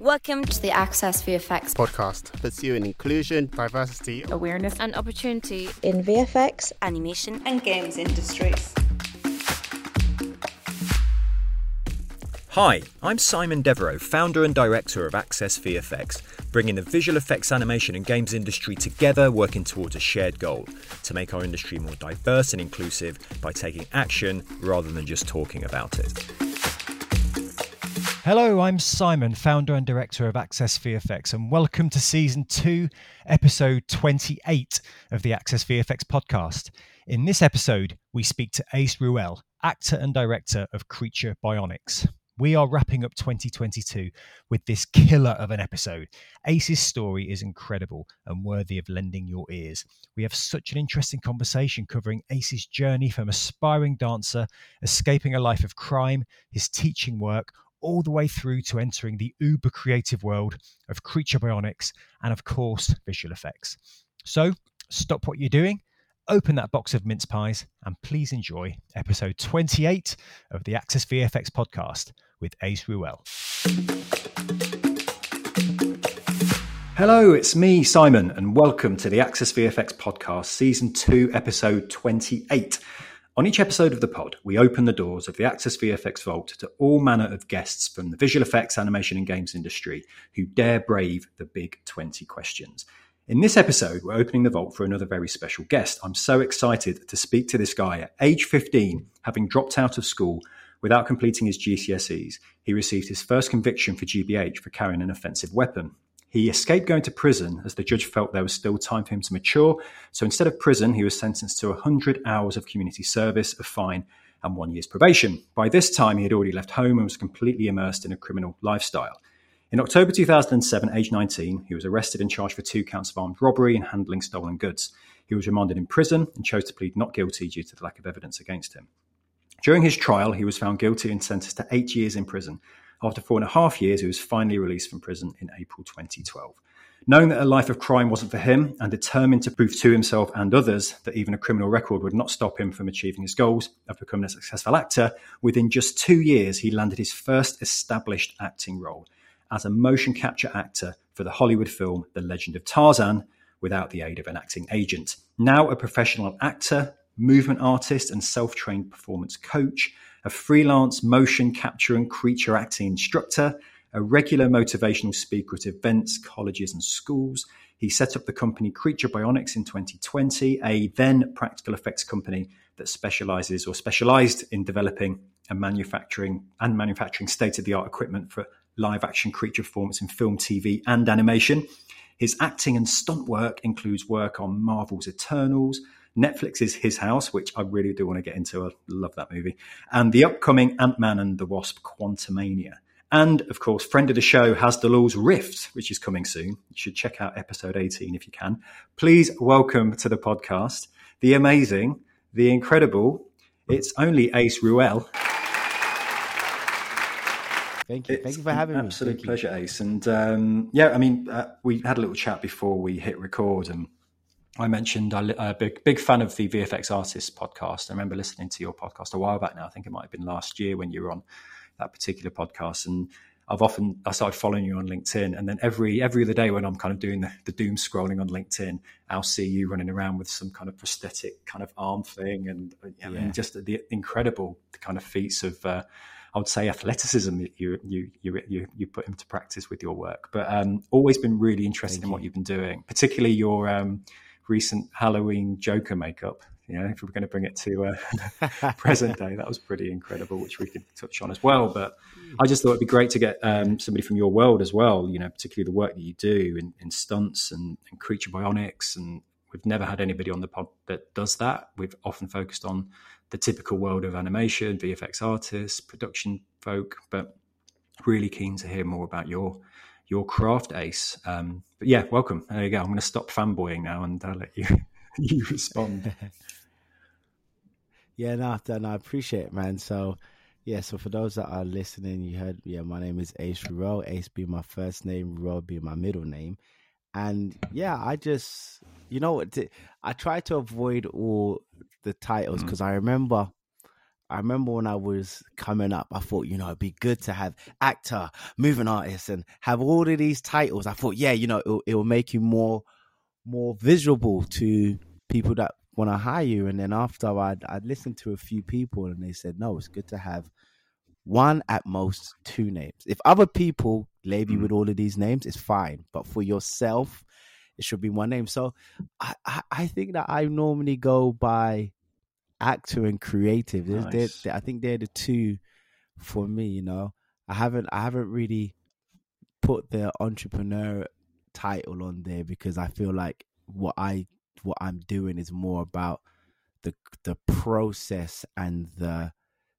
Welcome to the Access VFX podcast, pursuing inclusion, diversity, awareness, and opportunity. In VFX, animation, and games industries. Hi, I'm Simon Devereaux, founder and director of Access VFX, bringing the visual effects animation and games industry together, working towards a shared goal to make our industry more diverse and inclusive by taking action rather than just talking about it. Hello, I'm Simon, founder and director of Access VFX, and welcome to season two, episode 28 of the Access VFX podcast. In this episode, we speak to Ace Ruele, actor and director of Creature Bionics. We are wrapping up 2022 with this killer of an episode. Ace's story is incredible and worthy of lending your ears. We have such an interesting conversation covering Ace's journey from aspiring dancer, escaping a life of crime, his teaching work, all the way through to entering the uber creative world of creature bionics and, of course, visual effects. So, stop what you're doing, open that box of mince pies, and please enjoy episode 28 of the Access VFX podcast with Ace Ruele. Hello, it's me, Simon, and welcome to the Access VFX podcast, season 2, episode 28. On each episode of the pod, we open the doors of the Access VFX Vault to all manner of guests from the visual effects, animation, and games industry who dare brave the big 20 questions. In this episode, we're opening the vault for another very special guest. I'm so excited to speak to this guy at age 15, having dropped out of school without completing his GCSEs. He received his first conviction for GBH for carrying an offensive weapon. He escaped going to prison as the judge felt there was still time for him to mature. So instead of prison, he was sentenced to 100 hours of community service, a fine, and one year's probation. By this time, he had already left home and was completely immersed in a criminal lifestyle. In October 2007, age 19, he was arrested and charged for two counts of armed robbery and handling stolen goods. He was remanded in prison and chose to plead not guilty due to the lack of evidence against him. During his trial, he was found guilty and sentenced to eight years in prison. After four and a half years, he was finally released from prison in April 2012. Knowing that a life of crime wasn't for him and determined to prove to himself and others that even a criminal record would not stop him from achieving his goals of becoming a successful actor, within just two years, he landed his first established acting role as a motion capture actor for the Hollywood film The Legend of Tarzan without the aid of an acting agent. Now a professional actor, movement artist, and self trained performance coach, a freelance motion capture and creature acting instructor, a regular motivational speaker at events, colleges, and schools. He set up the company Creature Bionics in 2020, a then practical effects company that specializes or specialized in developing and manufacturing and manufacturing state of the art equipment for live action creature performance in film, TV, and animation. His acting and stunt work includes work on Marvel's Eternals, Netflix's His House, which I really do want to get into. I love that movie. And the upcoming Ant Man and the Wasp Quantumania. And of course, friend of the show HaZ Dulull's Rift, which is coming soon. You should check out episode 18 if you can. Please welcome to the podcast the amazing, the incredible, it's only Ace Ruele. Thank you. It's Thank you for having me. Absolute pleasure, Ace. And um, yeah, I mean, uh, we had a little chat before we hit record, and I mentioned I'm a big big fan of the VFX Artists podcast. I remember listening to your podcast a while back now. I think it might have been last year when you were on that particular podcast, and I've often I started following you on LinkedIn, and then every every other day when I'm kind of doing the, the doom scrolling on LinkedIn, I'll see you running around with some kind of prosthetic kind of arm thing, and, yeah. and just the incredible kind of feats of. Uh, I would say athleticism you you you you, you put into practice with your work. But um, always been really interested Thank in you. what you've been doing, particularly your um, recent Halloween Joker makeup. You know, if we're going to bring it to uh, present day, that was pretty incredible, which we could touch on as well. But I just thought it'd be great to get um, somebody from your world as well. You know, particularly the work that you do in, in stunts and, and creature bionics and we've never had anybody on the pod that does that. We've often focused on the typical world of animation, VFX artists, production folk, but really keen to hear more about your your craft, Ace. Um, but yeah, welcome. There you go. I'm going to stop fanboying now and I'll let you you respond. yeah, no, no, I appreciate it, man. So. Yeah, so for those that are listening, you heard, yeah, my name is Ace Ruele, Ace being my first name, Ruele being my middle name. And yeah, I just, you know, I try to avoid all the titles because mm. I remember I remember when I was coming up, I thought, you know, it'd be good to have actor, moving artist, and have all of these titles. I thought, yeah, you know, it, it will make you more, more visible to people that want to hire you. And then after I'd, I'd listened to a few people, and they said, no, it's good to have one at most two names. If other people label you mm. with all of these names, it's fine. But for yourself, it should be one name. So I, I, I think that I normally go by actor and creative. Nice. I think they're the two for me. You know, I haven't I haven't really put the entrepreneur title on there because I feel like what I what I'm doing is more about the the process and the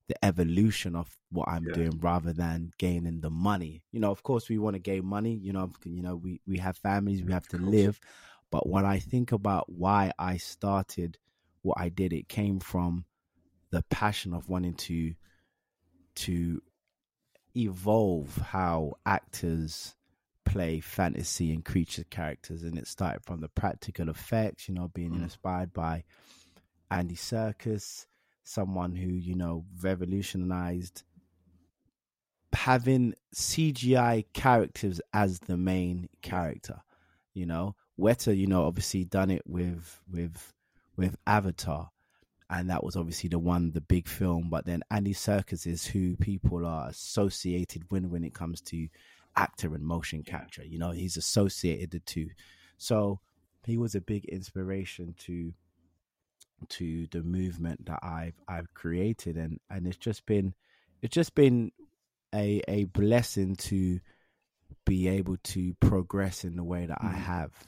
the evolution of what I'm Yeah. doing rather than gaining the money. You know, of course we want to gain money, you know, you know, we we have families, we have to live, but when I think about why I started what I did, it came from the passion of wanting to to evolve how actors play fantasy and creature characters. And it started from the practical effects you know being Mm. inspired by andy Serkis, someone who you know revolutionized having cgi characters as the main character you know. Weta you know obviously done it with with with avatar and that was obviously the one, the big film. But then Andy Serkis is who people are associated with when it comes to actor and motion capture. You know, he's associated the two, so he was a big inspiration to to the movement that I've I've created, and and it's just been it's just been a a blessing to be able to progress in the way that I Mhm. have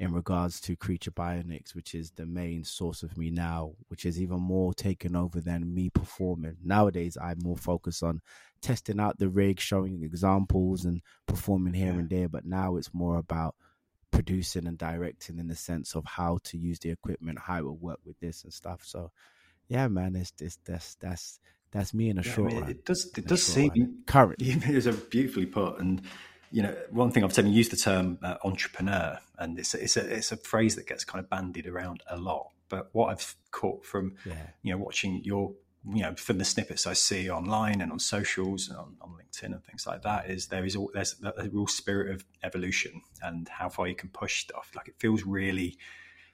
in regards to Creature Bionics, which is the main source of me now, which is even more taken over than me performing. Nowadays, I'm more focused on testing out the rig, showing examples, and performing here Yeah. and there. But now it's more about producing and directing in the sense of how to use the equipment, how it will work with this and stuff. So, yeah, man, it's, it's that's that's that's me in a Yeah, I short mean, run. it does. It does seem current. It was a beautifully put. And you know, one thing I've said, we use the term uh, entrepreneur, and it's a, it's a it's a phrase that gets kind of bandied around a lot. But what I've caught from Yeah. you know watching your you know from the snippets I see online and on socials and on, on LinkedIn and things like that is there is all there's a real spirit of evolution and how far you can push stuff. Like it feels really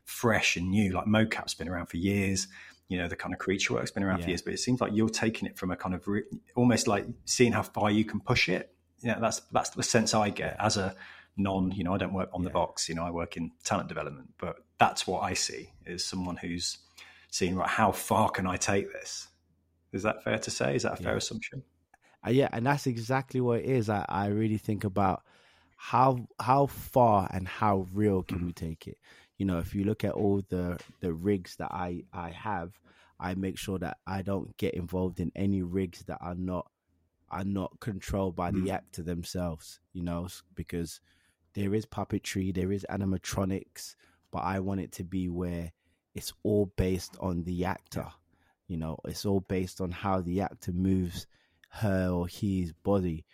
fresh and new. Like mocap's been around for years. You know, the kind of creature work's been around for years, but it seems like you're taking it from a kind of re- almost like seeing how far you can push it. Yeah, that's that's the sense I get as a non. You know, I don't work on the box. You know, I work in talent development, but that's what I see is someone who's seeing right. How far can I take this? Is that fair to say? Is that a fair Yeah. assumption? Uh, yeah, and that's exactly what it is. I, I really think about how how far and how real can we take it. You know, if you look at all the the rigs that I I have, I make sure that I don't get involved in any rigs that are not are not controlled by the Mm. actor themselves. You know, because there is puppetry, there is animatronics, but I want it to be where it's all based on the actor. You know, it's all based on how the actor moves her or his body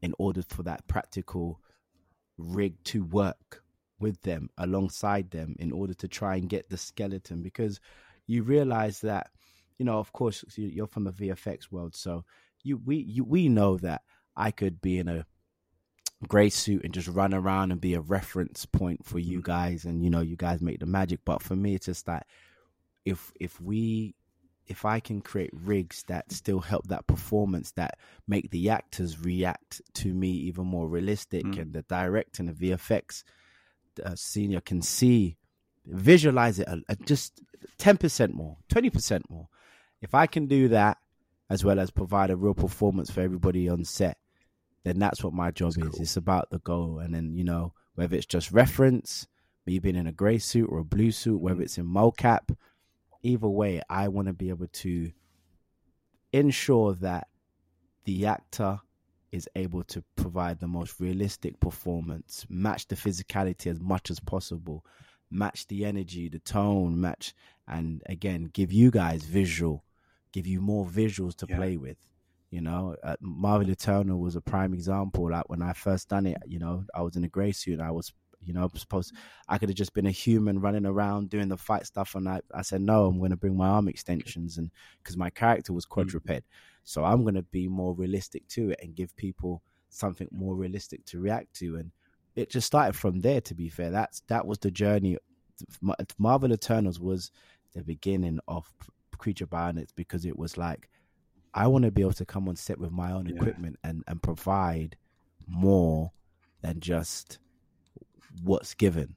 in order for that practical rig to work with them alongside them in order to try and get the skeleton because you realize that you know of course you- you're from the VFX world so you we you, we know that I could be in a gray suit and just run around and be a reference point for you guys and you know you guys make the magic. But for me it's just that if if we if I can create rigs that still help that performance that make the actors react to me even more realistic Mm. and the director and the VFX uh, senior can see visualize it a just 10% more 20% more. If I can do that as well as provide a real performance for everybody on set then that's what my job That's is cool. it's about the goal and then you know whether it's just reference me being in a gray suit or a blue suit whether Mm. it's in mocap either way, I want to be able to ensure that the actor is able to provide the most realistic performance, match the physicality as much as possible, match the energy, the tone, match, and again, give you guys visual, give you more visuals to Yeah. play with. You know, uh, Marvel Eternal was a prime example. Like when I first done it, you know, I was in a grey suit and I was You know, supposed I could have just been a human running around doing the fight stuff, and I, I said no, I'm going to bring my arm extensions, and because my character was quadruped, mm. so I'm going to be more realistic to it and give people something more realistic to react to, and it just started from there. To be fair, that's that was the journey. Marvel Eternals was the beginning of Creature Bionics because it was like I want to be able to come on set with my own yeah. equipment and and provide more than just what's given.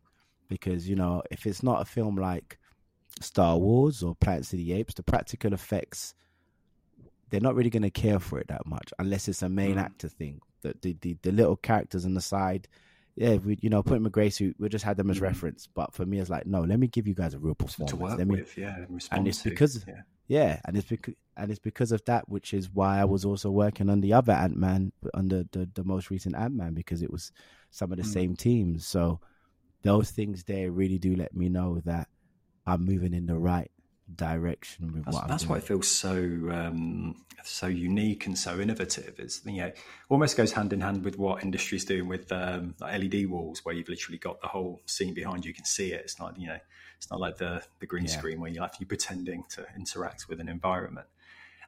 Because you know, if it's not a film like Star Wars or Planet of the Apes, the practical effects they're not really going to care for it that much unless it's a main mm. actor thing. The, the, the the little characters on the side yeah, we, you know, put him in Grace, we, we just had them as mm-hmm. reference. But for me, it's like, no, let me give you guys a real performance. To work let me, with, yeah, and, and it's because, yeah. yeah, and it's because and it's because of that, which is why I was also working on the other Ant Man, under the the most recent Ant Man, because it was some of the mm. same teams. So those things there really do let me know that I'm moving in the right direction with that's, what that's why it feels so um, so unique and so innovative. It's you know almost goes hand in hand with what industry's doing with um, like LED walls, where you've literally got the whole scene behind you. You can see it. It's not you know it's not like the the green yeah. screen where you're actually pretending to interact with an environment.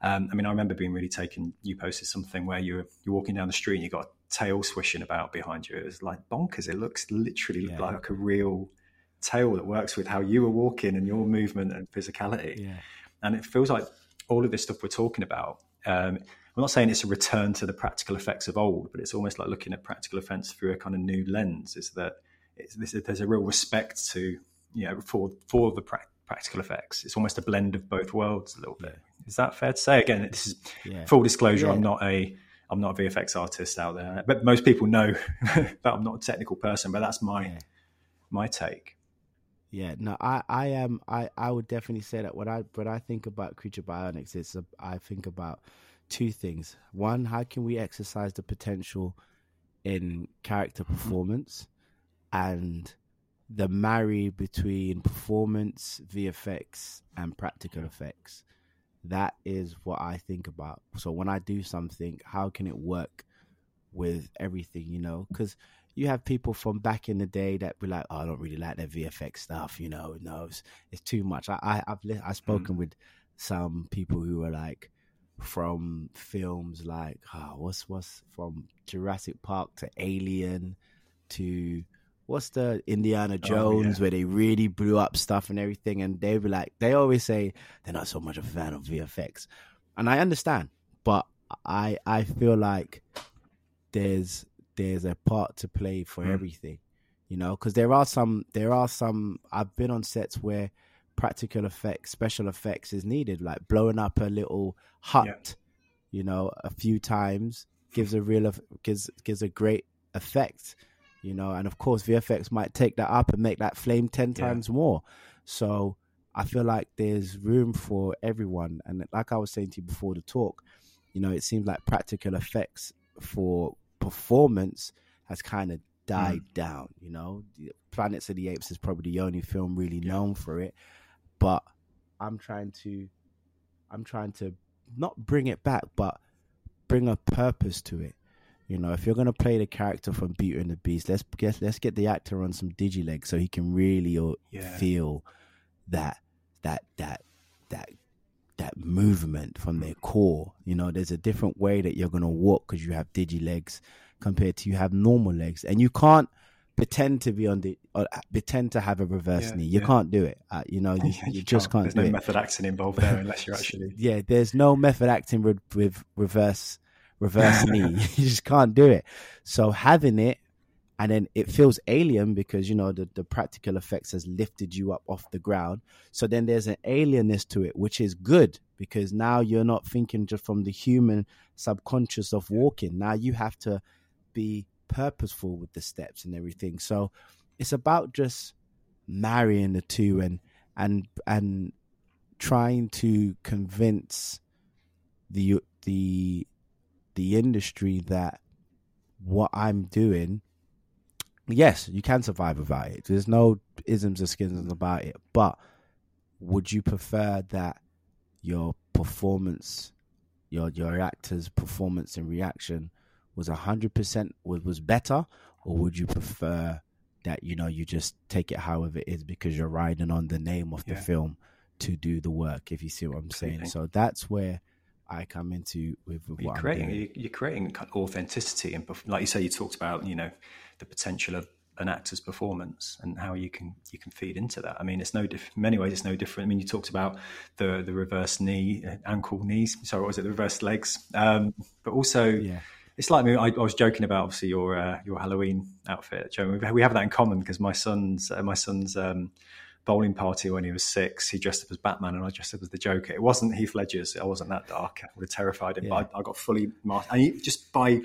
Um, I mean, I remember being really taken. You posted something where you're you're walking down the street and you got a tail swishing about behind you. It was like bonkers. It looks literally yeah. like a real tail that works with how you were walking and your movement and physicality. Yeah. And it feels like all of this stuff we're talking about. Um, I'm not saying it's a return to the practical effects of old, but it's almost like looking at practical effects through a kind of new lens. Is that this, there's a real respect to you know for for the pra- practical effects. It's almost a blend of both worlds a little bit. Is that fair to say? Again, this is yeah. full disclosure. Yeah. I'm not a I'm not a VFX artist out there, but most people know that I'm not a technical person. But that's my yeah. my take. Yeah, no, I, I am, I, I would definitely say that when I, when I think about creature bionics, it's, a, I think about two things. One, how can we exercise the potential in character mm-hmm. performance, and the marry between performance, VFX, and practical effects. That is what I think about. So when I do something, how can it work with everything? You know, because you have people from back in the day that be like, "Oh, I don't really like that VFX stuff," you know. No, it's, it's too much. I, I have I've spoken mm. with some people who are like from films like oh, what's what's from Jurassic Park to Alien to what's the Indiana Jones oh, yeah. where they really blew up stuff and everything, and they be like, they always say they're not so much a fan of VFX, and I understand, but I I feel like there's there's a part to play for mm. everything, you know, because there are some there are some I've been on sets where practical effects, special effects is needed, like blowing up a little hut, yeah. you know, a few times gives a real gives gives a great effect, you know, and of course VFX might take that up and make that flame ten yeah. times more. So I feel like there's room for everyone, and like I was saying to you before the talk, you know, it seems like practical effects for performance has kind of died mm. down. You know, Planets of the Apes is probably the only film really yeah. known for it, but I'm trying to, I'm trying to not bring it back, but bring a purpose to it. You know, if you're gonna play the character from Beauty and the Beast, let's get let's get the actor on some digileg so he can really uh, yeah. feel that that that that that movement from their core. You know, there's a different way that you're gonna walk because you have digi legs compared to you have normal legs, and you can't pretend to be on the or pretend to have a reverse yeah, knee. You yeah. can't do it. Uh, you know, you, you, you just can't. can't there's no it. method acting involved there unless you're actually. yeah, there's no method acting with, with reverse reverse knee. You just can't do it. So having it and then it feels alien because you know the, the practical effects has lifted you up off the ground. So then there's an alienness to it which is good because now you're not thinking just from the human subconscious of walking. Now you have to be purposeful with the steps and everything. So it's about just marrying the two and and and trying to convince the the the industry that what I'm doing yes, you can survive without it. There's no isms or schisms about it. But would you prefer that your performance, your your actor's performance and reaction was hundred percent was was better, or would you prefer that you know you just take it however it is because you're riding on the name of the film to do the work. If you see what I'm saying, so that's where I come into with, with You're creating doing. you- you're creating authenticity and like you say you talked about you know the potential of an actor's performance and how you can you can feed into that. I mean, it's no diff- in many ways it's no different. I mean, you talked about the the reverse knee, uh, ankle knees. Sorry, what was it the reverse legs? Um, but also, Yeah. it's like me. I, I was joking about obviously your uh, your Halloween outfit, Joe. We have that in common because my son's uh, my son's um, bowling party when he was six. He dressed up as Batman, and I dressed up as the Joker. It wasn't Heath Ledger's. I wasn't that dark. I would have terrified him. Yeah. But I, I got fully masked, and he, just by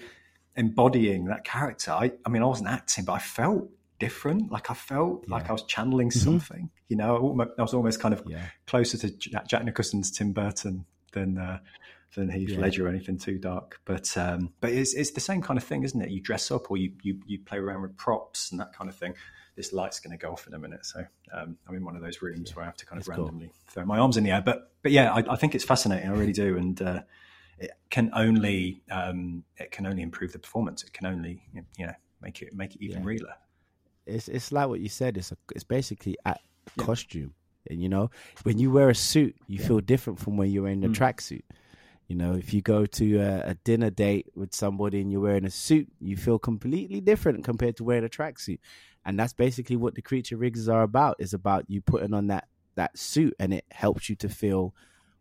embodying that character, I, I mean, I wasn't acting, but I felt different. Like I felt like I was channeling something. You know, I, was almost kind of Yeah. closer to Jack, Jack Nicholson's Tim Burton than uh, than Heath Yeah. Ledger or anything too dark. But um, but it's it's the same kind of thing, isn't it? You dress up or you you, you play around with props and that kind of thing. This light's going to go off in a minute, so um, I'm in one of those rooms where I have to kind of That's cool. randomly throw my arms in the air. But but yeah, I, I think it's fascinating. I really do, and uh, it can only um, it can only improve the performance. It can only you know make it make it even Yeah. realer. it's it's like what you said. It's a, it's basically a costume, and you know when you wear a suit, you feel different from when you're in a Mm. tracksuit. You know, if you go to a, a dinner date with somebody and you're wearing a suit, you feel completely different compared to wearing a tracksuit, and that's basically what the creature rigs are about. Is about you putting on that that suit, and it helps you to feel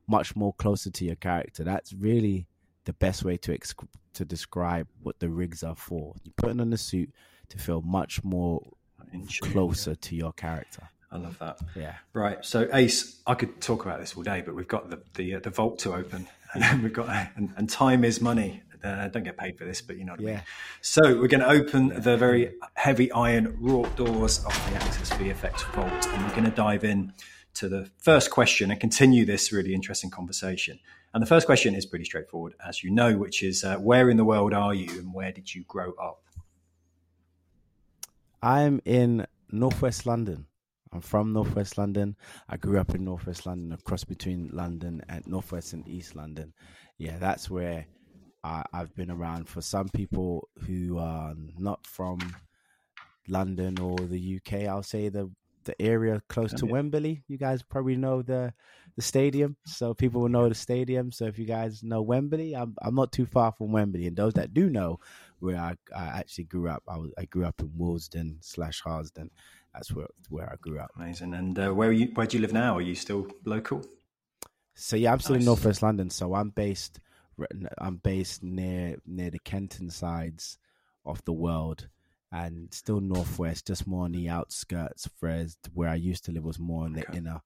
much more closer to your character. That's really the best way to ex- to describe what the rigs are for. You're putting on the suit to feel much more closer to your character. I love that. Yeah. Right. So Ace, I could talk about this all day, but we've got the the, uh, the vault to open, and we've got and, and time is money. Uh, don't get paid for this, but you know what I mean. Yeah. So we're going to open the very heavy iron wrought doors of the Access VFX vault, and we're going to dive in to the first question and continue this really interesting conversation. And the first question is pretty straightforward, as you know, which is uh, where in the world are you and where did you grow up? I'm in Northwest London. I'm from Northwest London. I grew up in Northwest London, across between London and Northwest and East London. Yeah, that's where I, I've been around. For some people who are not from London or the UK, I'll say the the area close to yeah. Wembley. You guys probably know the the stadium, so people will know the stadium. So if you guys know Wembley, I'm I'm not too far from Wembley. And those that do know where I, I actually grew up, I was I grew up in Willesden slash Harlesden. That's where where I grew up. Amazing. And uh, where are you? Where do you live now? Are you still local? So yeah, I'm still in Nice. Northwest London. So I'm based I'm based near near the Kenton sides of the world, and still northwest, just more on the outskirts. Whereas where I used to live was more in the Okay. inner.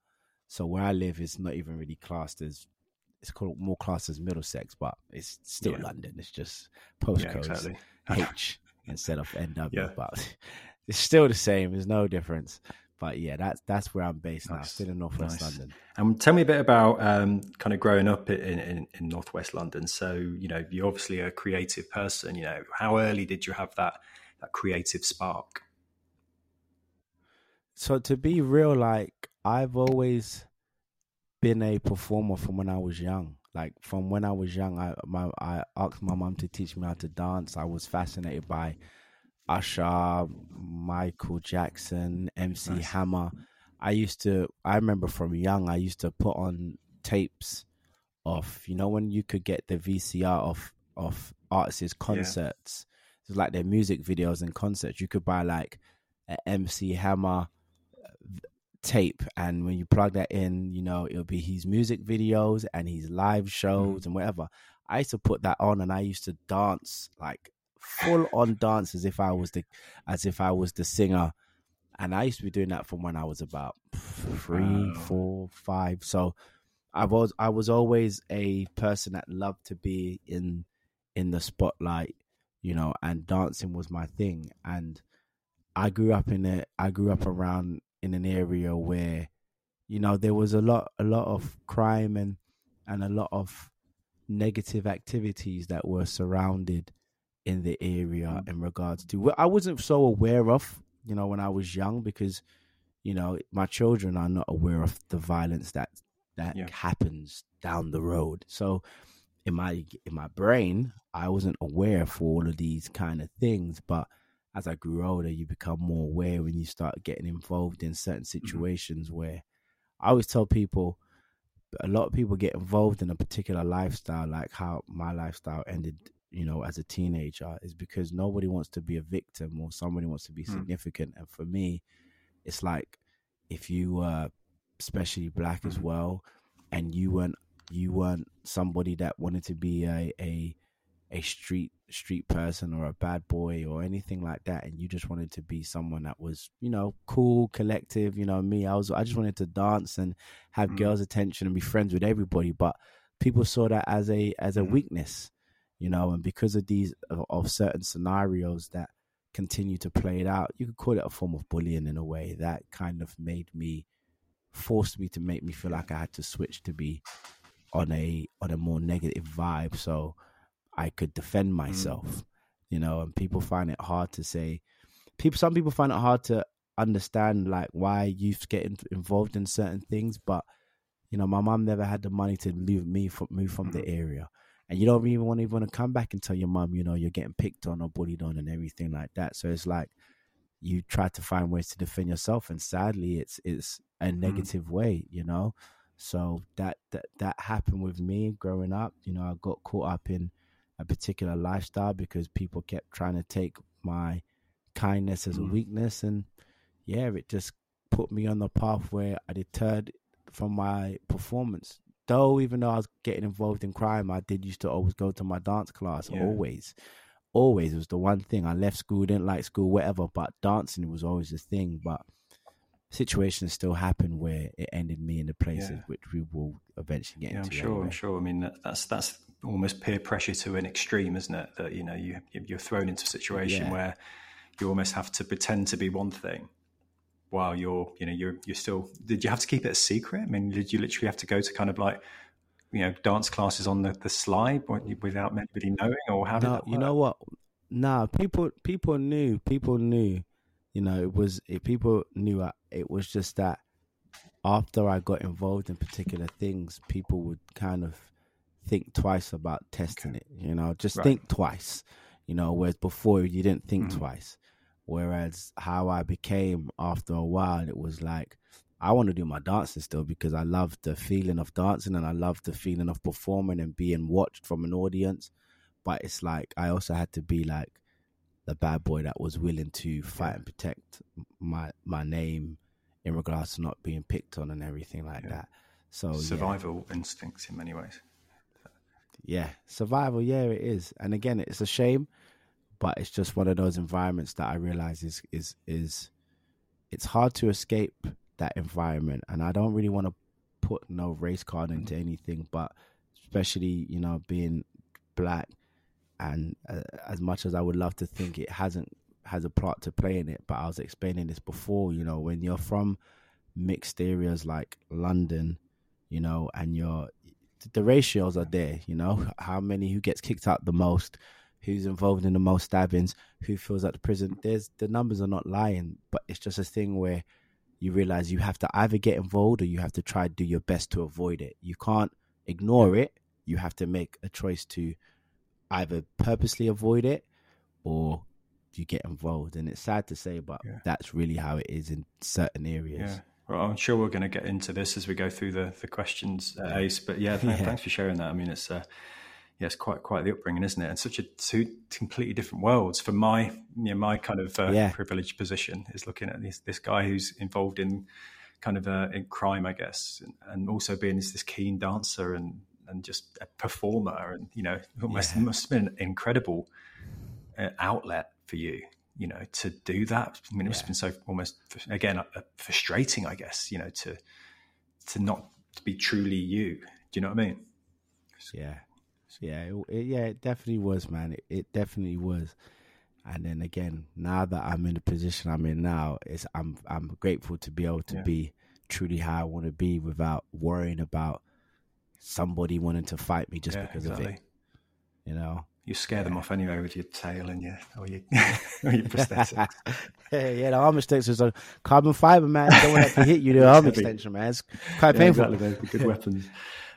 So where I live is not even really classed as it's called more classed as Middlesex, but it's still Yeah. London. It's just Yeah, exactly. H instead of NW, Yeah. but it's still the same. There's no difference. But yeah, that's that's where I'm based now, Nice. still in Northwest Nice. London. And tell me a bit about um, kind of growing up in, in, in Northwest London. So, you know, you're obviously a creative person. You know, how early did you have that that creative spark? So to be real, like I've always been a performer from when I was young. Like from when I was young, I my I asked my mom to teach me how to dance. I was fascinated by Usher, Michael Jackson, MC Nice. Hammer. I used to. I remember from young, I used to put on tapes of you know when you could get the VCR of of artists' concerts. It's like their music videos and concerts. You could buy like an MC Hammer uh, tape and when you plug that in you know it'll be his music videos and his live mm-hmm. shows and whatever i used to put that on and i used to dance like full on dance as if i was the as if i was the singer. And i used to be doing that from when i was about three four five. So i was i was always a person that loved to be in in the spotlight you know and dancing was my thing. And I grew up in a I grew up around in an area where you know there was a lot a lot of crime and and a lot of negative activities that were surrounded in the area in regards to well, I wasn't so aware of you know when I was young because you know my children are not aware of the violence that that Yeah. happens down the road so in my in my brain I wasn't aware for all of these kind of things but as I grew older, you become more aware when you start getting involved in certain Mm-hmm. situations where I always tell people a lot of people get involved in a particular lifestyle, like how my lifestyle ended, you know, as a teenager, is because nobody wants to be a victim or somebody wants to be Mm. significant. And for me, it's like if you were especially black as Mhm. well, and you weren't you weren't somebody that wanted to be a a a street street person or a bad boy or anything like that and you just wanted to be someone that was you know cool collective you know me i was i just wanted to dance and have Mm. girls attention and be friends with everybody but people saw that as a as a Mm. weakness you know and because of these of, certain scenarios that continue to play it out you could call it a form of bullying in a way that kind of made me forced me to make me feel like i had to switch to be on a on a more negative vibe so I could defend mm. myself, you know, and people find it hard to say people some people find it hard to understand like why youth get in, involved in certain things, but you know, my mom never had the money to leave me from move from the mm. area. And you don't even want to even want to come back and tell your mom, you know, you're getting picked on or bullied on and everything like that. So it's like you try to find ways to defend yourself and sadly it's it's a negative way, you know. So that that that happened with me growing up. You know, I got caught up in a particular lifestyle because people kept trying to take my kindness as a Mm. weakness and yeah, it just put me on the path where I deterred from my performance. Though even though I was getting involved in crime, I did used to always go to my dance class. Yeah. Always. Always it was the one thing. I left school, didn't like school, whatever, but dancing was always the thing. But situations still happen where it ended me in the places Yeah. which we will eventually get Yeah, I'm into. sure. I'm sure. I mean, that, that's that's almost peer pressure to an extreme, isn't it? That you know you you're thrown into a situation Yeah. where you almost have to pretend to be one thing while you're you know you're you're still. Did you have to keep it a secret? I mean, did you literally have to go to kind of like you know dance classes on the the slide without anybody knowing, or how did no, you know what? Nah, people people knew. People knew. You know, it was it, people knew. I, it was just that after I got involved in particular things, people would kind of think twice about testing it. You know, just Right. think twice. You know, whereas before you didn't think Mhm. twice. Whereas how I became after a while, it was like I want to do my dancing still because I love the feeling of dancing and I love the feeling of performing and being watched from an audience. But it's like I also had to be like the bad boy that was willing to fight and protect my my name in regards to not being picked on and everything like Yeah. that. So yeah. survival instincts in many ways. Yeah, survival. Yeah, it is. And again, it's a shame, but it's just one of those environments that I realize is is is it's hard to escape that environment. And I don't really want to put no race card into anything, but especially you know being black, and uh, as much as I would love to think it hasn't has a plot to play in it, but I was explaining this before. You know, when you're from mixed areas like London, you know, and you're the ratios are there, you know, how many who gets kicked out the most, who's involved in the most stabbings, who feels at the prison. There's the numbers are not lying, but it's just a thing where you realize you have to either get involved or you have to try to do your best to avoid it. You can't ignore it. You have to make a choice to either purposely avoid it or you get involved. And it's sad to say, but Yeah. that's really how it is in certain areas. Yeah. Well, I'm sure we're going to get into this as we go through the, the questions, uh, Ace. But yeah, th- Yeah. thanks for sharing that. I mean, it's uh, yeah, it's quite quite the upbringing, isn't it? And such a two completely different worlds. For my you know, my kind of uh, Yeah. privileged position is looking at this this guy who's involved in kind of uh, in crime, I guess, and, and also being this, this keen dancer and and just a performer, and you know, almost Yeah. must have been an incredible uh, outlet for you you know to do that i mean it must have been so almost again uh, frustrating i guess you know to to not to be truly you do you know what i mean Yeah, yeah, it, it- yeah. It definitely was, man. It, it definitely was. And then again, now that I'm in the position I'm in now, it's I'm I'm grateful to be able to Yeah. be truly how I want to be without worrying about somebody wanting to fight me just yeah because of it. You know. you scare them off anyway with your tail and your or your, or your prosthetics yeah, yeah, the arm extension is a carbon fiber, man. Don't want to hit you. The arm extension, man. It's quite Yeah, painful. exactly are good weapons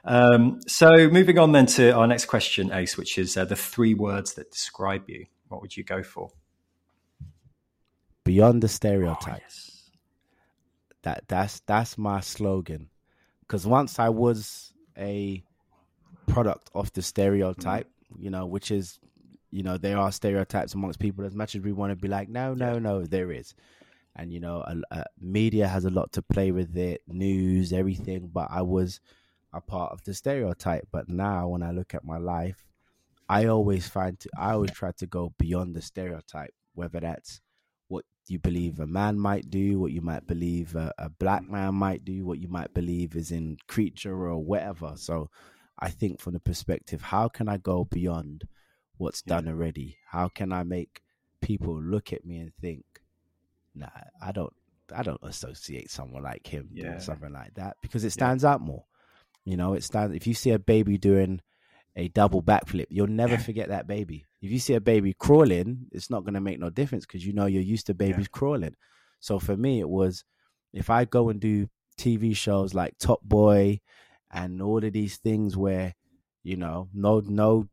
um, so moving on then to our next question ace which is uh, the three words that describe you what would you go for beyond the stereotypes. Oh, yes. That that's that's my slogan. Because once I was a product of the stereotype, you know, which is, you know, there are stereotypes amongst people. As much as we want to be like, no, no, no, there is, and you know, media has a lot to play with it, news, everything. But I was a part of the stereotype. But now, when I look at my life, I always find to, I always try to go beyond the stereotype, whether that's what you believe a man might do, what you might believe a, a black man might do, what you might believe is in creature or whatever. So I think from the perspective, how can I go beyond what's Yeah. done already? How can I make people look at me and think, nah, I don't I don't associate someone like him Yeah. doing something like that because it stands out more. You know, it stands if you see a baby doing a double backflip, you'll never Yeah. forget that baby. If you see a baby crawling, it's not going to make no difference because you know you're used to babies crawling. So for me, it was if I go and do TV shows like Top Boy and all of these things where you know no no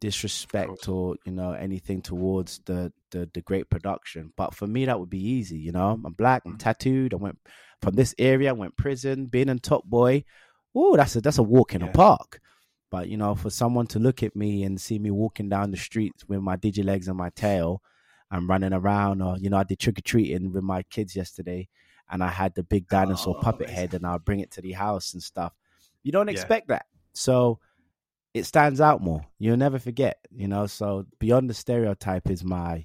disrespect or you know anything towards the, the the great production but for me that would be easy you know i'm black i'm mm. tattooed i went from this area i went prison being in top boy oh that's a that's a walk in Yeah. a park but you know for someone to look at me and see me walking down the streets with my digi legs and my tail i'm running around or you know i did trick-or-treating with my kids yesterday and i had the big dinosaur Oh, puppet amazing. head and i'll bring it to the house and stuff you don't Yeah. expect that so it stands out more. You'll never forget, you know. So beyond the stereotype is my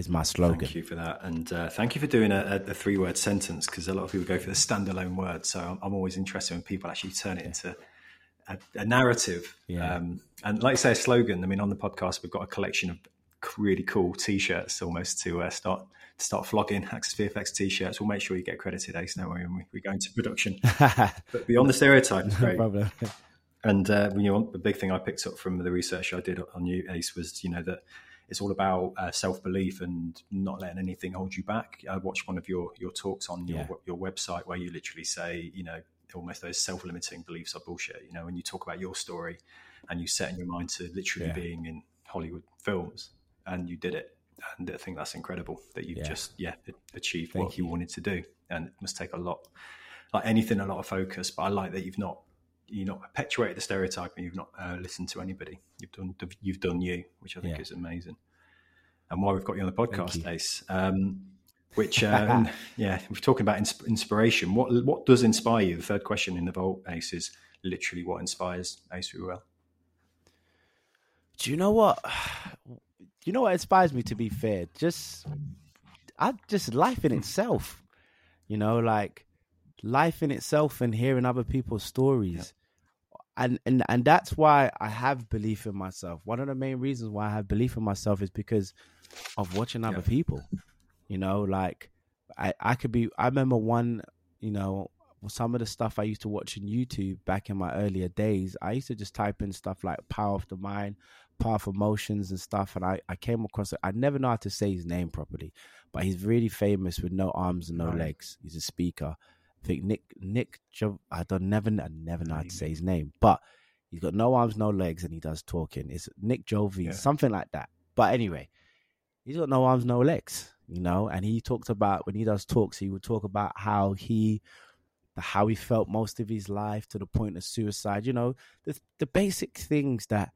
is my slogan. Thank you for that, and uh, thank you for doing a, a, three-word sentence because a lot of people go for the standalone word. So I'm, I'm always interested when people actually turn it into a, a narrative. Yeah. Um, and like I say, a slogan. I mean, on the podcast, we've got a collection of really cool T-shirts almost to uh, start to start flogging Access VFX T-shirts. We'll make sure you get credited, Ace. Don't worry we, we go into production. But beyond the stereotypes, no great. problem. And uh, you know, the big thing I picked up from the research I did on you, Ace, was you know that it's all about uh, self belief and not letting anything hold you back. I watched one of your your talks on your Yeah. your website where you literally say, you know, almost those self limiting beliefs are bullshit. You know, when you talk about your story and you set in your mind to literally Yeah. being in Hollywood films, and you did it. And I think that's incredible that you've Yeah. just yeah achieved Thank what you you. wanted to do, and it must take a lot like anything, a lot of focus. But I like that you've not you've not perpetuated the stereotype and you've not uh, listened to anybody. You've done you've done you, which I think Yeah. is amazing. And why we've got you on the podcast. Ace. Um, which uh, yeah, we're talking about ins- inspiration. What what does inspire you? The third question in the vault, Ace, is literally what inspires Ace Ruele. Do you know what? Do you know what inspires me to be fair? Just I just life in itself. You know, like life in itself and hearing other people's stories. And, and and that's why I have belief in myself. One of the main reasons why I have belief in myself is because of watching other Yeah. people. You know, like I, I could be I remember one, you know, some of the stuff I used to watch on YouTube back in my earlier days, I used to just type in stuff like power of the mind, power of emotions and stuff. And I, I came across it. I never know how to say his name properly, but he's really famous with no arms and no Right. legs. He's a speaker. I think Nick Nick I don't never I never know how to say his name, but he's got no arms, no legs, and he does talking. It's Nick Jovi, Yeah. something like that. But anyway, he's got no arms, no legs, you know. And he talked about when he does talks, he would talk about how he how he felt most of his life to the point of suicide. You know, the the basic things that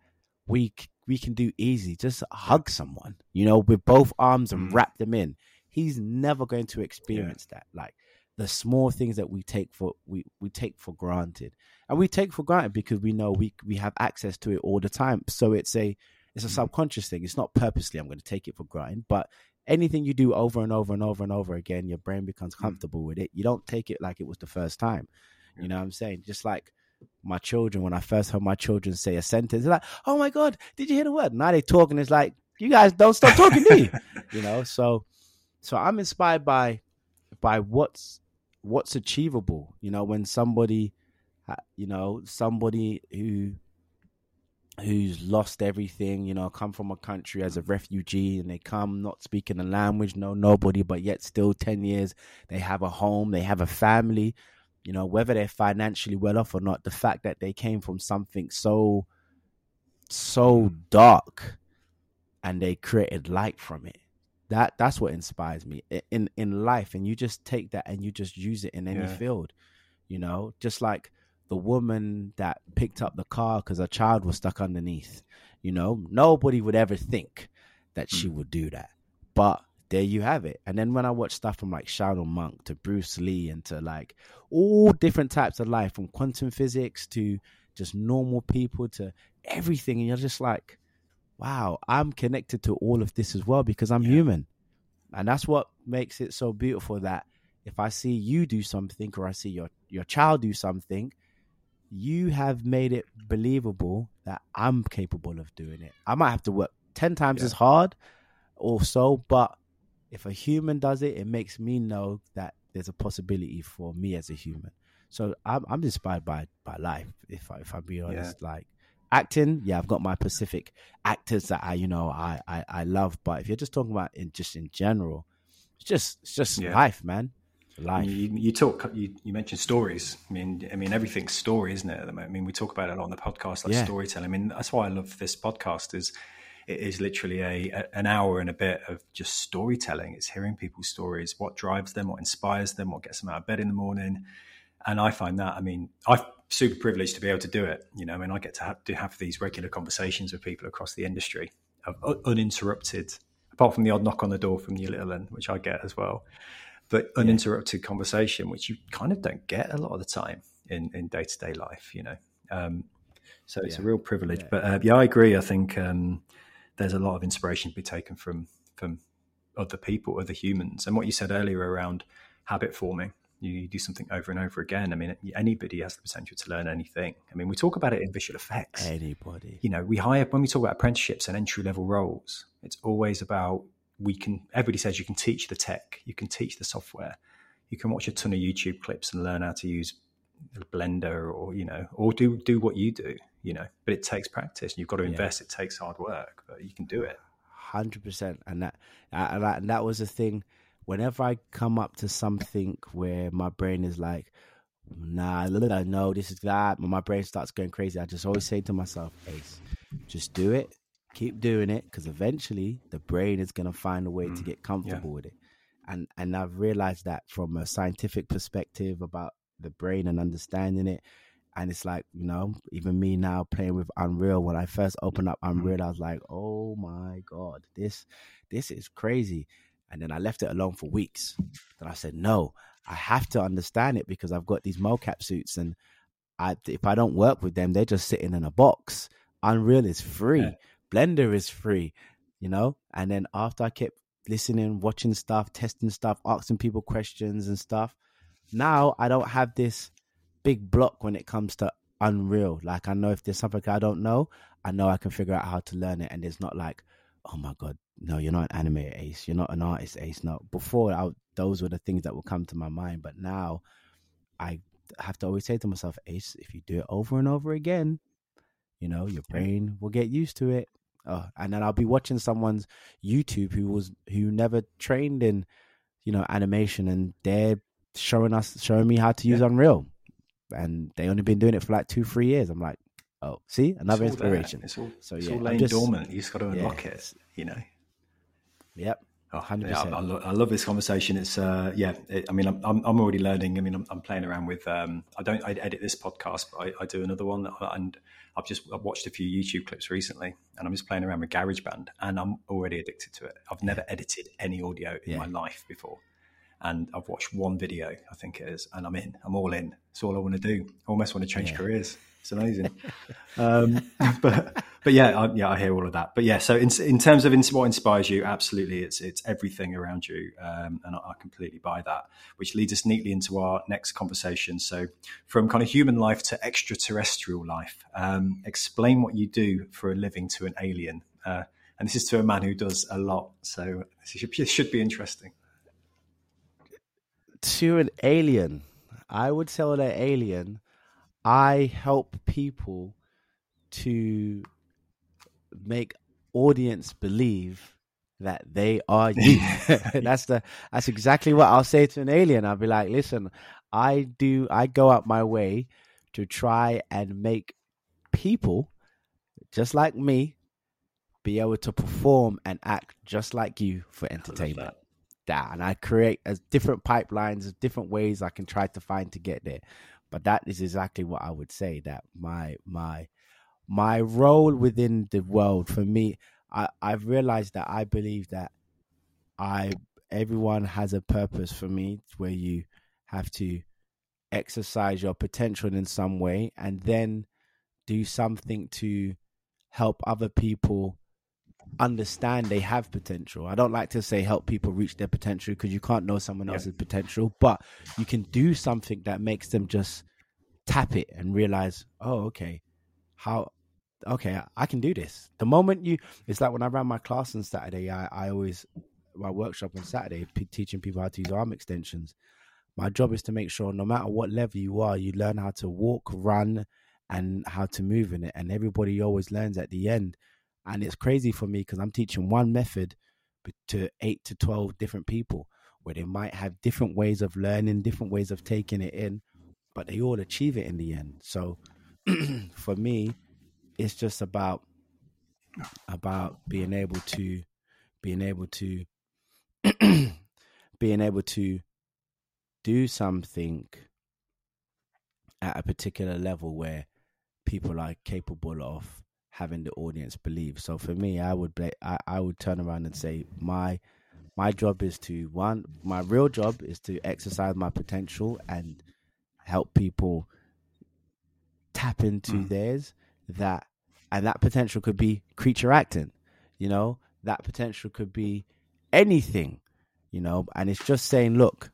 we we can do easy. Just hug someone, you know, with both arms and Mm. wrap them in. He's never going to experience that. Like the small things that we take for we, we take for granted, and we take for granted because we know we we have access to it all the time. So it's a it's a mm-hmm. subconscious thing. It's not purposely. I'm going to take it for granted, but anything you do over and over and over and over again, your brain becomes mm-hmm. comfortable with it. You don't take it like it was the first time. You know what I'm saying? Just like my children, when I first heard my children say a sentence, they're like, "Oh my god, did you hear the word?" Now they talk and it's like, "You guys don't stop talking, do you?" you know. So, so I'm inspired by by what's what's achievable. You know, when somebody, you know, somebody who who's lost everything, you know, come from a country as a refugee and they come not speaking the language, no nobody, but yet still 10 years, they have a home, they have a family, you know, whether they're financially well off or not, the fact that they came from something so, so mm. dark and they created light from it. That that's what inspires me in in life and you just take that and you just use it in any Yeah. field you know just like the woman that picked up the car because her child was stuck underneath you know nobody would ever think that she Hmm. would do that but there you have it and then when i watch stuff from like shadow monk to bruce lee and to like all different types of life from quantum physics to just normal people to everything and you're just like wow i'm connected to all of this as well because i'm Yeah. human and that's what makes it so beautiful that if i see you do something or i see your your child do something you have made it believable that i'm capable of doing it i might have to work 10 times Yeah. as hard or so but if a human does it it makes me know that there's a possibility for me as a human so i'm, I'm inspired by by life if I, if i be honest like acting yeah i've got my pacific actors that i you know I, I i love but if you're just talking about in just in general it's just it's just Yeah. life man life You, you talk. You, you mentioned stories. I mean, I mean, everything's story, isn't it? At the moment. I mean, we talk about it a lot on the podcast, like Yeah. storytelling. I mean, that's why I love this podcast. Is it is literally a, a an hour and a bit of just storytelling. It's hearing people's stories, what drives them, what inspires them, what gets them out of bed in the morning. And I find that. I mean, I'm super privileged to be able to do it. You know, I mean, I get to have, to have these regular conversations with people across the industry, of, uninterrupted. Apart from the odd knock on the door from the little one, which I get as well but uninterrupted conversation, which you kind of don't get a lot of the time in in day to day life, you know. Um, so it's a real privilege. Yeah. But uh, yeah, I agree. I think um, there's a lot of inspiration to be taken from from other people, other humans, and what you said earlier around habit forming. You do something over and over again. I mean, anybody has the potential to learn anything. I mean, we talk about it in visual effects anybody you know, we hire when we talk about apprenticeships and entry level roles, it's always about we can everybody says you can teach the tech, you can teach the software, you can watch a ton of YouTube clips and learn how to use Blender or you know, or do do what you do, you know. But it takes practice. You've got to Yeah. invest. It takes hard work, but you can do it. hundred percent, and that and that, and that was the thing. Whenever I come up to something where my brain is like, "Nah, no, this is that," my brain starts going crazy. I just always say to myself, "Ace, just do it, keep doing it, because eventually the brain is gonna find a way to mm, get comfortable with it." And and I've realized that from a scientific perspective about the brain and understanding it. And it's like, you know, even me now playing with Unreal, when I first opened up Unreal, I mm-hmm. was like, oh my God, this this is crazy. And then I left it alone for weeks. Then I said, no, I have to understand it because I've got these mocap suits and I if I don't work with them, they're just sitting in a box. Unreal is free. Yeah. Blender is free, you know? And then after I kept listening, watching stuff, testing stuff, asking people questions and stuff, now I don't have this big block when it comes to Unreal. Like I know if there's something I don't know, I know I can figure out how to learn it. And it's not like, oh my god, no, you're not an animator ace, you're not an artist ace. No, before I, those were the things that would come to my mind, but now I have to always say to myself, Ace, if you do it over and over again, you know, your brain will get used to it. Oh, and then I'll be watching someone's YouTube who was who never trained in, you know, animation, and they're showing us showing me how to use Unreal, and they only been doing it for like two three years. I'm like, oh, see, another It's all inspiration. It's all, So, it's yeah, all laying just- dormant. You just got to unlock it's- it. You know. Yep. Oh, 100%. yeah, I, I, lo- I love this conversation. It's uh, yeah. It, I mean, I'm, I'm I'm already learning. I mean, I'm, I'm playing around with. Um, I don't. I edit this podcast, but I, I do another one, and I've just I've watched a few YouTube clips recently, and I'm just playing around with GarageBand, and I'm already addicted to it. I've never edited any audio in Yeah. my life before, and I've watched one video, I think it is, and I'm in. I'm all in. It's all I want to do. I almost want to change Yeah. careers. It's amazing. um, but but yeah, I, yeah, I hear all of that. But yeah, so in, in terms of what inspires you, absolutely, it's it's everything around you, um, and I, I completely buy that. Which leads us neatly into our next conversation. So, from kind of human life to extraterrestrial life, um, explain what you do for a living to an alien. Uh, and this is to a man who does a lot, so this should, this should be interesting. To an alien, I would tell an alien, I help people to make audience believe that they are you. that's the that's exactly what I'll say to an alien. I'll be like, listen, I do I go out my way to try and make people just like me be able to perform and act just like you for entertainment. That. And I create as different pipelines, different ways I can try to find to get there. But that is exactly what I would say that my my my role within the world for me, I, I've realized that I believe that I everyone has a purpose for me where you have to exercise your potential in some way and then do something to help other people understand they have potential. I don't like to say help people reach their potential because you can't know someone yeah. else's potential, but you can do something that makes them just tap it and realize, oh, okay, how, okay, I can do this. The moment you, it's like when I ran my class on Saturday, I, I always, my workshop on Saturday, p- teaching people how to use arm extensions. My job is to make sure no matter what level you are, you learn how to walk, run, and how to move in it. And everybody always learns at the end. And it's crazy for me because I'm teaching one method to eight to 12 different people where they might have different ways of learning, different ways of taking it in, but they all achieve it in the end. So for me, it's just about about being able to being able to being able to do something at a particular level where people are capable of having the audience believe. So for me, I would I, I would turn around and say my my job is to one my real job is to exercise my potential and help people tap into mm. theirs that and that potential could be creature acting you know that potential could be anything you know and it's just saying look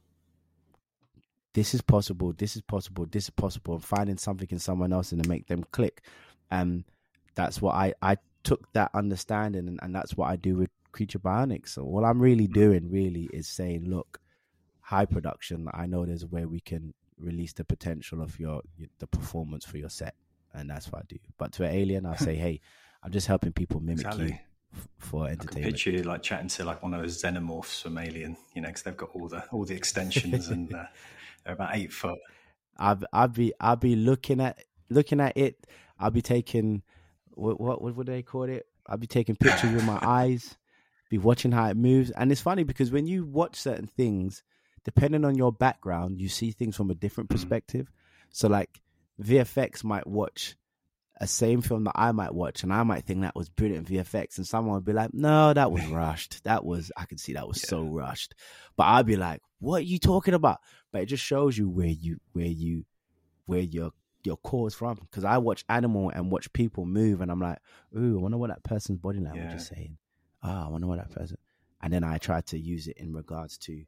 this is possible, this is possible, this is possible, and finding something in someone else and to make them click. And that's what I, I took that understanding and, and that's what I do with Creature Bionics. So all I'm really doing really is saying, look, high production, I know there's a way we can release the potential of your the performance for your set. And that's what I do. But to an alien, I say, hey, I'm just helping people mimic exactly. you for entertainment. I picture you like chatting to like one of those xenomorphs from Alien, you know, because they've got all the all the extensions and uh, they're about eight foot. I'd I'd be I'd be looking at looking at it. I'll be taking what what what would they call it? I'll be taking pictures with my eyes, be watching how it moves. And it's funny because when you watch certain things, depending on your background, you see things from a different mm. perspective. So like VFX might watch a same film that I might watch and I might think that was brilliant VFX and someone would be like, no, that was rushed. That was, I could see that was yeah. so rushed. But I'd be like, what are you talking about? But it just shows you where you, where you, where your, your core is from. Cause I watch animal and watch people move and I'm like, ooh, I wonder what that person's body language yeah. is saying. Ah, oh, I wonder what that person, and then I try to use it in regards to,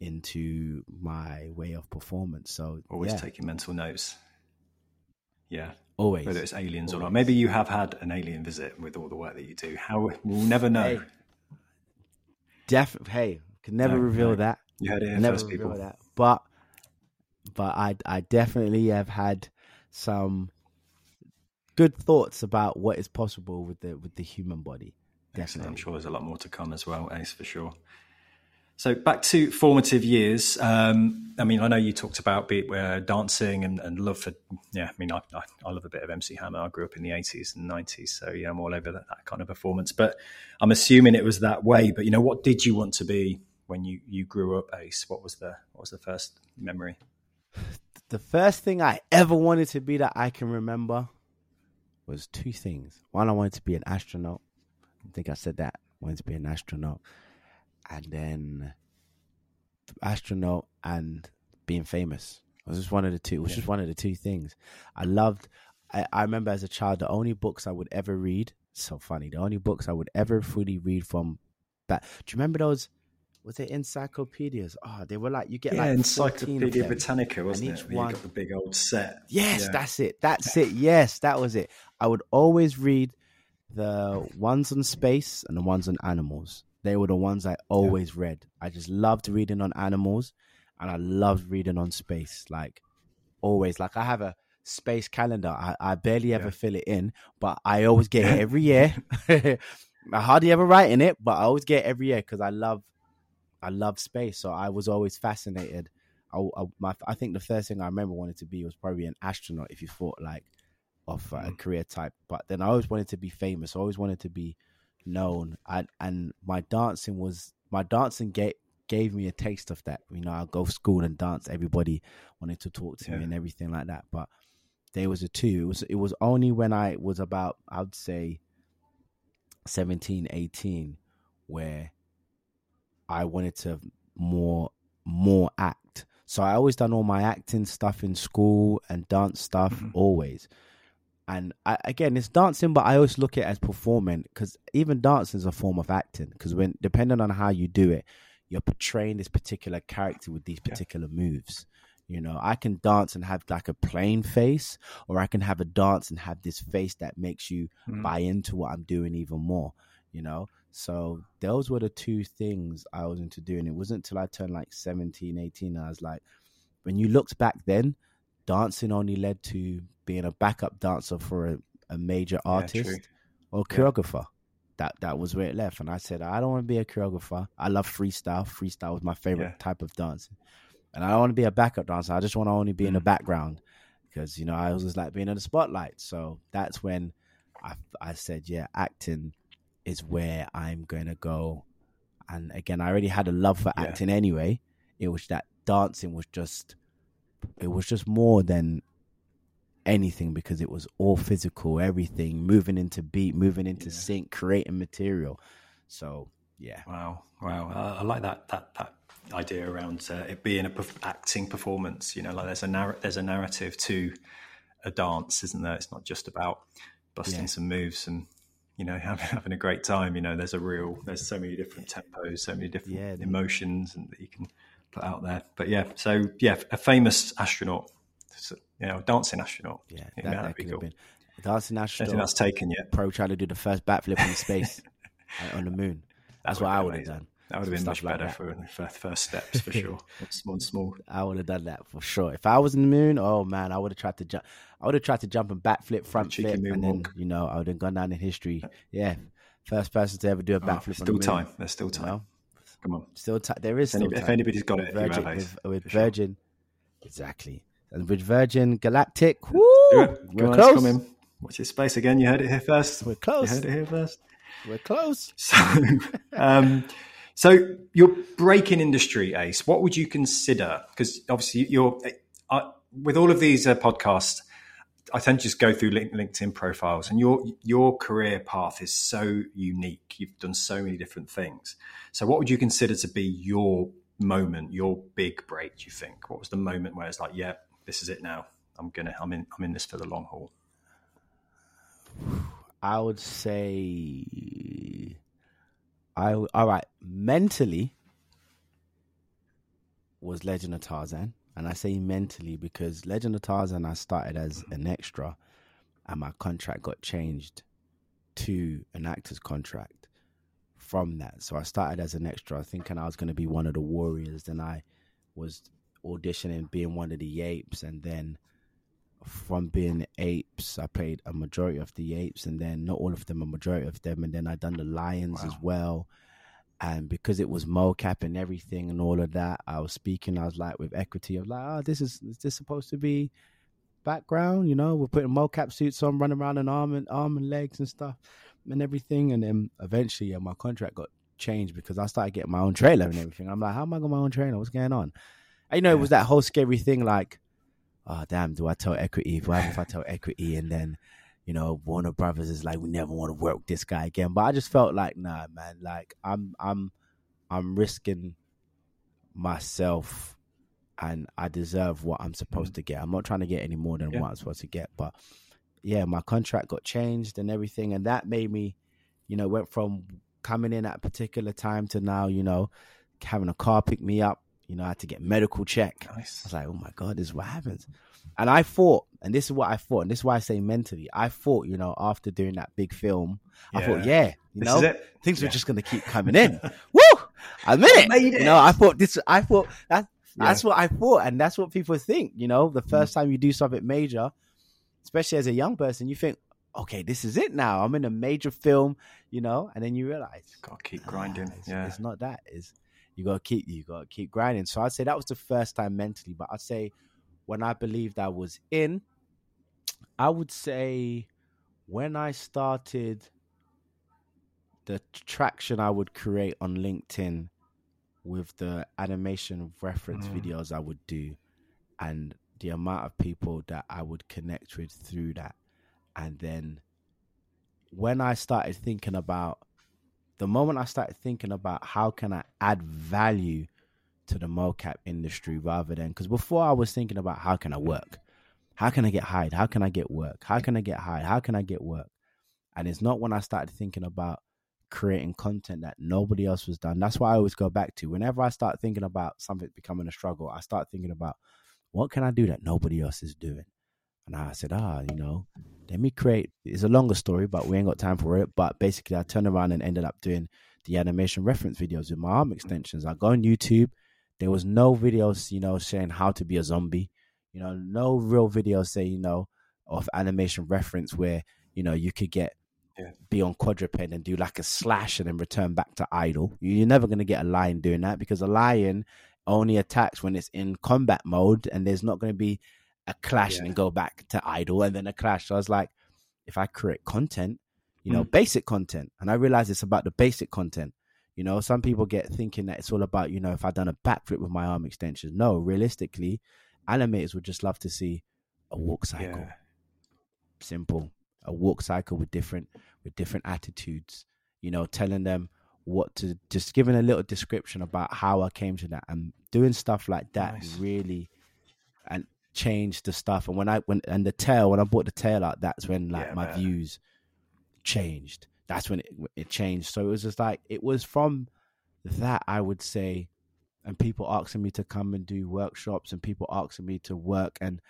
into my way of performance. So always yeah. taking mental notes. Yeah, Always. Whether it's aliens Always. or not. Maybe you have had an alien visit with all the work that you do. How we'll never know. Hey, def hey, can never no, reveal no. that. You heard it here never first, people. That. But but I I definitely have had some good thoughts about what is possible with the with the human body. Definitely. Excellent. I'm sure there's a lot more to come as well, Ace, for sure. So back to formative years. Um, I mean, I know you talked about be, uh, dancing and, and, love for. Yeah, I mean, I, I, I, love a bit of MC Hammer. I grew up in the eighties and nineties, so yeah, I'm all over that, that, kind of performance. But I'm assuming it was that way. But you know, what did you want to be when you you grew up, Ace? What was the what was the first memory? The first thing I ever wanted to be that I can remember was two things. One, I wanted to be an astronaut. I think I said that. I wanted to be an astronaut and then astronaut and being famous. It was just one of the two. It was yeah. just one of the two things. I loved. I, I remember as a child, the only books I would ever read. So funny. The only books I would ever fully read from that. Do you remember those? Was it encyclopedias? Oh, they were like you get yeah, like Encyclopedia Britannica, wasn't it? One... You got the big old set. Yes, yeah. that's it. That's it. Yes, that was it. I would always read the ones on space and the ones on animals they were the ones I always yeah. read. I just loved reading on animals and I loved reading on space. Like always. Like I have a space calendar. I, I barely ever fill it in, but I always get it every year. I hardly ever write in it, but I always get it every year because I love I love space. So I was always fascinated. I, I, my, I think the first thing I remember wanted to be was probably an astronaut. If you thought like of uh, a mm. career type, but then I always wanted to be famous. I always wanted to be known. I, and my dancing was my dancing gave gave me a taste of that. You know, I'll go to school and dance. Everybody wanted to talk to Yeah. me and everything like that. But there was a two. It was it was only when I was about I'd say 17, 18 where I wanted to more more act. So I always done all my acting stuff in school and dance stuff Mhm. always. And I, again, it's dancing, but I always look at it as performing because even dancing is a form of acting. Because when depending on how you do it, you're portraying this particular character with these Yeah. particular moves. You know, I can dance and have like a plain face, or I can have a dance and have this face that makes you Mm. buy into what I'm doing even more. You know, so those were the two things I was into doing. It wasn't until I turned like 17, 18, I was like, when you looked back then, dancing only led to being a backup dancer for a, a major artist true. or Yeah. choreographer. That that was where it left. And I said, I don't want to be a choreographer. I love freestyle. Freestyle was my favorite Yeah. type of dancing. And I don't want to be a backup dancer. I just want to only be in the Mm. background because, you know, I was just like being in the spotlight. So that's when I, I said, yeah, acting is where I'm going to go. And again, I already had a love for Yeah. acting anyway. It was that dancing was just, it was just more than anything because it was all physical, everything moving into beat, moving into Yeah. sync, creating material. So yeah, Wow, wow! Uh, I like that that that idea around uh, it being a perf- acting performance. You know, like there's a narr- there's a narrative to a dance, isn't there? It's not just about busting Yeah. some moves and you know having, having a great time. You know, there's a real there's so many different tempos, so many different Yeah. emotions, and that you can put out there. But yeah, so yeah, a famous astronaut, you know, dancing astronaut. yeah, that, that'd that be could cool. have been dancing I think that's taken yet. Pro trying to do the first backflip in space uh, on the moon. That's That what I would have done. That would have been much like better that. for first, steps for sure. Small, small. I would have done that for sure. If I was in the moon, oh man, I would have tried to jump. I would have tried to jump and backflip, front cheeky flip, and then you know I would have gone down in history. Yeah, first person to ever do a Oh, backflip. on still the moon, time. There's still you time. know? Come on. Still, time. there is If, any, still if anybody's got it, you Virgin, with, with for sure. Virgin, exactly, and with Virgin Galactic, woo, we're on, close. Watch your space again. You heard it here first. We're close. You heard it here first. We're close. So, um, so your breaking industry, Ace. What would you consider? Because obviously, you're uh, with all of these uh, podcasts. I tend to just go through LinkedIn profiles, and your your career path is so unique. You've done so many different things. So, what would you consider to be your moment, your big break? Do you think? What was the moment where it's like, yeah, this is it now. I'm gonna, I'm in, I'm in this for the long haul. I would say, I all right. Mentally, was Legend of Tarzan, and I say mentally because Legend of Tarzan I started as an extra, and my contract got changed to an actor's contract from that. So I started as an extra, thinking I was going to be one of the warriors. Then I was auditioning, being one of the apes, and then from being apes, I played a majority of the apes, and then not all of them, a majority of them, and then I done the lions as well. And because it was mocap and everything and all of that, I was speaking. I was like with equity. I was like, "Oh, this is is this supposed to be background? You know, we're putting mocap suits on, running around in arm and arm and legs and stuff and everything." And then eventually, yeah, my contract got changed because I started getting my own trailer and everything. I'm like, "How am I getting my own trailer? What's going on?" And, you know, it was that whole scary thing, like oh damn, do I tell equity? What if I tell equity and then, you know, Warner Brothers is like, we never want to work with this guy again. But I just felt like, nah, man, like I'm I'm I'm risking myself and I deserve what I'm supposed mm-hmm. to get. I'm not trying to get any more than Yeah. what I'm supposed to get. But yeah, my contract got changed and everything, and that made me, you know, went from coming in at a particular time to now, you know, having a car pick me up. You know, I had to get medical check. I was like, oh my God, this is what happens. And I thought, and this is what I thought, and this is why I say mentally, I thought, you know, after doing that big film, I thought, Yeah. yeah, you This know, things Yeah. were just going to keep coming in. Woo! I'm in it. Made You it. know, I thought this, I thought that, Yeah. that's what I thought. And that's what people think, you know, the first time you do something major, especially as a young person, you think, okay, this is it now. I'm in a major film, you know, and then you realize, Got to keep grinding. Ah, it's, yeah. it's not that. Is you gotta keep you gotta keep grinding. So I'd say that was the first time mentally, but I'd say when I believed I was in, I would say when I started the traction I would create on LinkedIn with the animation reference Mm. videos I would do and the amount of people that I would connect with through that. And then when I started thinking about the moment I started thinking about how can I add value to the mocap industry rather than because before I was thinking about how can I work, how can I get hired, how can I get work, how can I get hired, how can I get work, and it's not when I started thinking about creating content that nobody else was done. That's why I always go back to whenever I start thinking about something becoming a struggle, I start thinking about what can I do that nobody else is doing, and I said, ah, you know, let me create. It's a longer story, but we ain't got time for it. But basically, I turned around and ended up doing the animation reference videos with my arm extensions. I go on YouTube. There was no videos, you know, saying how to be a zombie. You know, no real videos say, you know, of animation reference where you know you could get Yeah. be on quadruped and do like a slash and then return back to idle. You're never going to get a lion doing that because a lion only attacks when it's in combat mode and there's not going to be a clash Yeah. and then go back to idle and then a clash. So I was like, if I create content, you know, Mm. basic content, and I realize it's about the basic content. You know, some people get thinking that it's all about, you know, if I done a backflip with my arm extensions. No, realistically, animators would just love to see a walk cycle Yeah. simple a walk cycle with different with different attitudes you know telling them what to just giving a little description about how i came to that and doing stuff like that Nice. really and changed the stuff and when i when and the tail when i bought the tail out that's when like Yeah, my man. views changed that's when it, it changed so it was just like it was from that i would say and people asking me to come and do workshops and people asking me to work and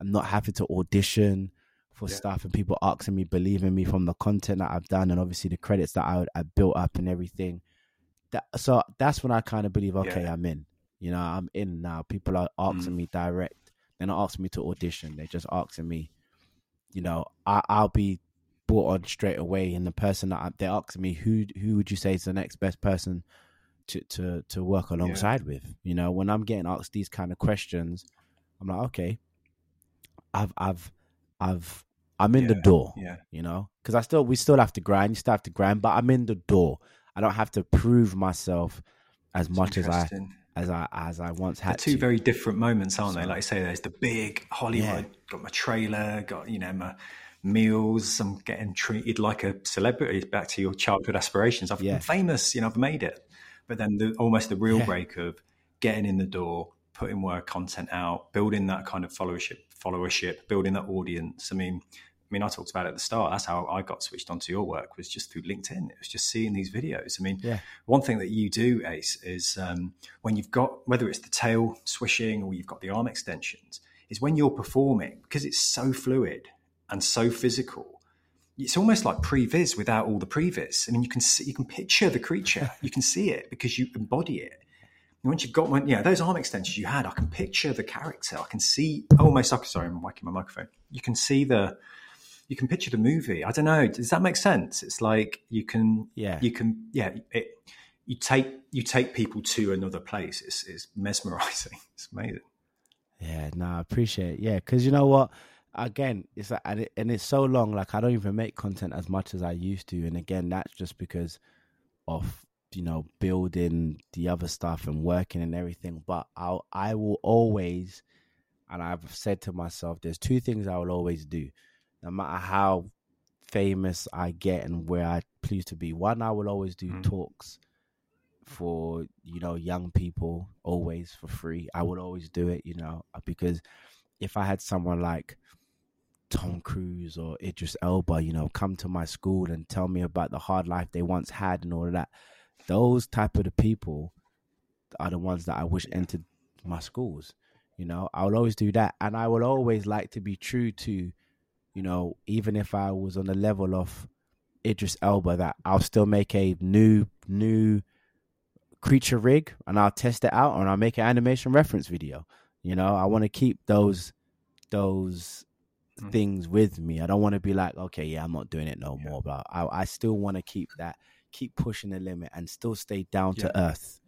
and not having to audition for Yeah. stuff and people asking me, believing me from the content that I've done and obviously the credits that I, I built up and everything. That so that's when I kind of believe, okay, Yeah. I'm in. You know, I'm in now. People are asking Mm. me direct. They're not asking me to audition. They're just asking me. You know, I, I'll be brought on straight away, and the person that I, they're asking me, who who would you say is the next best person to to to work alongside with? You know, when I'm getting asked these kind of questions, I'm like, okay, I've I've I've I'm in the door Yeah. you know because i still we still have to grind you still have to grind but i'm in the door i don't have to prove myself as It's much as i. as i as i once They're had two to very different moments, aren't they? Like I say, there's the big Hollywood, Yeah. got my trailer, got you know my meals. I'm getting treated like a celebrity. Back to your childhood aspirations. I've Yeah. been famous, you know, I've made it. But then the, almost the real Yeah. break of getting in the door, putting work content out, building that kind of followership, followership, building that audience. I mean, I mean, I talked about it at the start. That's how I got switched onto your work was just through LinkedIn. It was just seeing these videos. I mean, Yeah. one thing that you do, Ace, is um, when you've got whether it's the tail swishing or you've got the arm extensions, is when you're performing because it's so fluid and so physical. It's almost like previs without all the previs. I mean, you can see, you can picture the creature, you can see it because you embody it. And once you've got one, yeah, those arm extensions you had, I can picture the character. I can see almost. Sorry, I'm whacking my microphone. You can see the, you can picture the movie. I don't know. Does that make sense? It's like you can, Yeah. you can, yeah. It, you take you take people to another place. It's, it's mesmerizing. It's amazing. yeah no i appreciate it yeah because you know what again it's like and, it, and it's so long like i don't even make content as much as i used to and again that's just because of you know building the other stuff and working and everything but i'll i will always and i've said to myself there's two things i will always do no matter how famous i get and where i please to be one i will always do Mhm. talks for you know young people always for free. I would always do it you know because if i had someone like tom cruise or idris elba you know come to my school and tell me about the hard life they once had and all of that those type of the people are the ones that i wish entered my schools you know. I will always do that and i will always like to be true to you know even if i was on the level of idris elba that i'll still make a new new creature rig and I'll test it out and I'll make an animation reference video. You know, I want to keep those those Mm. things with me. I don't want to be like, okay, yeah, I'm not doing it no Yeah. more. But I, I still want to keep that, keep pushing the limit and still stay down to earth.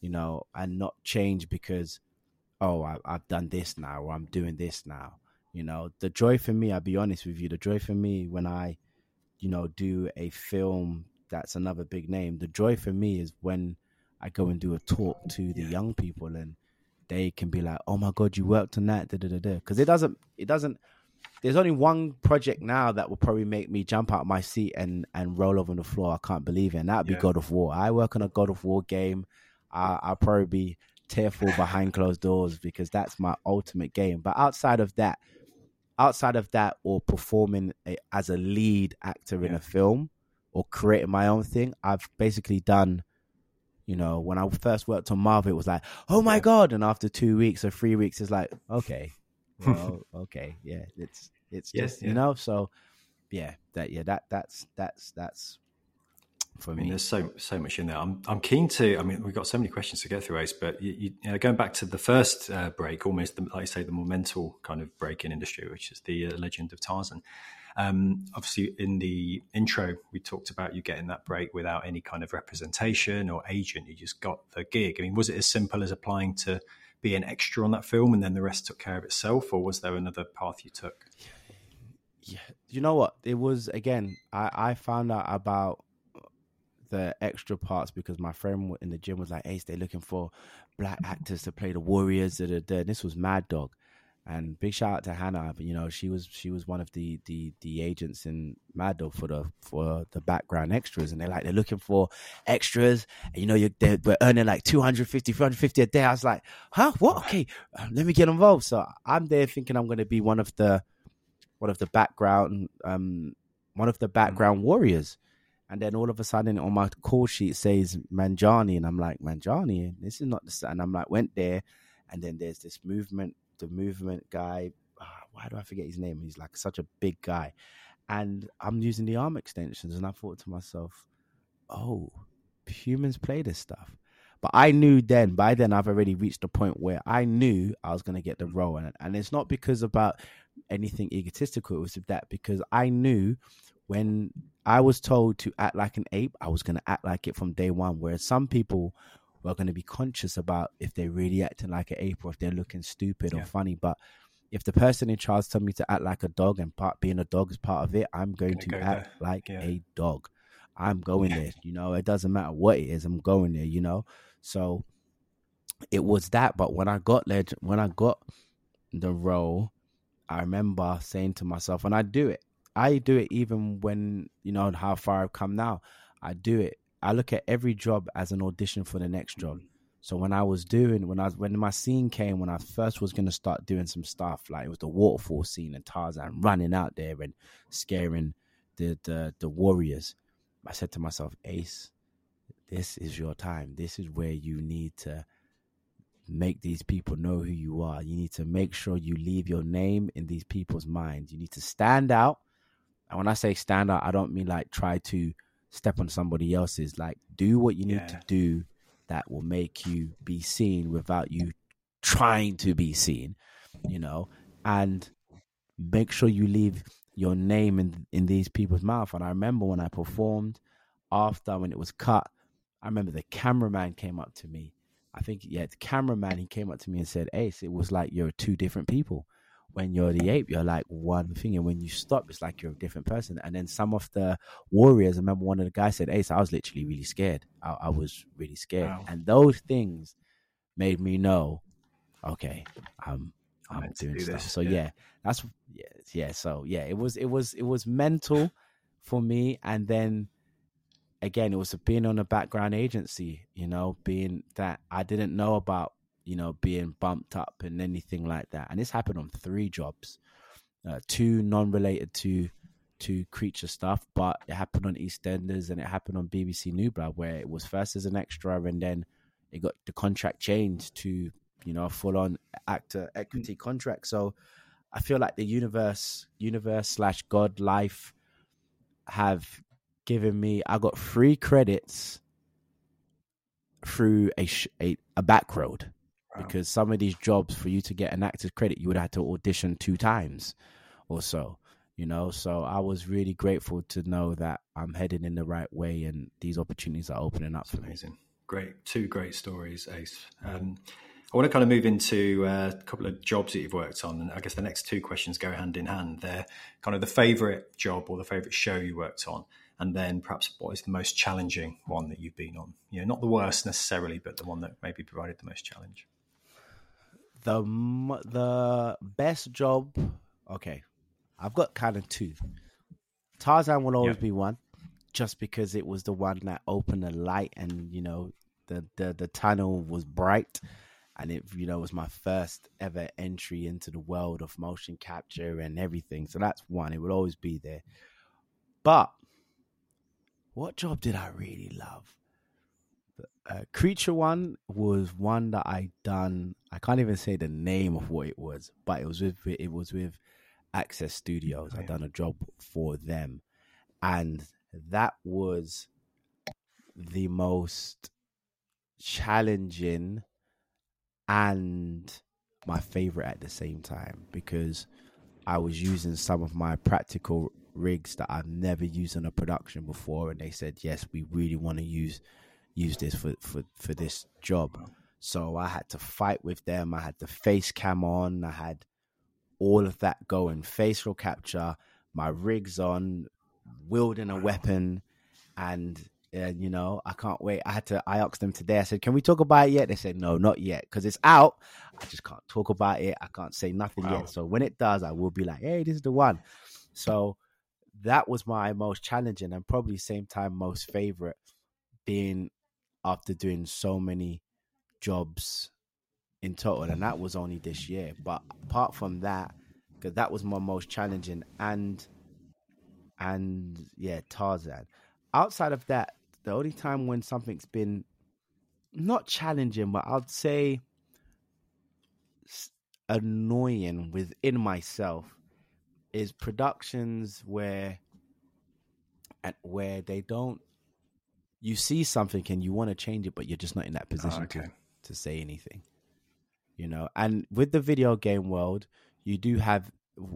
You know, and not change because, oh, I, I've done this now or I'm doing this now. You know, the joy for me, I'll be honest with you, the joy for me when I, you know, do a film that's another big name. The joy for me is when I go and do a talk to the young people and they can be like, "Oh my god, you worked on that," because it doesn't, it doesn't. There's only one project now that will probably make me jump out of my seat and and roll over on the floor. I can't believe it. And that'd be Yeah. God of War. I work on a God of War game. I, I'll probably be tearful behind closed doors because that's my ultimate game. But outside of that, outside of that, or performing a, as a lead actor in a film or creating my own thing, I've basically done. You know, when I first worked on Marvel, it was like, oh my Yeah. god! And after two weeks or three weeks, it's like, okay, well, okay, yeah, it's it's Yeah, just yeah. you know. So, yeah, that yeah, that that's that's that's for I mean, there's so so much in there. I'm I'm keen to. I mean, we've got so many questions to get through, Ace. But you, you, you know, going back to the first uh, break, almost the, like you say, the more mental kind of break in industry, which is the uh, Legend of Tarzan. Um, obviously, in the intro, we talked about you getting that break without any kind of representation or agent. You just got the gig. I mean, was it as simple as applying to be an extra on that film, and then the rest took care of itself, or was there another path you took? yeah, you know what? It was again. I I found out about the extra parts because my friend in the gym was like, "Ace, they're looking for black actors to play the warriors." Da, da, da. This was Mad Dog, and big shout out to Hannah. You know, she was she was one of the the the agents in Mad Dog for the for the background extras, and they're like they're looking for extras. And, you know, you're they're, we're earning like 250, 350 a day. I was like, huh, what? Okay, uh, let me get involved. So I'm there thinking I'm going to be one of the one of the background um one of the background warriors. And then all of a sudden on my call sheet says Mangani, and I'm like, Mangani, this is not the and I'm like, went there, and then there's this movement, the movement guy. ah, why do I forget his name? He's like such a big guy, and I'm using the arm extensions, and I thought to myself, oh, humans play this stuff. But I knew then, by then, I've already reached the point where I knew I was going to get the role. And, and it's not because about anything egotistical. It was that because I knew when I was told to act like an ape, I was going to act like it from day one. Whereas some people were going to be conscious about if they're really acting like an ape or if they're looking stupid Yeah. or funny. But if the person in charge told me to act like a dog and part being a dog is part of it, I'm going go act there. like Yeah. a dog. I'm going there. You know, it doesn't matter what it is. I'm going there. You know, so it was that. But when I got leg- when I got the role, I remember saying to myself, and I do it. I do it even when you know how far I've come now. I do it. I look at every job as an audition for the next job. So when I was doing when I when my scene came when I first was gonna start doing some stuff like it was the waterfall scene and Tarzan running out there and scaring the the the warriors. I said to myself, Ace, this is your time. This is where you need to make these people know who you are. You need to make sure you leave your name in these people's minds. You need to stand out. And when I say stand out, I don't mean like try to step on somebody else's. Like do what you need Yeah. to do that will make you be seen without you trying to be seen, you know, and make sure you leave your name in in these people's mouth. And I remember when I performed after when it was cut, I remember the cameraman came up to me. I think yeah, the cameraman he came up to me and said, Ace, it was like you're two different people. When you're the ape, you're like one thing, and when you stop, it's like you're a different person. And then some of the warriors, I remember one of the guys said, Ace, I was literally really scared. I, I was really scared. Wow. And those things made me know, okay, I'm I'm doing do stuff. this, So yeah. yeah, that's yeah, yeah. So yeah, it was it was it was mental for me, and then again, it was being on a background agency. You know, being that I didn't know about, you know, being bumped up and anything like that. And this happened on three jobs, uh, two non-related to to creature stuff, but it happened on EastEnders and it happened on BBC New Blood, where it was first as an extra, and then it got the contract changed to you know a full-on actor equity contract. So I feel like the universe, universe slash God life, have given me. I got free credits through a sh- a, a back road Wow. because some of these jobs for you to get an actor's credit you would have to audition two times or so you know so i was really grateful to know that i'm heading in the right way and these opportunities are opening up for me Amazing. Great. Two great stories, Ace. Um, I want to kind of move into uh, a couple of jobs that you've worked on. And I guess the next two questions go hand in hand. They're kind of the favourite job or the favourite show you worked on. and then perhaps what is the most challenging one that you've been on? You know, not the worst necessarily, but the one that maybe provided the most challenge. The the best job. Okay, I've got kind of two. Tarzan will always be one, just because it was the one that opened the light, and you know the the the tunnel was bright, and it you know was my first ever entry into the world of motion capture and everything. So that's one. It will always be there. But what job did I really love? Uh, Creature One was one that I done. I can't even say the name of what it was, but it was with it was with Axis Studios. Oh, yeah. I done a job for them, and that was the most challenging and my favorite at the same time because I was using some of my practical rigs that I've never used in a production before, and they said, "Yes, we really want to use use this for for for this job." So I had to fight with them. I had the face cam on. I had all of that going, facial capture, my rigs on, wielding a weapon, and and you know I can't wait. I had to. I asked them today. I said, "Can we talk about it yet?" They said, "No, not yet, because it's out. I just can't talk about it. I can't say nothing wow. yet. So when it does, I will be like, hey, this is the one." So that was my most challenging and probably same time most favorite being after doing so many jobs in total and that was only this year. But apart from that because that was my most challenging and and yeah tarzan. Outside of that the only time when something's been not challenging but i'd say annoying within myself is productions where at where they don't you see something and you want to change it but you're just not in that position oh, okay. to, to say anything you know and with the video game world you do have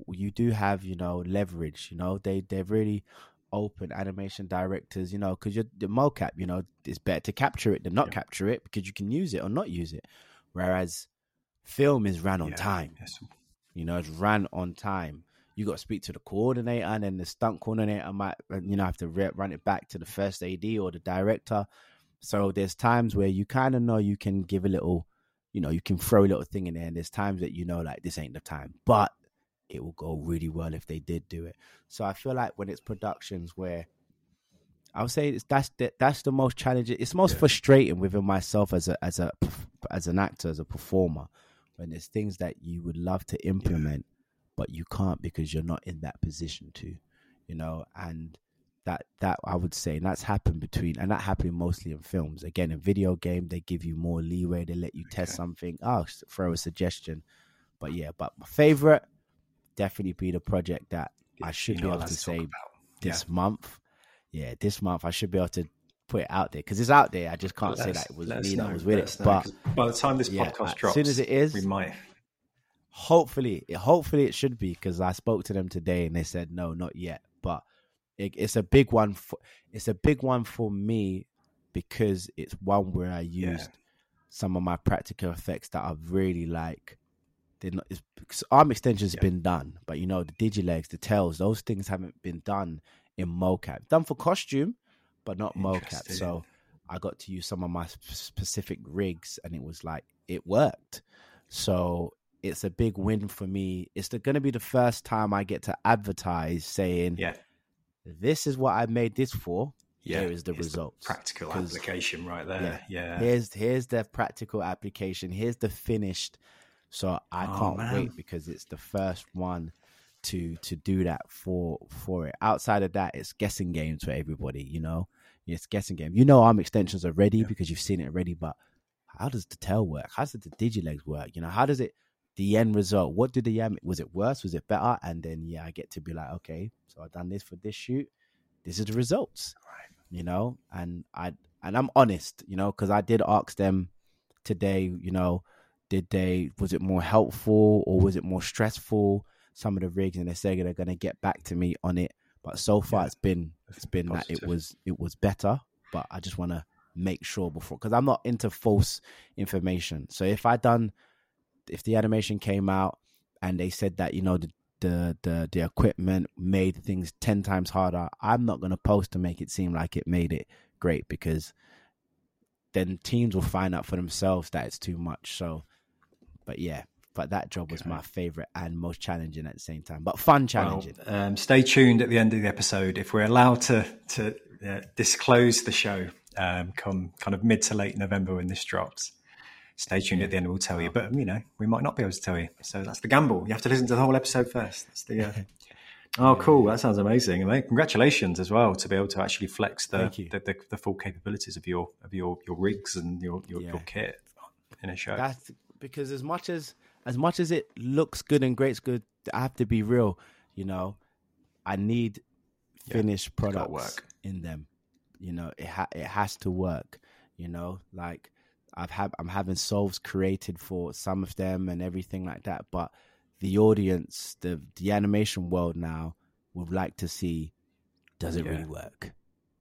you do have you know leverage you know they they're really open animation directors you know because you're the mocap you know it's better to capture it than not yeah. capture it because you can use it or not use it whereas film is ran on yeah. time yes. you know it's ran on time you got to speak to the coordinator, and then the stunt coordinator might, uh, you know, have to run it back to the first AD or the director. So there's times where you kind of know you can give a little, you know, you can throw a little thing in there, and there's times that you know, like this ain't the time, but it will go really well if they did do it. So I feel like when it's productions where I would say it's, that's the, that's the most challenging. It's most yeah. frustrating within myself as a as a as an actor as a performer when there's things that you would love to implement. Yeah but you can't because you're not in that position to, you know, and that that I would say, and that's happened between, and that happening mostly in films. Again, in video game, they give you more leeway. They let you okay. test something. Oh, throw a suggestion. But yeah, but my favorite definitely be the project that I should you be able to say this yeah. month. Yeah, this month I should be able to put it out there because it's out there. I just can't say that it was me that was with it. But by the time this yeah, podcast drops, as soon as it is, we might hopefully, hopefully it should be because I spoke to them today and they said no, not yet. But it, it's a big one. For, it's a big one for me because it's one where I used yeah. some of my practical effects that I really like. They're not. Arm extensions yeah. been done, but you know the digilegs, the tails, those things haven't been done in mocap. Done for costume, but not mocap. So I got to use some of my specific rigs, and it was like it worked. So it's a big win for me. It's going to be the first time I get to advertise saying, "Yeah, this is what I made this for. Yeah, here is the result. practical application right there. Yeah, yeah. Here's here's the practical application. Here's the finished. So I oh, can't man. wait because it's the first one to to do that for for it. Outside of that, it's guessing games for everybody. You know, it's guessing game. You know, arm extensions are ready yeah. because you've seen it already. But how does the tail work? How does the digilegs work? You know, how does it? The end result. What did the end? Was it worse? Was it better? And then yeah, I get to be like, okay, so I've done this for this shoot. This is the results, right? You know, and I and I'm honest, you know, because I did ask them today. You know, did they? Was it more helpful or was it more stressful? Some of the rigs, and they say they're going to get back to me on it. But so far, yeah, it's been it's been positive. that it was it was better. But I just want to make sure before because I'm not into false information. So if I done if the animation came out and they said that you know the the the the equipment made things 10 times harder i'm not going to post to make it seem like it made it great because then teams will find out for themselves that it's too much so but yeah but that job was Okay. my favorite and most challenging at the same time but fun challenging Well, um, stay tuned at the end of the episode if we're allowed to to uh, disclose the show. Um, come kind of mid to late November when this drops. Stay tuned at the end. We'll tell you, but you know we might not be able to tell you. So that's the gamble. You have to listen to the whole episode first. That's the. Uh... Oh, cool! That sounds amazing. And congratulations as well to be able to actually flex the the, the, the full capabilities of your of your your rigs and your your, Yeah. your kit in a show. That's because as much as as much as it looks good and great's good, I have to be real. You know, I need finished gotta products work. in them. You know, it ha- it has to work. You know, like I've had I'm having solves created for some of them and everything like that, but the audience, the the animation world now would like to see does it Yeah. really work,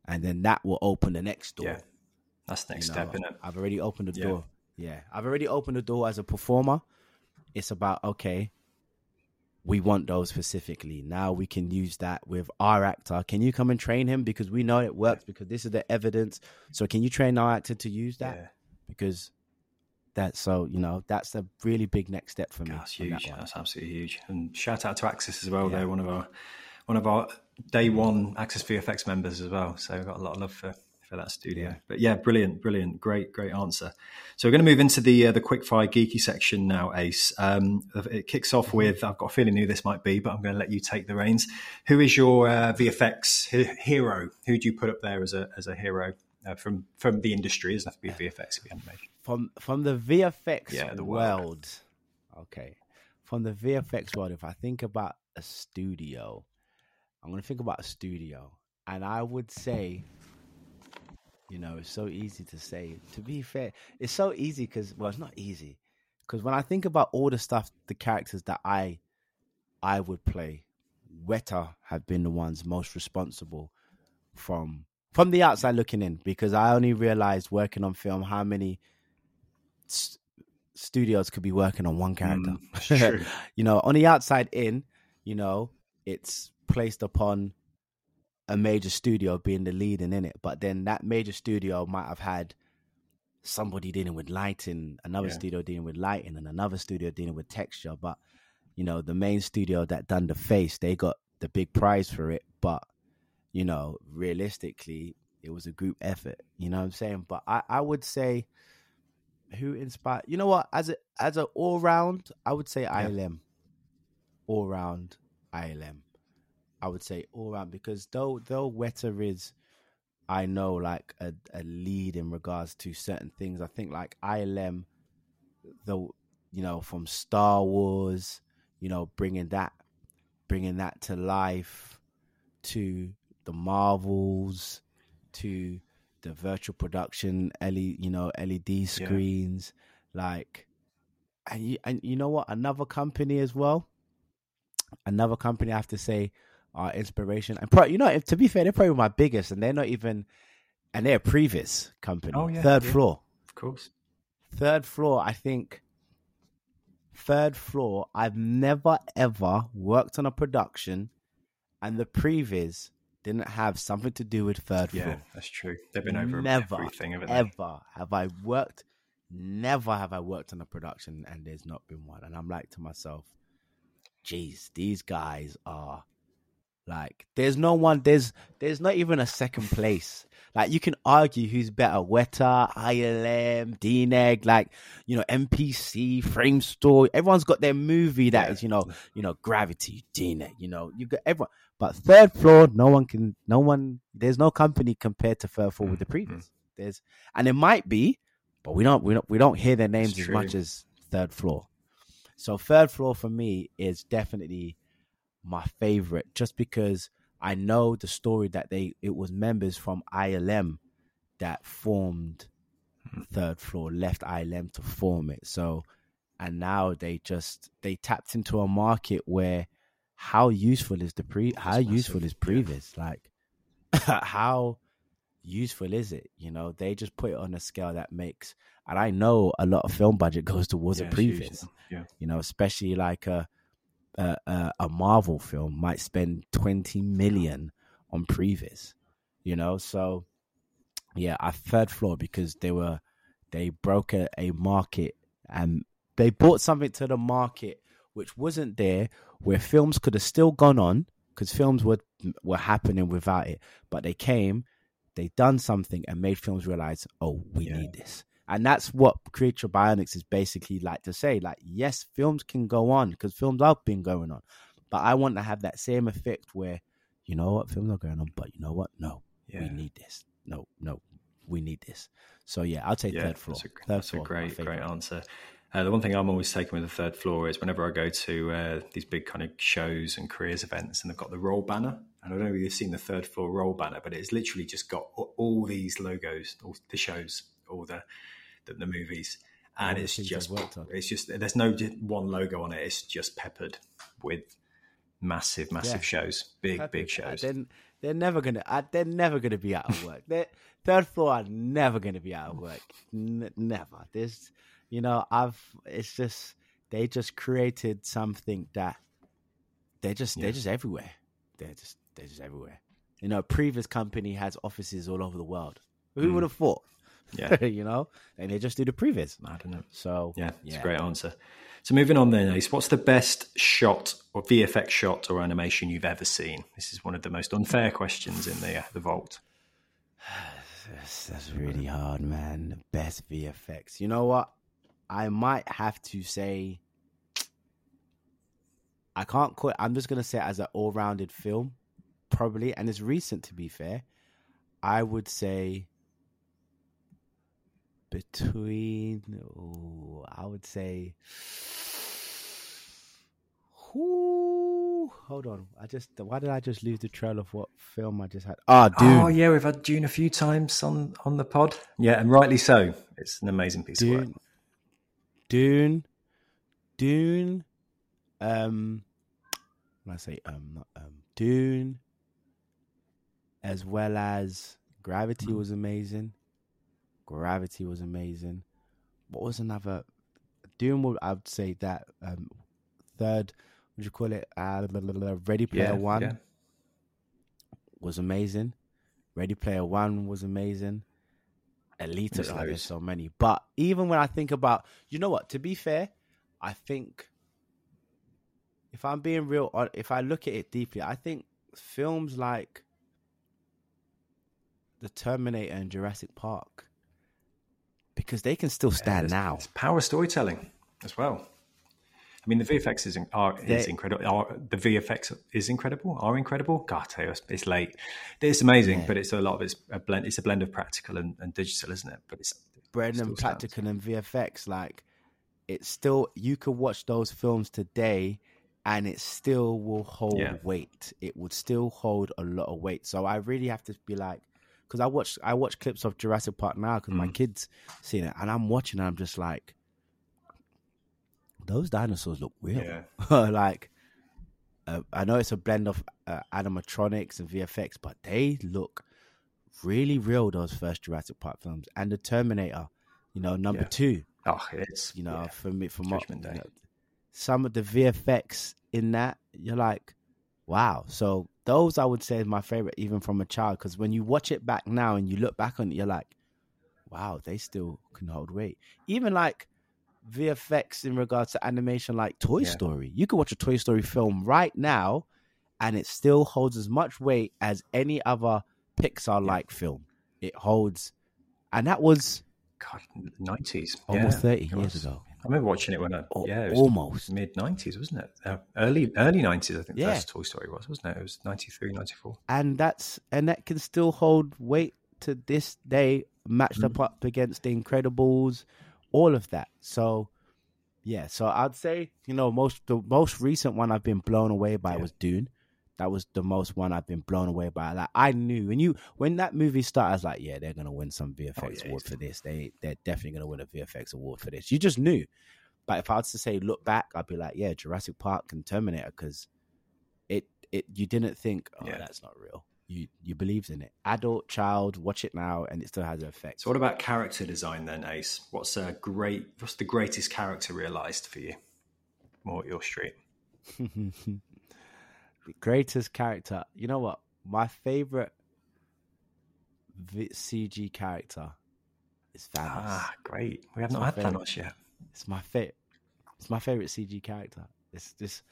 and then that will open the next door. yeah, that's the next You step, know, isn't it? I've already opened the Yeah. door. Yeah, I've already opened the door as a performer. It's about okay, we want those specifically. Now we can use that with our actor. Can you come and train him because we know it works because this is the evidence. So can you train our actor to use that? Because that's so you know that's a really big next step for me. That's on that huge. That's absolutely huge. And shout out to Axis as well. Yeah. They're one of our one of our day one Access VFX members as well. So we've got a lot of love for for that studio. But yeah, brilliant, brilliant, great, great answer. So we're going to move into the uh, the quickfire geeky section now, Ace. Um, it kicks off Mm-hmm. with I've got a feeling who this might be, but I'm going to let you take the reins. Who is your uh, VFX hero? Who do you put up there as a as a hero? Uh, from from the industry, it doesn't have to be VFX if you haven't from from the VFX Yeah, the world. world. Okay, from the VFX world, if I think about a studio, I'm gonna think about a studio, and I would say, you know, it's so easy to say. To be fair, it's so easy because well, it's not easy because when I think about all the stuff, the characters that I I would play, Weta have been the ones most responsible from from the outside looking in because I only realized working on film how many s- studios could be working on one character. Mm, you know, on the outside in, you know, it's placed upon a major studio being the lead in it, but then that major studio might have had somebody dealing with lighting, another Yeah. studio dealing with lighting, and another studio dealing with texture. But you know, the main studio that done the face, they got the big prize for it. But you know, realistically, it was a group effort. You know what I'm saying? But I, I would say who inspired you know what? As a as a all round, I would say ILM. All round ILM. I would say all round because though though Weta is I know like a, a lead in regards to certain things. I think like ILM, though you know from Star Wars, you know bringing that bringing that to life, to the Marvels, to the virtual production LED, you know LED screens, like, and you and you know what? Another company as well. Another company, I have to say, are inspiration and pro, you know, if, to be fair, they're probably my biggest, and they're not even, and they're a previs company. Oh, yeah, third yeah. floor, Of course. third floor. I think third floor. I've never ever worked on a production, and the previs didn't have something to do with third Yeah, floor. that's true. They've been over never, everything, haven't they? ever have I worked. Never have I worked on a production and there's not been one. And I'm like to myself, geez, these guys are like, there's no one, there's, there's not even a second place. Like you can argue who's better, Weta, ILM, DNEG, like, you know, MPC, Framestore. Everyone's got their movie that is you know, you know, Gravity, DNEG, you know, you got everyone. But third floor, no one can, no one, there's no company compared to third floor with the Mm-hmm. previs. There's, and it might be, but we don't, we don't, we don't hear their names as much as third floor. So third floor for me is definitely my favorite, just because I know the story that they, it was members from ILM that formed third floor, left ILM to form it. So, and now they just they tapped into a market where how useful is the pre how useful is yeah. like how useful is it you know they just put it on a scale that makes and i know a lot of film budget goes towards Yeah, a previs Yeah. you know especially like a uh, a Marvel film might spend twenty million on previs. You know, so yeah, I third floor because they were they broke a, a market and they brought something to the market which wasn't there, where films could have still gone on because films were were happening without it, but they came, they done something and made films realize, oh, we Yeah. need this. And that's what Creature Bionics is basically like to say. Like, yes, films can go on because films have been going on. But I want to have that same effect where, you know what, films are going on, but you know what? No, we need this. No, no, we need this. So yeah, I'll take Yeah, third floor. that's a, third that's floor, my great, great answer. Uh, the one thing I'm always taking with the third floor is whenever I go to uh, these big kind of shows and careers events, and they've got the roll banner. And I don't know if you've seen the third floor roll banner, but it's literally just got all, all these logos, all the shows, all the the, the movies, and it's just worked on. it's just there's no one logo on it. It's just peppered with massive, massive Yeah. shows, big, Happy big that. shows. Then they're never gonna. Uh, they're never gonna be out of work. they third floor are never gonna be out of work. N- never. This, you know, I've. It's just they just created something that they're just Yeah. they're just everywhere. They're just they're just everywhere. You know, a previs company has offices all over the world. Who Mm. would have thought? Yeah. you know, and they just do the previs. I don't know. So Yeah, it's a great answer. So moving on then, Ace, what's the best shot or VFX shot or animation you've ever seen? This is one of the most unfair questions in the uh, the vault. That's, that's really hard, man. The best VFX. You know what? I might have to say. I can't call it. I'm just gonna say it as an all-rounded film, probably, and it's recent to be fair. I would say between. Oh, I would say. Whoo, hold on. I just. Why did I just lose the trail of what film I just had? Ah, dude. Oh yeah, we've had Dune a few times on on the pod. Yeah, and rightly so. It's an amazing piece of work. Dune, Dune, Dune. Um, when I say um, not um, Dune, as well as Gravity was amazing. Gravity was amazing. What was another? Dune. Would I would say that um, third. Would you call it? Uh, blah, blah, blah, Ready Player Yeah, One yeah. was amazing. Ready Player One was amazing. Elite, oh, there's so many. But even when I think about, you know what? To be fair, I think if I'm being real, if I look at it deeply, I think films like the Terminator and Jurassic Park, because they can still stand It's- now. It's power storytelling as well. I mean, the VFX is are, is incredible. Are, the VFX is incredible. Are incredible. God, I tell you, it's, late. It's amazing, but it's a lot of it's a blend. It's a blend of practical and, and digital, isn't it? But it's bread and stands. practical and VFX, like it's still you could watch those films today and it still will hold Yeah. weight. It would still hold a lot of weight. So I really have to be like because I watch I watch clips of Jurassic Park now because Mm. my kids seen it and I'm watching and I'm just like those dinosaurs look real. Yeah. like uh, I know it's a blend of uh, animatronics and VFX, but they look really real. Those first Jurassic Park films and the Terminator, you know, number Yeah. two. Oh, it's You know, yeah. for me, for my, you know, some of the VFX in that, you're like, wow. So those I would say is my favorite, even from a child, because when you watch it back now and you look back on it, you're like, wow, they still can hold weight. Even like VFX in regards to animation, like Toy Yeah. Story. You could watch a Toy Story film right now, and it still holds as much weight as any other Pixar like film. It holds, and that was God, nineties, almost yeah, thirty years ago. I remember watching it when I Al- yeah, it was almost. mid nineties, wasn't it? Uh, early early nineties, I think. Yeah. Toy Story was, wasn't it? It was 93, 94. and that's and that can still hold weight to this day, matched Mm-hmm. up up against the Incredibles, all of that. So, yeah. So I'd say you know most the most recent one I've been blown away by Yeah. was Dune. That was the most one I've been blown away by. Like I knew when you when that movie started, I was like, yeah, they're gonna win some VFX Oh, yeah, award for this. They they're definitely gonna win a VFX award for this. You just knew. But if I was to say look back, I'd be like, yeah, Jurassic Park and Terminator because it it you didn't think, oh, Yeah. that's not real. You you believed in it. Adult, child, watch it now, and it still has an effect. So, what about character design then, Ace? What's a great? What's the greatest character realised for you? More at your street. the greatest character. You know what? My favorite CG character is Thanos. Ah, great. We have It's not had favourite. Thanos yet. It's my favorite. It's my favorite CG character. It's just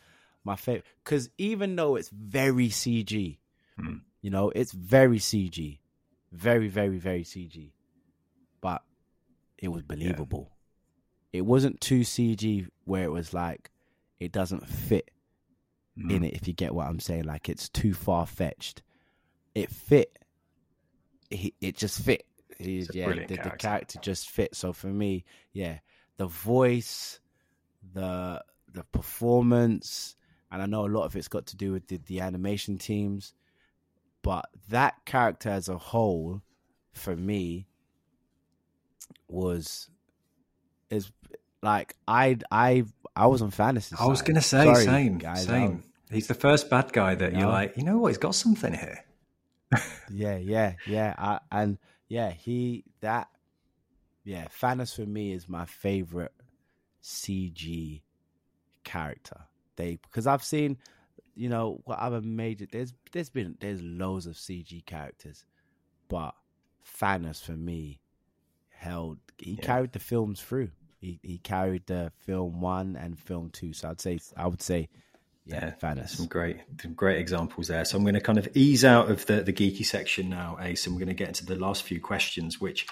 my favorite because even though it's very CG, Hmm. you know, it's very CG, very, very, very CG, but it was believable. It wasn't too CG where it was like it doesn't fit Hmm. in it. If you get what I'm saying, like it's too far fetched. It fit. It, it just fit. He's, yeah, the, the character. character just fit. So for me, yeah, the voice, the the performance, and I know a lot of it's got to do with the, the animation teams, but that character as a whole, for me, was is like I I I was on fantasy. I was going to say, Sorry, same, guys, same. He's the first bad guy that You you're like, you know what? He's got something here. Yeah, yeah, yeah. I, and yeah, he that yeah, Thanos for me is my favorite CG character. They because I've seen, you know, what other major there's there's been there's loads of CG characters, but Thanos for me held he Yeah. carried the films through. He he carried the film one and film two. So I'd say I would say yeah, Thanos. Some great, some great examples there. So I'm going to kind of ease out of the, the geeky section now, Ace, and we're going to get into the last few questions, which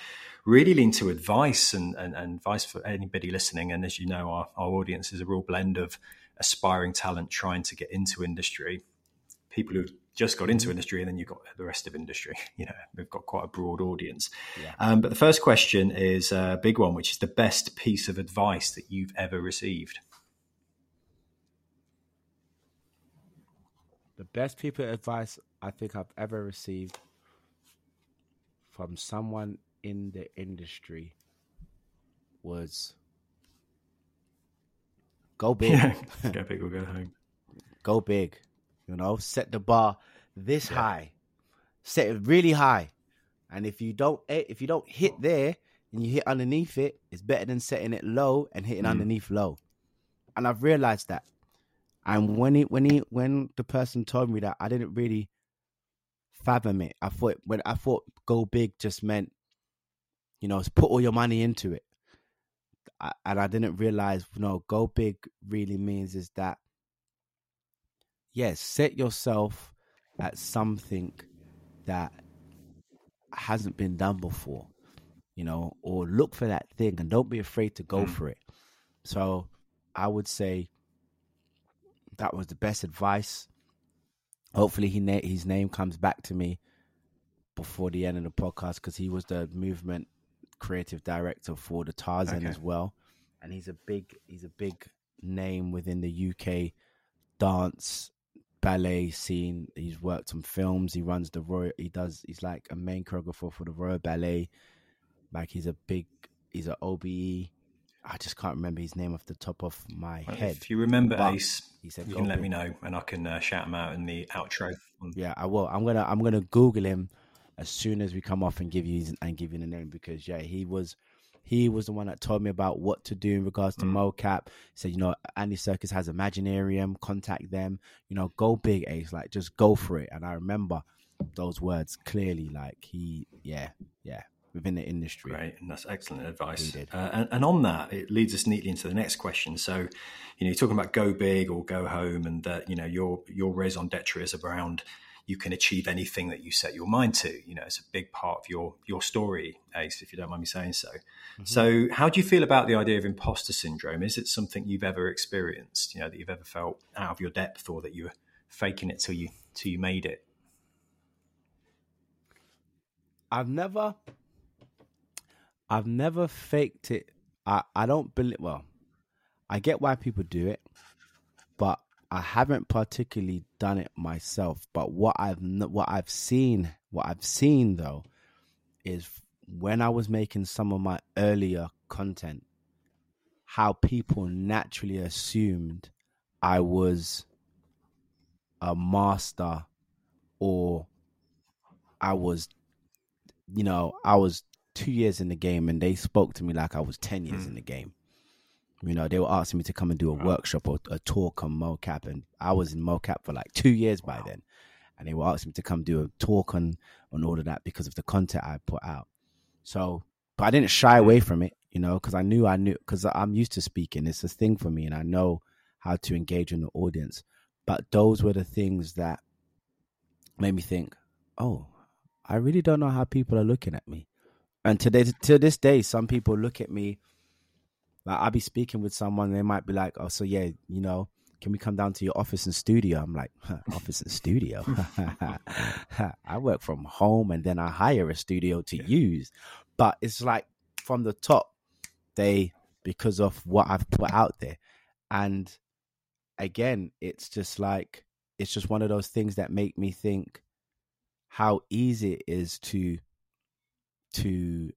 really lean to advice and, and, and advice for anybody listening. And as you know, our, our audience is a real blend of aspiring talent trying to get into industry, people who've just got Mm-hmm. into industry, and then you've got the rest of industry. You know, we've got quite a broad audience. Yeah. Um, but the first question is a big one, which is the best piece of advice that you've ever received. The best people advice I think I've ever received from someone in the industry was go big. go big or go home. go big. You know, set the bar this high. Set it really high. And if you don't eh, if you don't hit there and you hit underneath it, it's better than setting it low and hitting Mm. underneath low. And I've realized that. And when he when he when the person told me that, I didn't really fathom it. I thought when I thought go big just meant, you know, put all your money into it. I, and I didn't realize, no, go big really means is that yes, set yourself at something that hasn't been done before, you know, or look for that thing and don't be afraid to go Mm. for it. So I would say that was the best advice. Hopefully, he na- his name comes back to me before the end of the podcast because he was the movement creative director for the Tarzan Okay. as well, and he's a big he's a big name within the UK dance ballet scene. He's worked on films. He runs the Royal. He does. He's like a main choreographer for the Royal Ballet. Like he's a big. He's an OBE. I just can't remember his name off the top of my Well, head. If you remember But Ace, he said you can let me know, and I can uh, shout him out in the outro. Yeah, I will. I'm gonna I'm gonna Google him as soon as we come off and give you his, and give you the name because yeah, he was he was the one that told me about what to do in regards to mocap. He said, you know, Andy Serkis has Imaginarium, contact them. You know, go big, Ace. Like just go for it. And I remember those words clearly. Like he, yeah, yeah, within the industry. Right, and that's excellent advice. Uh, and, and on that, it leads us neatly into the next question. So, you know, you're talking about go big or go home, and that you know your your raison d'être is around you can achieve anything that you set your mind to. You know, it's a big part of your your story, Ace, if you don't mind me saying so. Mm-hmm. So, how do you feel about the idea of imposter syndrome? Is it something you've ever experienced? You know, that you've ever felt out of your depth, or that you were faking it till you till you made it? I've never I've never faked it. I, I don't believe well, I get why people do it, I haven't particularly done it myself. But what I've what I've seen, what I've seen though, is when I was making some of my earlier content, how people naturally assumed I was a master or I was you know, I was two years in the game and they spoke to me like I was 10 years hmm. in the game. You know, they were asking me to come and do a workshop or a talk on mocap, and I was in mocap for like two years by then, and they were asking me to come do a talk on on all of that because of the content I put out. So, but I didn't shy away from it, you know, because I knew I knew because I'm used to speaking. It's a thing for me, and I know how to engage in the audience. But those were the things that made me think, oh, I really don't know how people are looking at me. And today, to this day, some people look at me like I'll be speaking with someone, they might be like, "Oh, so yeah, you know, can we come down to your office and studio?" I'm like, huh, "Office and studio? I work from home, and then I hire a studio to yeah. use." But it's like from the top, they because of what I've put out there, and again, it's just like it's just one of those things that make me think how easy it is to to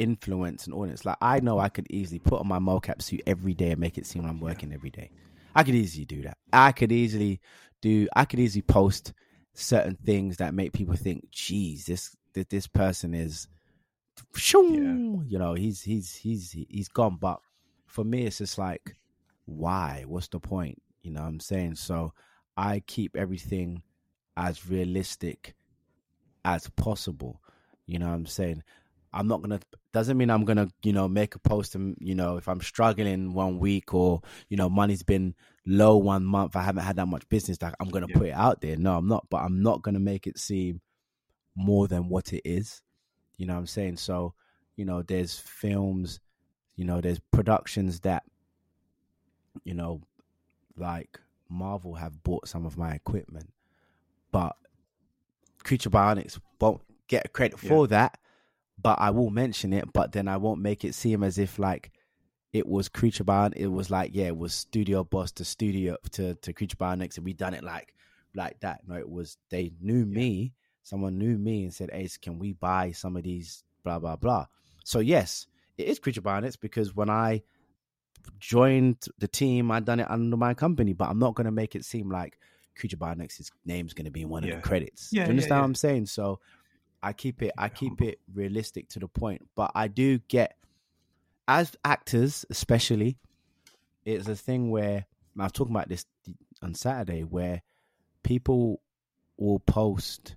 influence an audience. Like I know I could easily put on my mocap suit every day and make it seem I'm working every day. I could easily do that. I could easily do. I could easily post certain things that make people think, "Geez, this this person is, yeah. you know, he's he's he's he's gone." But for me, it's just like, why? What's the point? You know what I'm saying? So I keep everything as realistic as possible. You know what I'm saying? I'm not gonna doesn't mean I'm gonna, you know, make a post and you know, if I'm struggling one week or, you know, money's been low one month, I haven't had that much business, like I'm gonna yeah. put it out there. No, I'm not, but I'm not gonna make it seem more than what it is. You know what I'm saying? So, you know, there's films, you know, there's productions that, you know, like Marvel have bought some of my equipment, but Creature Bionics won't get credit yeah. for that but I will mention it, but then I won't make it seem as if like it was Creature Bionics. It was like, yeah, it was Studio Boss to Studio to, to Creature Bionics, and we done it like like that. No, it was they knew me, someone knew me and said, Ace, can we buy some of these blah blah blah. So yes, it is Creature Bionics because when I joined the team, I done it under my company, but I'm not gonna make it seem like Creature Bionics' name's gonna be in one yeah. of the credits. Yeah, Do you understand yeah, what I'm saying? So I keep it I keep it realistic to the point, but I do get as actors, especially, it's a thing where I was talking about this on Saturday, where people will post,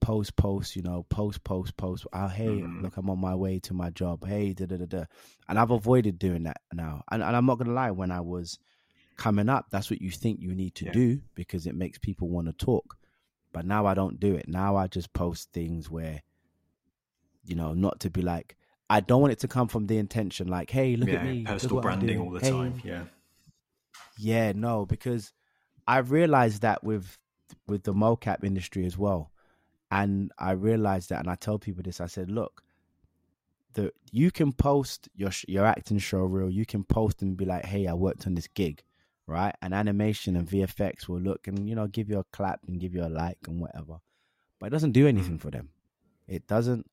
post, post, you know, post, post, post. Oh, hey, mm. look, I'm on my way to my job. Hey, da da da da. And I've avoided doing that now. And, and I'm not gonna lie, when I was coming up, that's what you think you need to yeah. do because it makes people want to talk. But now I don't do it. Now I just post things where, you know, not to be like, I don't want it to come from the intention like, hey, look yeah, at me. Personal branding all the hey. time. Yeah. Yeah, no, because I've realized that with with the mocap industry as well. And I realized that and I tell people this, I said, look, the you can post your your acting show reel, you can post and be like, hey, I worked on this gig right? And animation and VFX will look and you know give you a clap and give you a like and whatever, but it doesn't do mm. anything for them. It doesn't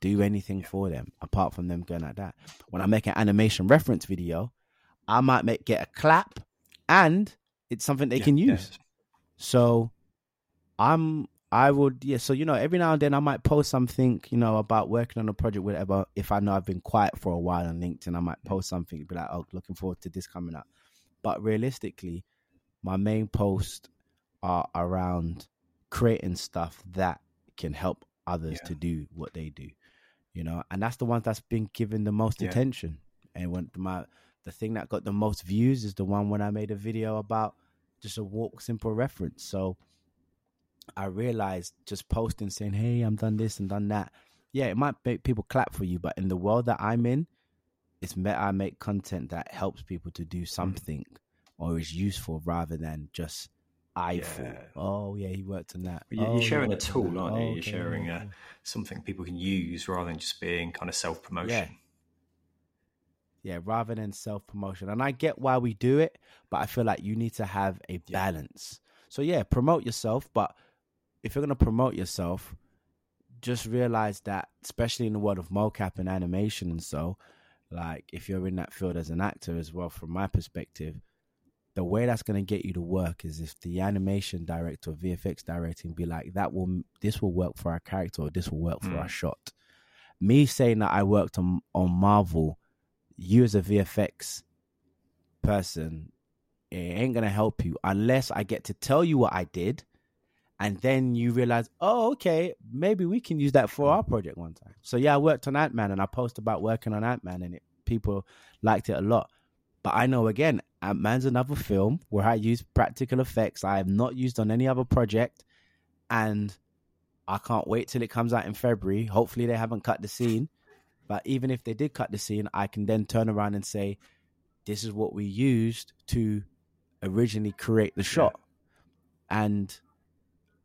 do anything for them apart from them going like that. When I make an animation reference video, I might make get a clap and it's something they yeah, can use. Yeah. So I'm I would yeah, so you know, every now and then I might post something, you know, about working on a project, whatever. If I know I've been quiet for a while on LinkedIn, I might mm. post something, be like, Oh, looking forward to this coming up. But realistically, my main posts are around creating stuff that can help others yeah. to do what they do. You know, and that's the one that's been given the most yeah. attention. And when my the thing that got the most views is the one when I made a video about just a walk simple reference. So I realized just posting saying, Hey, I'm done this and done that. Yeah, it might make people clap for you, but in the world that I'm in, it's better I make content that helps people to do mm. something or is useful rather than just I yeah. Oh yeah, he worked on that. You're, oh, sharing a tool, aren't you? Oh, you're sharing a, something people can use rather than just being kind of self promotion. Yeah. yeah, rather than self promotion. And I get why we do it, but I feel like you need to have a balance. Yeah. So yeah, promote yourself, but if you're gonna promote yourself, just realize that, especially in the world of mocap and animation and so, like if you're in that field as an actor as well, from my perspective, the way that's going to get you to work is if the animation director or VFX directing be like, that will, this will work for our character or this will work for mm. our shot. Me saying that I worked on, on Marvel, you as a VFX person, it ain't gonna help you unless I get to tell you what I did, and then you realize, oh, okay, maybe we can use that for our project one time. So yeah, I worked on Ant Man, and I post about working on Ant Man, and it, people liked it a lot. But I know again, Ant Man's another film where I use practical effects I have not used on any other project, and I can't wait till it comes out in February. Hopefully, they haven't cut the scene. But even if they did cut the scene, I can then turn around and say, "This is what we used to originally create the shot," and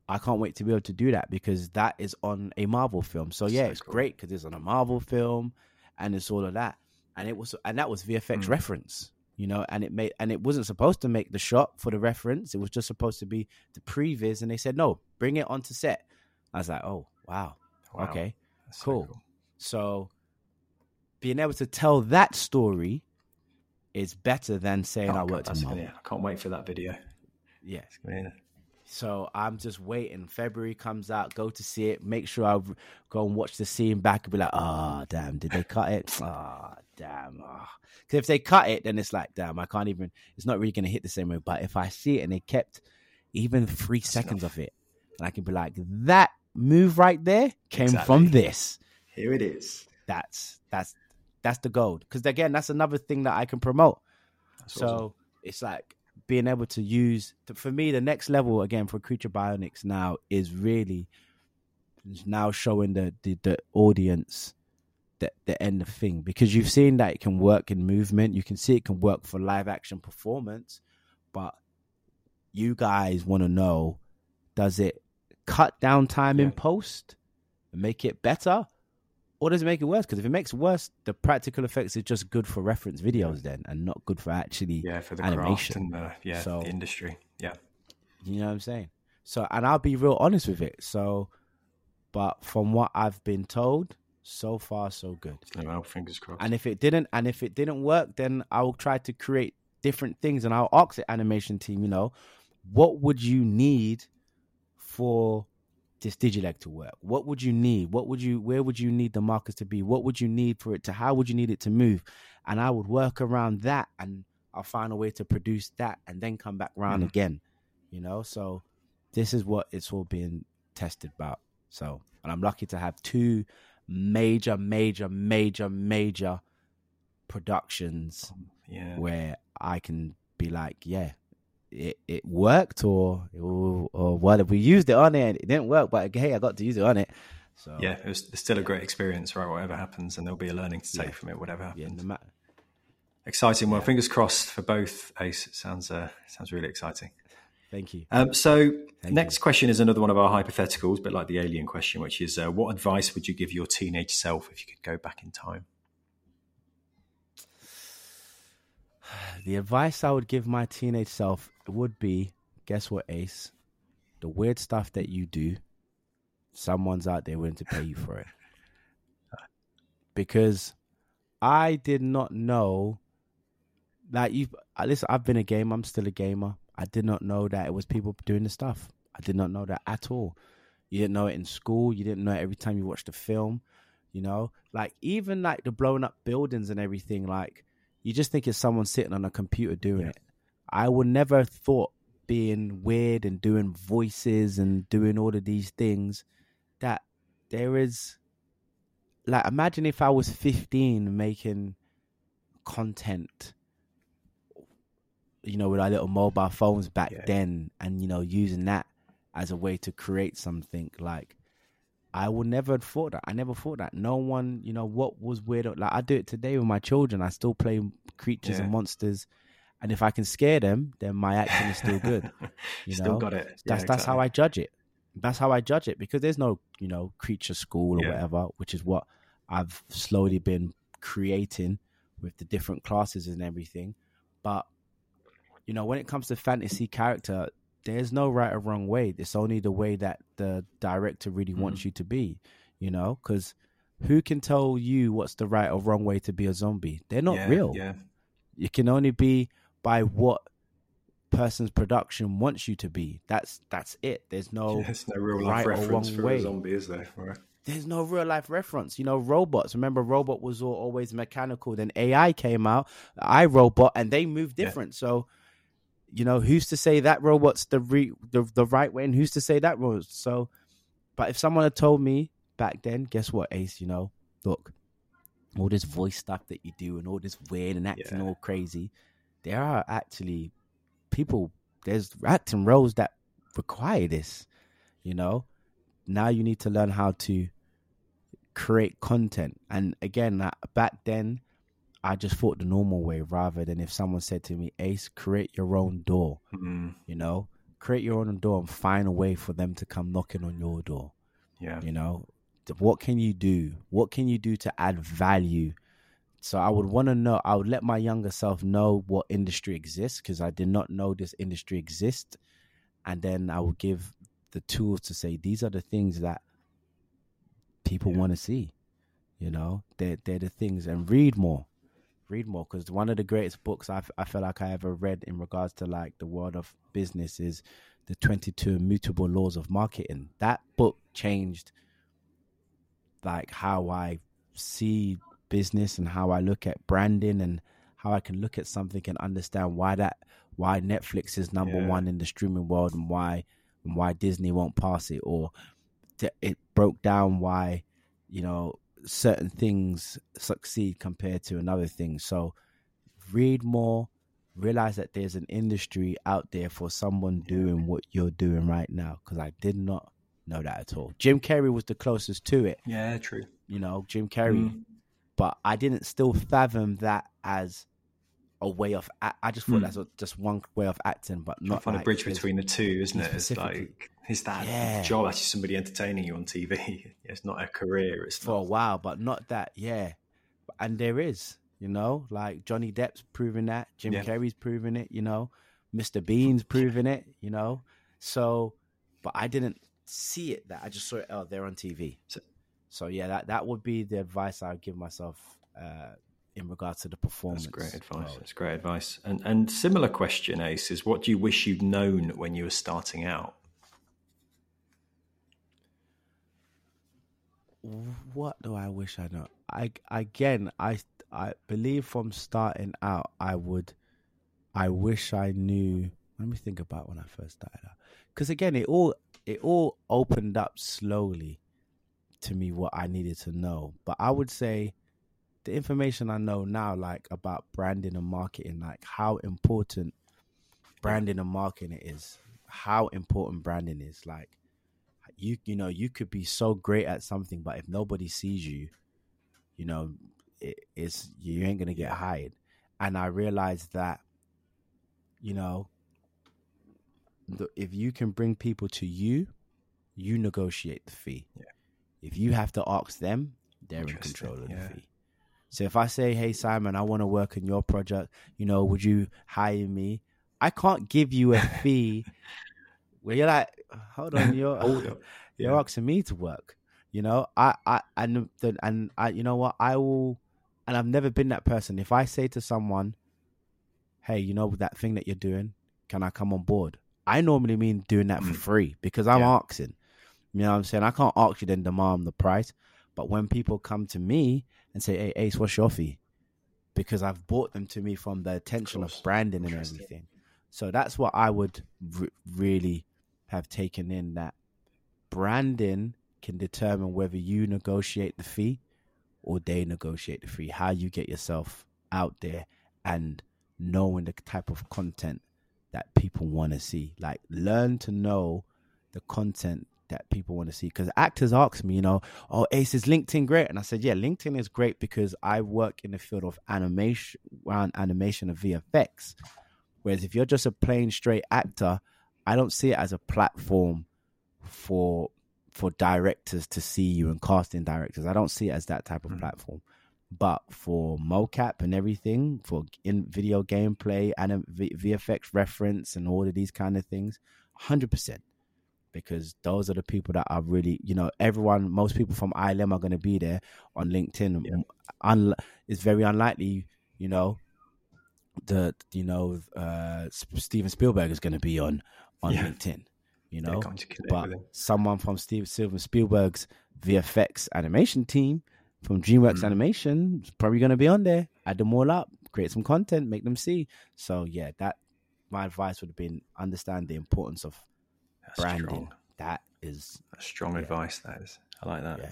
I can't wait to be able to do that because that is on a Marvel film. So yeah, So it's cool. great because it's on a Marvel film, and it's all of that, and it was and that was VFX Mm. reference, you know, and it made and it wasn't supposed to make the shot for the reference. It was just supposed to be the previs, and they said no, bring it onto set. I was like, oh wow, Wow. okay, That's so cool. So being able to tell that story is better than saying Oh, I worked on Marvel. I can't wait for that video. Yeah. So I'm just waiting. February comes out, go to see it. Make sure I go and watch the scene back and be like, oh, damn, did they cut it? Oh, damn. Ah. Because if they cut it, then it's like, damn, I can't even, it's not really going to hit the same way. But if I see it and they kept even three seconds of it, and I can be like, that move right there came from this. Here it is. That's, that's, that's the gold. Because again, that's another thing that I can promote. That's So awesome. it's like being able to use for me the next level again for Creature Bionics now is really now showing the the, the audience the the end of thing. Because you've seen that it can work in movement, you can see it can work for live action performance, but you guys want to know does it cut down time in post and make it better or does it make it worse? Because if it makes it worse, the practical effects is just good for reference videos then, and not good for actually, yeah, for the animation. and the, yeah, So- the industry. Yeah. you know what I'm saying? So, and I'll be real honest with it. So, but from what I've been told, so far so good. Well, fingers crossed. And if it didn't, and if it didn't work, then I'll try to create different things, and I'll ask the animation team, you know, what would you need for this digileg to work? What would you need? What would you? Where would you need the markers to be? What would you need for it to? How would you need it to move? And I would work around that, and I'll find a way to produce that, and then come back around Mhm. again. You know, so this is what it's all being tested about. So, and I'm lucky to have two major, major, major, major productions yeah. where I can be like, yeah, it, it worked, or, or or what if we used it on it and it didn't work, but hey, I got to use it on it. So yeah, it was it's still a great experience, right? Whatever happens, and there'll be a learning to take Yeah. from it, whatever happens. yeah, no matter. Exciting. Well, fingers crossed for both. Ace, it sounds uh, sounds really exciting. Thank you. Um, so, Thank next question is another one of our hypotheticals, but like the alien question, which is, uh, what advice would you give your teenage self if you could go back in time? The advice I would give my teenage self would be guess what, Ace? The weird stuff that you do, someone's out there willing to pay you for it. Because I did not know that you uh, listen, I've been a gamer, I'm still a gamer. I did not know that it was people doing the stuff. I did not know that at all. You didn't know it in school, you didn't know it every time you watched a film, you know? Like even like the blowing up buildings and everything, like you just think it's someone sitting on a computer doing Yeah. it. I would never have thought being weird and doing voices and doing all of these things that there is like imagine if I was 15 making content you know with our little mobile phones back Yeah. then and you know using that as a way to create something like I would never have thought that. I never thought that. No one, you know, what was weird. Like I do it today with my children. I still play creatures Yeah. and monsters, and if I can scare them, then my acting is still good. You Still know? got it. That's Yeah, that's how. I judge it. That's how I judge it because there's no, you know, creature school or Yeah. whatever, which is what I've slowly been creating with the different classes and everything. But you know, when it comes to fantasy character, there's no right or wrong way. It's only the way that the director really Mm-hmm. wants you to be. You know, because who can tell you what's the right or wrong way to be a zombie? They're not yeah, real. Yeah. It can only be by what person's production wants you to be. That's that's it. There's no There's no real life right reference for way. a zombie, is there? Right. there's no real life reference. You know, robots. Remember, robot was all, always mechanical. Then AI came out, I robot, and they move different. Yeah. So, you know, who's to say that robot's the re- the the right way, and who's to say that robot? So, but if someone had told me back then, guess what, Ace? You know, look, all this voice stuff that you do, and all this weird and acting yeah. all crazy, there are actually people. There's acting roles that require this. You know, now you need to learn how to create content. And again, back then, I just thought the normal way rather than if someone said to me, Ace, create your own door. Mm-hmm. You know, create your own door and find a way for them to come knocking on your door. Yeah. You know, what can you do? What can you do to add value? So I would want to know, I would let my younger self know what industry exists because I did not know this industry exists. And then I would give the tools to say, these are the things that people yeah. want to see. You know, they're they're the things, and read more, read more, because one of the greatest books I I feel like I ever read in regards to like the world of business is the Twenty Two Immutable Laws of Marketing. That book changed like how I see business and how I look at branding and how I can look at something and understand why that why Netflix is number yeah. one in the streaming world and why and why Disney won't pass it or it broke down why you know certain things succeed compared to another thing. So read more, realize that there's an industry out there for someone doing what you're doing right now. Because I did not know that at all. Jim Carrey was the closest to it. Yeah, true. You know, Jim Carrey. Mm. But I didn't still fathom that as a way of. I just thought mm. that's just one way of acting, but not. find like, a bridge between the two, isn't it? It's like is that yeah. job actually somebody entertaining you on TV? it's not a career. It's for not... a while, but not that. Yeah, and there is, you know, like Johnny Depp's proving that, Jim yeah. Carrey's proving it, you know, Mr. Bean's proving it, you know. So, but I didn't see it. That I just saw it. Oh, they're on TV. So, so yeah, that that would be the advice I would give myself. Uh, in regards to the performance. That's great advice. That's great advice. And and similar question, Ace, is what do you wish you'd known when you were starting out? What do I wish I know? I again, I I believe from starting out, I would, I wish I knew. Let me think about when I first started out, because again, it all it all opened up slowly to me what I needed to know. But I would say the information I know now, like about branding and marketing, like how important branding and marketing is, how important branding is. Like you, you know, you could be so great at something, but if nobody sees you, you know, it, it's you ain't gonna get hired. And I realized that, you know, the, if you can bring people to you, you negotiate the fee. Yeah. If you have to ask them, they're in control of yeah. the fee. So if I say, "Hey Simon, I want to work in your project, you know, would you hire me?" I can't give you a fee where you're like, "Hold on, you're you're yeah. asking me to work." You know, I I and and I you know what I will, and I've never been that person. If I say to someone, "Hey, you know that thing that you're doing, can I come on board?" I normally mean doing that for mm. free because I'm yeah. asking. You know what I'm saying? I can't ask you then demand the price. But when people come to me and say, "Hey, Ace, what's your fee?" Because I've bought them to me from the attention of, of branding and everything. So that's what I would re- really have taken in that branding can determine whether you negotiate the fee or they negotiate the fee. How you get yourself out there and knowing the type of content that people want to see. Like learn to know the content that people want to see. Because actors ask me, you know, oh, Ace, is LinkedIn great? And I said, yeah, LinkedIn is great because I work in the field of animation, around animation of VFX. Whereas if you're just a plain straight actor, I don't see it as a platform for for directors to see you and casting directors. I don't see it as that type of mm. platform. But for mocap and everything, for in video gameplay and VFX reference and all of these kind of things, hundred percent because those are the people that are really, you know, everyone, most people from ILM are going to be there on LinkedIn. Yeah. Un- it's very unlikely, you know, that you know uh, Steven Spielberg is going to be on on yeah. LinkedIn, you know, but someone from Steve Steven Spielberg's VFX animation team from DreamWorks Mm. Animation is probably going to be on there. Add them all up, create some content, make them see. So yeah, that my advice would have been understand the importance of That's branding. strong. That is That's strong Yeah. advice. That is. I like that. yeah.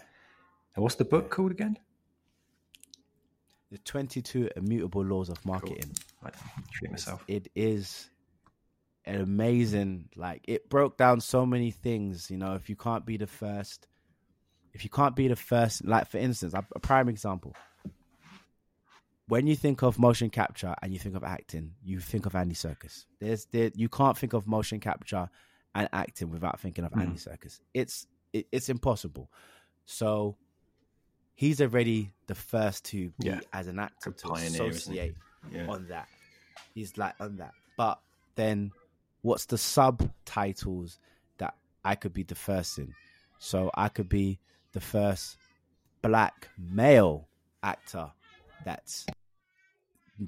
And what's the book called again? The 22 immutable laws of marketing. I treat myself. It is an amazing like it broke down so many things, you know, if you can't be the first if you can't be the first like for instance, a a prime example. When you think of motion capture and you think of acting, you think of Andy Serkis. There's there you can't think of motion capture and acting without thinking of Mm. Andy Serkis. It's it, it's impossible. So he's already the first to be Yeah. as an actor A to pioneer, associate Yeah. on that. He's like on that. But then what's the subtitles that I could be the first in? So I could be the first black male actor that's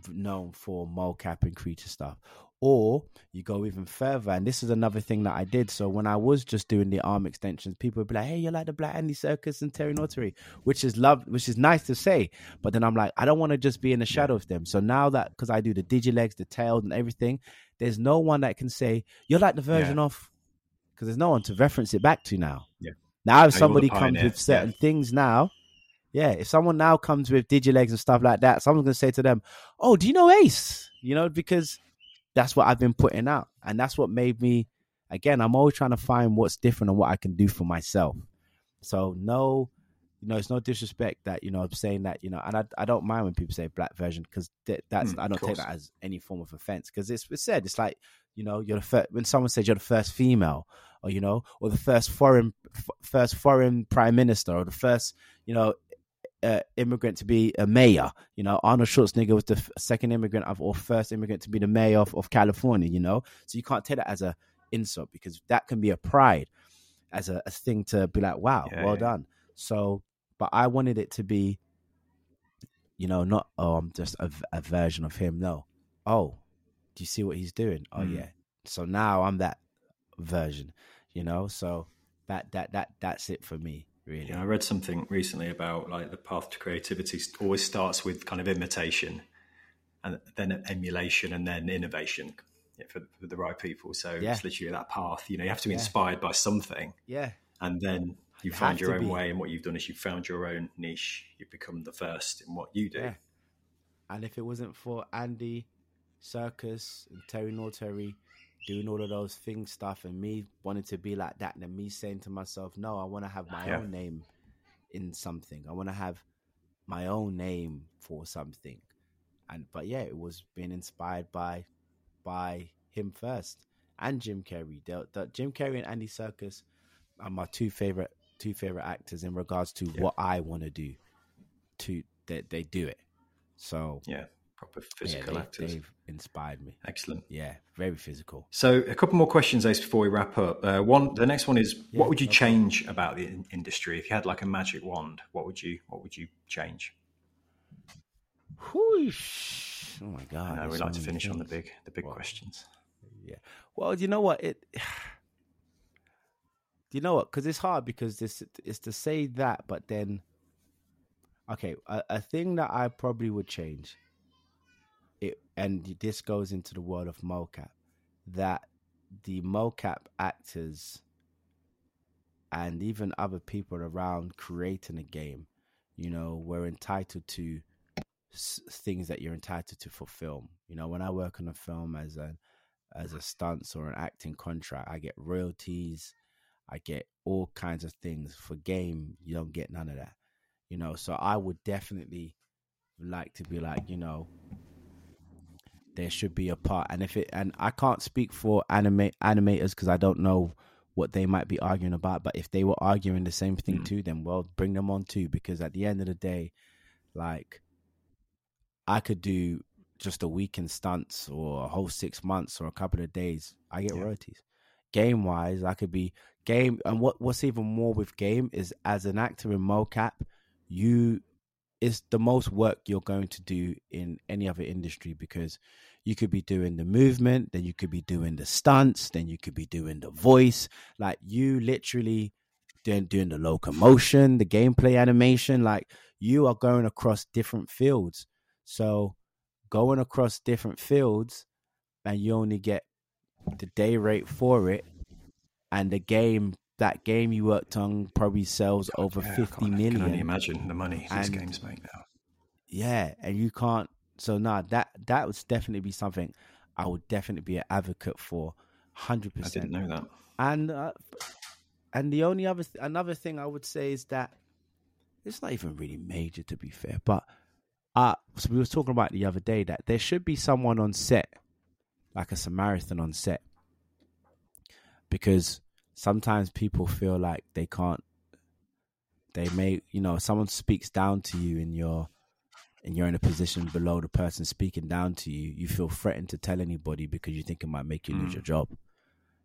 known for mocap and creature stuff. Or you go even further, and this is another thing that I did. So when I was just doing the arm extensions, people would be like, "Hey, you're like the Black Andy Serkis and Terry Notary," which is love, which is nice to say. But then I'm like, I don't want to just be in the shadow of them. So now that because I do the digilegs, the tails, and everything, there's no one that can say you're like the version of because there's no one to reference it back to now. Yeah. Now if somebody comes with certain things now, yeah, if someone now comes with digilegs and stuff like that, someone's gonna say to them, "Oh, do you know Ace?" You know, because that's what I've been putting out, and that's what made me. Again, I'm always trying to find what's different and what I can do for myself. So no, you know, it's no disrespect that you know I'm saying that you know, and I I don't mind when people say black version because th- that's Mm, I don't take that as any form of offense because it's, it's said it's like you know you're the first when someone says you're the first female or you know or the first foreign f- first foreign prime minister or the first you know uh, immigrant to be a mayor. You know, Arnold Schwarzenegger was the f- second immigrant of, or first immigrant to be the mayor of, of California. You know, so you can't take that as a insult because that can be a pride, as a, a thing to be like, wow, Yeah, well yeah. done. So, but I wanted it to be, you know, not oh, I'm just a version of him. No, oh, do you see what he's doing? Oh Mm. yeah. So now I'm that version. You know, so that that that that's it for me. Really. Yeah, I read something recently about like the path to creativity always starts with kind of imitation, and then emulation, and then innovation for, for the right people. So Yeah. it's literally that path. You know, you have to be Yeah. inspired by something, Yeah. and then you You find your own be. way. And what you've done is you've found your own niche. You've become the first in what you do. Yeah. And if it wasn't for Andy Serkis and Terry Notary doing all of those things stuff and me wanting to be like that, and then me saying to myself, No, I want to have my Yeah. own name in something. I want to have my own name for something. And but yeah, it was being inspired by by him first and Jim Carrey. The, the Jim Carrey and Andy Serkis are my two favorite two favorite actors in regards to Yeah. what I want to do. To that they, do it. So Yeah, proper yeah, physical they, actors. they've inspired me. Excellent. Yeah, very physical. So a couple more questions, Ace, before we wrap up. Uh, one, the next one is, Yeah, what would you problem. change about the in- industry if you had like a magic wand? What would you What would you change? Whoosh. Oh my god! I we like to finish on the big the big Well, questions. Yeah. Well, you know what? It. you know what? Because it's hard because this is to say that, but then, okay, a, a thing that I probably would change. And this goes into the world of mocap, that the mocap actors and even other people around creating a game, you know, were entitled to s- things that you're entitled to for film. You know, when I work on a film as a as a stunts or an acting contract, I get royalties, I get all kinds of things. For game, you don't get none of that. You know, so I would definitely like to be like, you know, there should be a part and if it and I can't speak for anime animators because I don't know what they might be arguing about, but if they were arguing the same thing Mm. too, then well bring them on too because at the end of the day, like I could do just a week in stunts or a whole six months or a couple of days. I get Yeah. royalties. Game wise, I could be game and what what's even more with game is as an actor in mocap, you it's the most work you're going to do in any other industry because you could be doing the movement, then you could be doing the stunts, then you could be doing the voice. Like you literally doing doing the locomotion, the gameplay animation. Like you are going across different fields. So going across different fields, and you only get the day rate for it, and the game that game you worked on probably sells God, over yeah, fifty God, million. I can only imagine the money these And- games make now. Yeah, and you can't. So nah, that that would definitely be something I would definitely be an advocate for, hundred percent. I didn't know that. And uh, and the only other th- another thing I would say is that it's not even really major to be fair, but uh so we were talking about the other day that there should be someone on set, like a Samaritan on set, because sometimes people feel like they can't. They may, you know, someone speaks down to you in you're, and you're in a position below the person speaking down to you. You feel threatened to tell anybody because you think it might make you lose Mm. your job.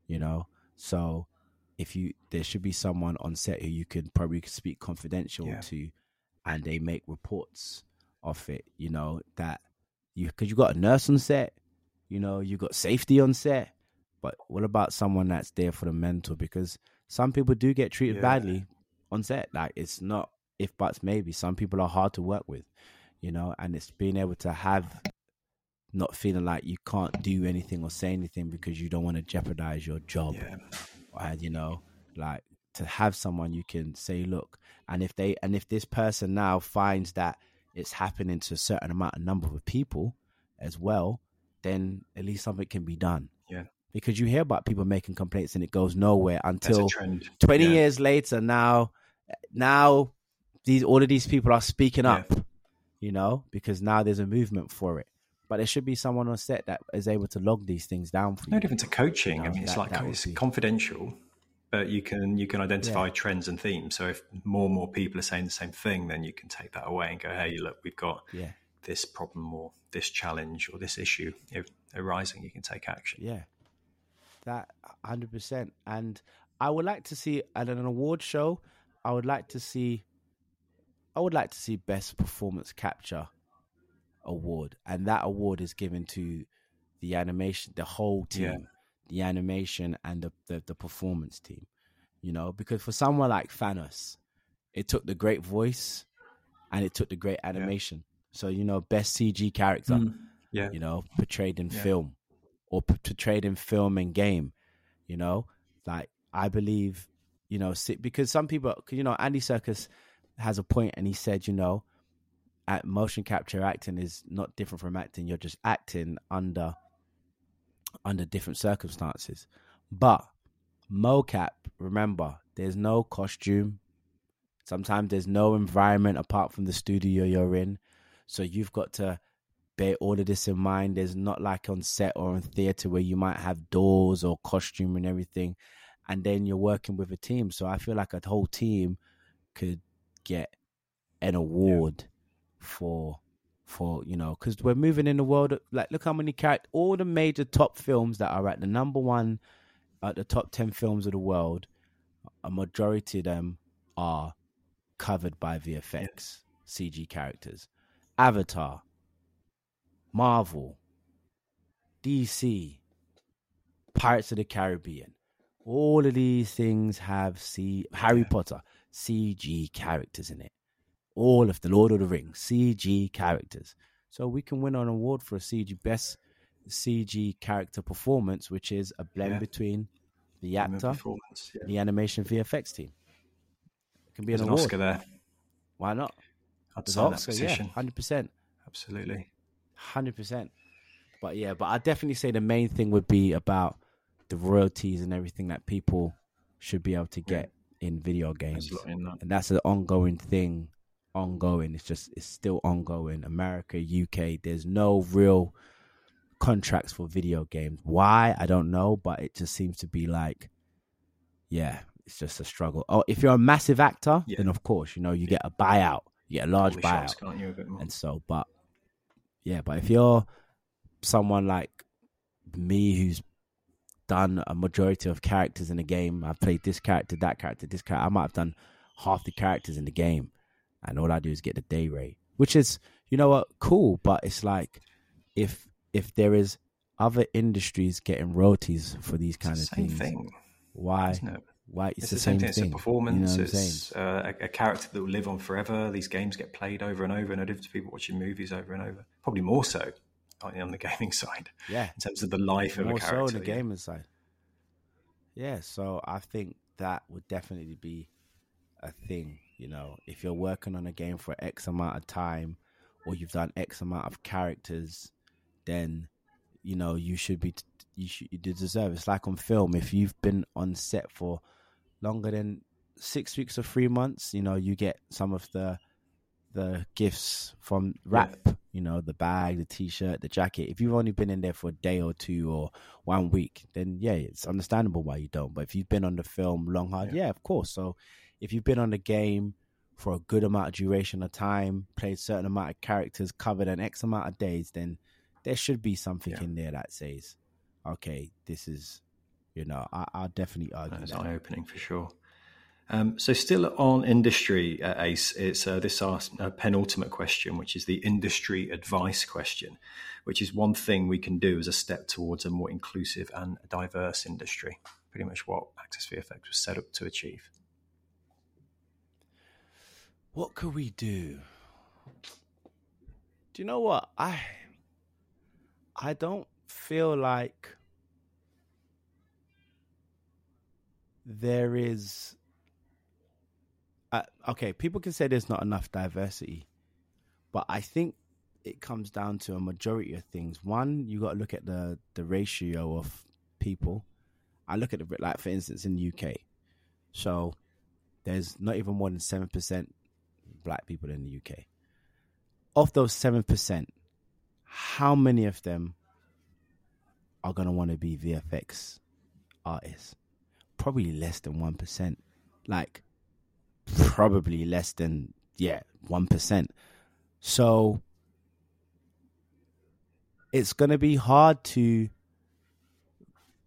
You know, so if you there should be someone on set who you can probably speak confidential Yeah. to, and they make reports of it. You know that you because you got a nurse on set, you know you got safety on set, but what about someone that's there for the mental? Because some people do get treated Yeah. badly on set. Like it's not if buts maybe. Some people are hard to work with, you know, and it's being able to have not feeling like you can't do anything or say anything because you don't want to jeopardize your job Yeah. and you know like to have someone you can say look and if they and if this person now finds that it's happening to a certain amount of number of people as well then at least something can be done Yeah. because you hear about people making complaints and it goes nowhere until 20 Yeah. years later now now these all of these people are speaking Yeah. up you know because now there's a movement for it but there should be someone on set that is able to log these things down for No you different to coaching. You I mean, it's that- like that it's be- confidential, but you can you can identify trends and themes. So if more and more people are saying the same thing, then you can take that away and go, "Hey, look, we've got yeah this problem or this challenge or this issue arising. You can take action." Yeah, that hundred percent. And I would like to see at an award show. I would like to see. I would like to see best performance capture award, and that award is given to the animation, the whole team, Yeah. the animation and the, the the performance team. You know, because for someone like Thanos, it took the great voice, and it took the great animation. So you know, best CG character Mm. Yeah. you know, portrayed in Yeah. film or portrayed in film and game, you know, like I believe, you know, because some people, you know, Andy Serkis has a point and he said, you know, at motion capture acting is not different from acting. You're just acting under under different circumstances. But mocap, remember, there's no costume. Sometimes there's no environment apart from the studio you're in. So you've got to bear all of this in mind. There's not like on set or in theater where you might have doors or costume and everything. And then you're working with a team. So I feel like a whole team could get an award for for you know because we're moving in the world of, like look how many characters all the major top films that are at the number one at the top 10 films of the world a majority of them are covered by vfx cg characters. Avatar marvel dc pirates of the caribbean. All of these things have see harry Yeah. potter cg characters in it all of the Lord of the Rings CG characters. So we can win an award for a CG best CG character performance, which is a blend Yeah. between the actor. Yeah. the animation VFX team. It can be There's an an award. Oscar there. Why not? I'd There's sign that Oscar, yeah, hundred percent, Absolutely. hundred percent. But yeah, but I definitely say the main thing would be about the royalties and everything that people should be able to get in video games. There's a lot in that. and that's an ongoing thing ongoing it's just it's still ongoing america uk there's no real contracts for video games why i don't know but it just seems to be like yeah it's just a struggle oh if you're a massive actor Yeah. then of course you know you get a buyout you get a large shots, buyout can't you, a bit more? and so but yeah but if you're someone like me who's done a majority of characters in the game i've played this character that character this character i might have done half the characters in the game and all i do is get the day rate which is you know what cool but it's like if if there is other industries getting royalties for these kind the of things thing, why? Why it's, It's, the, the same same thing. It's a performance. You know it's uh, a, a character that will live on forever. These games get played over and over. No different to people watching movies over and over. Probably more so on the gaming side Yeah, in terms of the life of more a so character. on the yeah. gamer side. Yeah, so I think that would definitely be a thing. You know, if you're working on a game for X amount of time, or you've done X amount of characters, then you know you should be you should you deserve. It's like on film. If you've been on set for longer than six weeks or three months, you know you get some of the the gifts from rap. You know, the bag, the t-shirt, the jacket. If you've only been in there for a day or two or one week, then yeah, it's understandable why you don't. But if you've been on the film long hard, yeah, of course. So if you've been on the game for a good amount of duration of time, played certain amount of characters, covered an X amount of days, then there should be something Yeah. in there that says, okay, this is, you know, I, I'll definitely argue That's that. eye opening for sure. Um, so, still on industry, uh, Ace, it's uh, this our uh, penultimate question, which is the industry advice question, which is one thing we can do as a step towards a more inclusive and diverse industry. Pretty much what Access VFX was set up to achieve. What could we do? Do you know what I? I don't feel like there is. Okay, people can say there's not enough diversity, but I think it comes down to a majority of things. One, you got to look at the the ratio of people. I look at the like for instance in the UK, so there's not even more than seven percent black people in the UK. Of those seven percent, how many of them are gonna want to be VFX artists? Probably less than one percent. Like probably less than yeah one percent. So it's gonna be hard to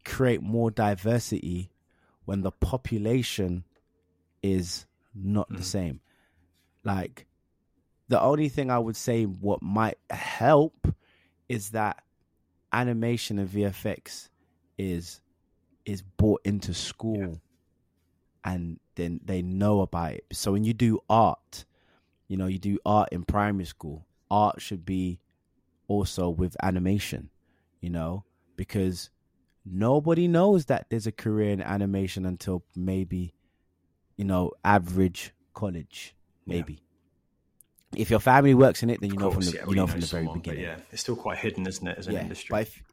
create more diversity when the population is not the hmm. same. Like the only thing I would say what might help is that animation and VFX is is brought into school and then they know about it. So when you do art, you know, you do art in primary school, art should be also with animation, you know, because nobody knows that there's a career in animation until maybe, you know, average college, maybe. If your family works in it, then you Of know from the yeah, you well, know from the very someone, but beginning. Yeah, it's still quite hidden, isn't it, as an yeah, industry? If,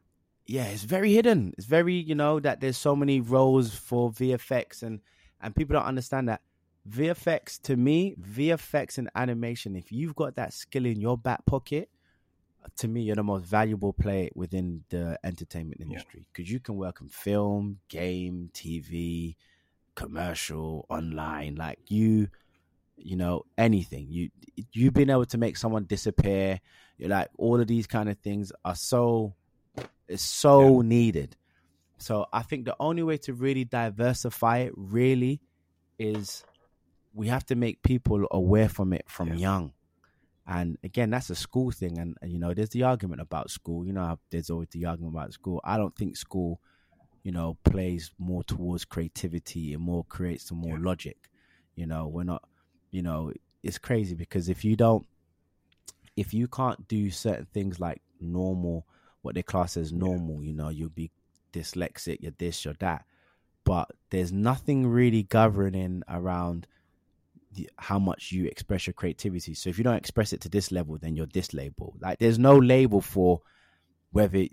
yeah, it's very hidden. It's very you know that there's so many roles for VFX and and people don't understand that VFX to me VFX and animation. If you've got that skill in your back pocket, to me you're the most valuable player within the entertainment industry because you can work in film, game, TV, commercial, online. Like you, you know anything. You you've been able to make someone disappear. You're like all of these kind of things are so it's so needed. So I think the only way to really diversify it really is we have to make people aware from it from young. And again, that's a school thing. And, and, you know, there's the argument about school. You know, there's always the argument about school. I don't think school, you know, plays more towards creativity and more creates some more logic. You know, we're not, you know, it's crazy because if you don't, if you can't do certain things like normal, what they class as normal, you know, you'll be dyslexic, you're this, you're that. But there's nothing really governing around the, how much you express your creativity. So if you don't express it to this level, then you're this label. Like there's no label for whether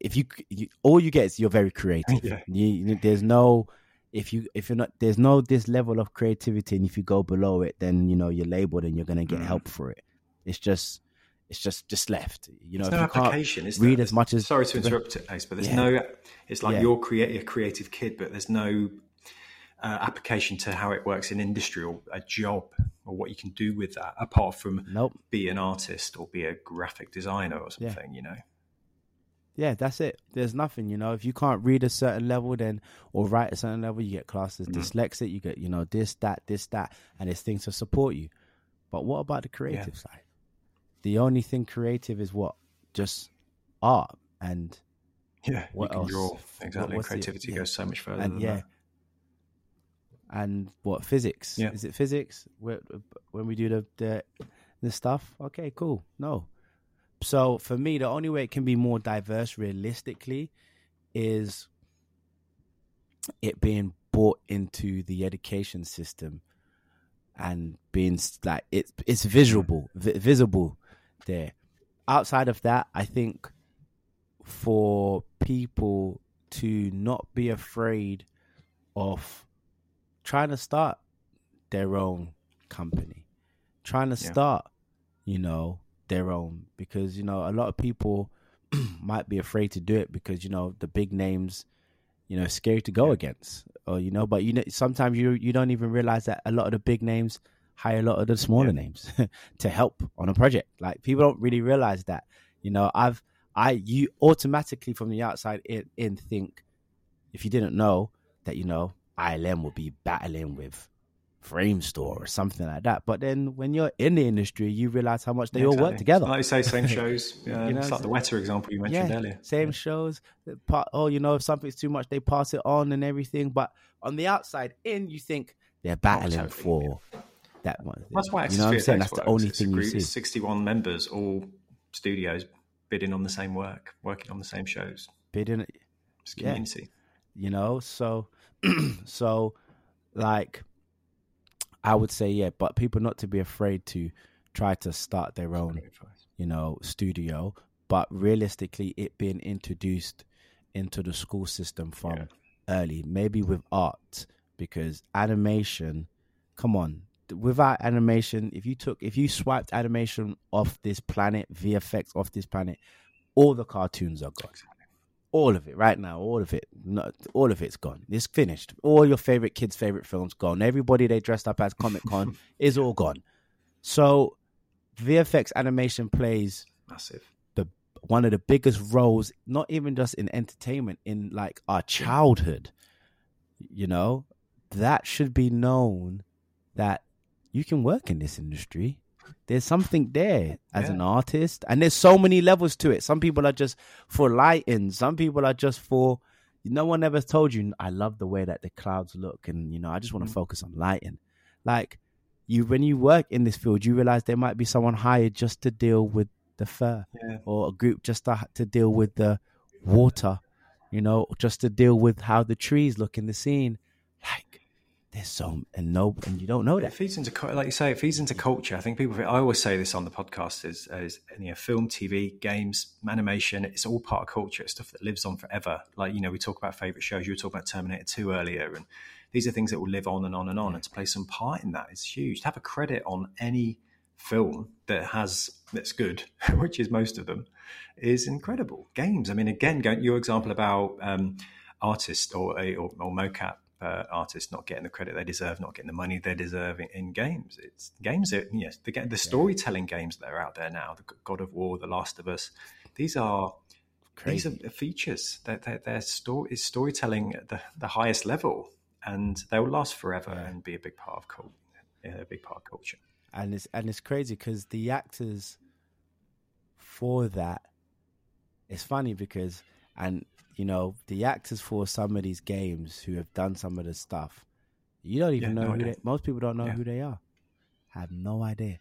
if you, you all you get is you're very creative. Yeah. You, there's no if you if you're not there's no this level of creativity, and if you go below it, then you know you're labeled and you're gonna get Mm. help for it. It's just it's just just left. You know, There's no application. can't Is read there? as much as Sorry to interrupt it, Ace, but there's Yeah. no. It's like Yeah. you're create a creative kid, but there's no uh, application to how it works in industry or a job or what you can do with that, apart from Nope. be an artist or be a graphic designer or Yeah. something. You know. Yeah, that's it. There's nothing, you know. If you can't read a certain level, then or write a certain level, you get classed as dyslexic. You get, you know, this, that, this, that, and there's things to support you. But what about the creative side? The only thing creative is what just art and Yeah, What you can else? draw What- exactly. what's the- Creativity yeah. goes so much further and than yeah, that. and what physics? Yeah. Is it physics when we do the the the stuff? Okay, cool. No. So for me, the only way it can be more diverse realistically is it being brought into the education system and being like it's it's visible vi- visible there outside of that i think for people to not be afraid of trying to start their own company trying to Yeah. start you know their own because you know a lot of people might be afraid to do it because you know the big names you know scary to go against or you know but you know sometimes you you don't even realize that a lot of the big names hire a lot of the smaller Yeah. names to help on a project like people don't really realize that you know i've i you automatically from the outside in, in think if you didn't know that you know ilm would be battling with Framestore or something like that but then when you're in the industry you realize how much they Yeah, all exactly. work together Like you say, same shows. Uh, You know it's like the Weta example you mentioned earlier. same shows. Part, oh, you know, if something's too much, they pass it on and everything. But on the outside in, you think they're battling Oh, totally, for that one. That's why you know what I'm saying. That's the only thing you see. 61 members, all studios bidding on the same work, working on the same shows. Bidding, It's Yeah. you know. So, so like, I would say yeah, but people not to be afraid to try to start their own you know, studio, but realistically, it being introduced into the school system from Yeah. early, maybe with art, because animation, come on, without animation, if you took, if you swiped animation off this planet, VFX off this planet, all the cartoons are gone. All of it right now, all of it, no, all of it's gone. It's finished. All your favorite kids' favorite films gone. Everybody they dressed up as Comic Con is all gone. So VFX animation plays Massive. the one of the biggest roles, not even just in entertainment, in like our childhood. You know, that should be known that you can work in this industry. There's something there as Yeah. an artist, and there's so many levels to it. Some people are just for lighting. Some people are just for. No one ever told you. I love the way that the clouds look, and you know, I just want to Mhm. focus on lighting. Like you, when you work in this field, you realize there might be someone hired just to deal with the fur Yeah. or a group just to, to deal with the water, you know, just to deal with how the trees look in the scene. Like, there's so and no, and you don't know It that. feeds into, like you say, it feeds into culture. I think people, I always say this on the podcast is, is you know, film, TV, games, animation, it's all part of culture. It's stuff that lives on forever. Like, you know, we talk about favorite shows. You were talking about Terminator 2 earlier. And these are things that will live on and on and on. And to play some part in that is huge. To have a credit on any film that has, that's good, which is most of them, is incredible. Games. I mean, again, going, your example about um, artists or, a, or, or mocap uh, artists not getting the credit they deserve, not getting the money they deserve in, in games. It's games that yes, the, the storytelling games that are out there now, the God of War, The Last of Us. These are Crazy. these are features. They're, they're, they're story is storytelling at the, the highest level, and they will last forever and be a big part of cult, yeah, a big part of culture. and it's and it's crazy because the actors for that it's funny because and you know the actors for some of these games who have done some of the stuff you don't even Yeah, know no who idea. they, most people don't know Yeah. who they are have no idea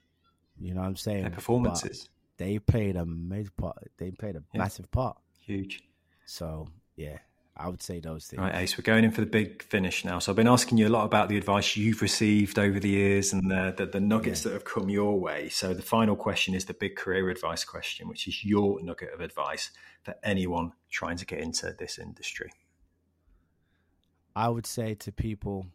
you know what i'm saying Their But performances, they played a major part they played a Yeah. massive part huge. so yeah i would say those things All right, Ace, we're going in for the big finish now. So I've been asking you a lot about the advice you've received over the years and the, the, the nuggets that have come your way. So the final question is the big career advice question, which is your nugget of advice for anyone trying to get into this industry. I would say to people,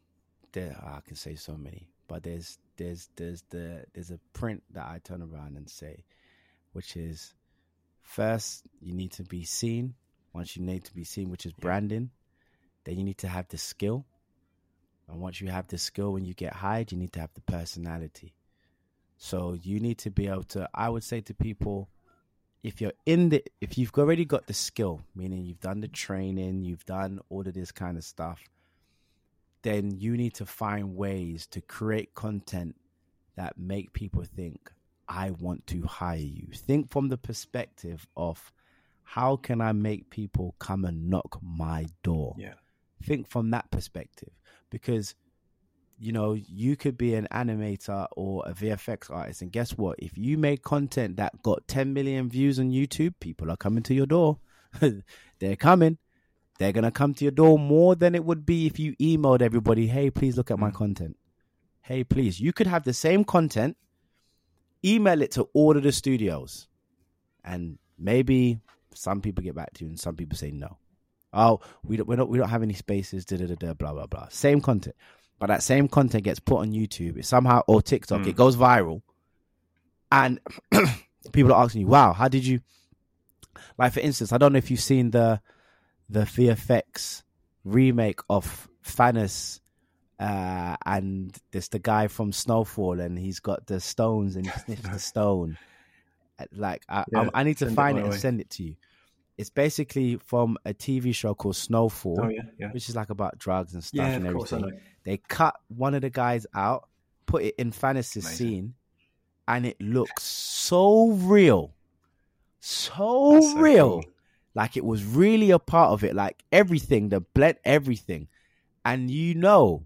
there ah, I can say so many, but there's there's there's the there's a print that I turn around and say, which is first you need to be seen. Once you need to be seen, which is branding, then you need to have the skill. And once you have the skill, when you get hired, you need to have the personality. So you need to be able to. I would say to people, if you're in the, if you've already got the skill, meaning you've done the training, you've done all of this kind of stuff, then you need to find ways to create content that make people think, I want to hire you. Think from the perspective of how can I make people come and knock my door? Yeah. Think from that perspective because you know, you could be an animator or a VFX artist, and guess what? If you make content that got 10 million views on YouTube, people are coming to your door. They're coming. They're gonna come to your door more than it would be if you emailed everybody, "Hey, please look at my mm. content." Hey, please. You could have the same content, email it to all of the studios, and maybe some people get back to you, and some people say no. Oh, we don't, we don't, we don't have any spaces. Da da da da. Blah blah blah. Same content but that same content gets put on YouTube, it somehow or TikTok, it goes viral, and people are asking you, "Wow, how did you?" Like for instance, I don't know if you've seen the the VFX remake of Thanos, uh, and there's the guy from Snowfall, and he's got the stones and he sniffs the stone. Like I, Yeah, I, I need to send it find it and way. send it to you. It's basically from a TV show called Snowfall, Oh yeah, yeah, which is like about drugs and stuff yeah. and everything. They cut one of the guys out, put it in Fantasy scene, and it looks so real. So so real. cool. Like it was really a part of it. Like everything, the blend, everything. And you know,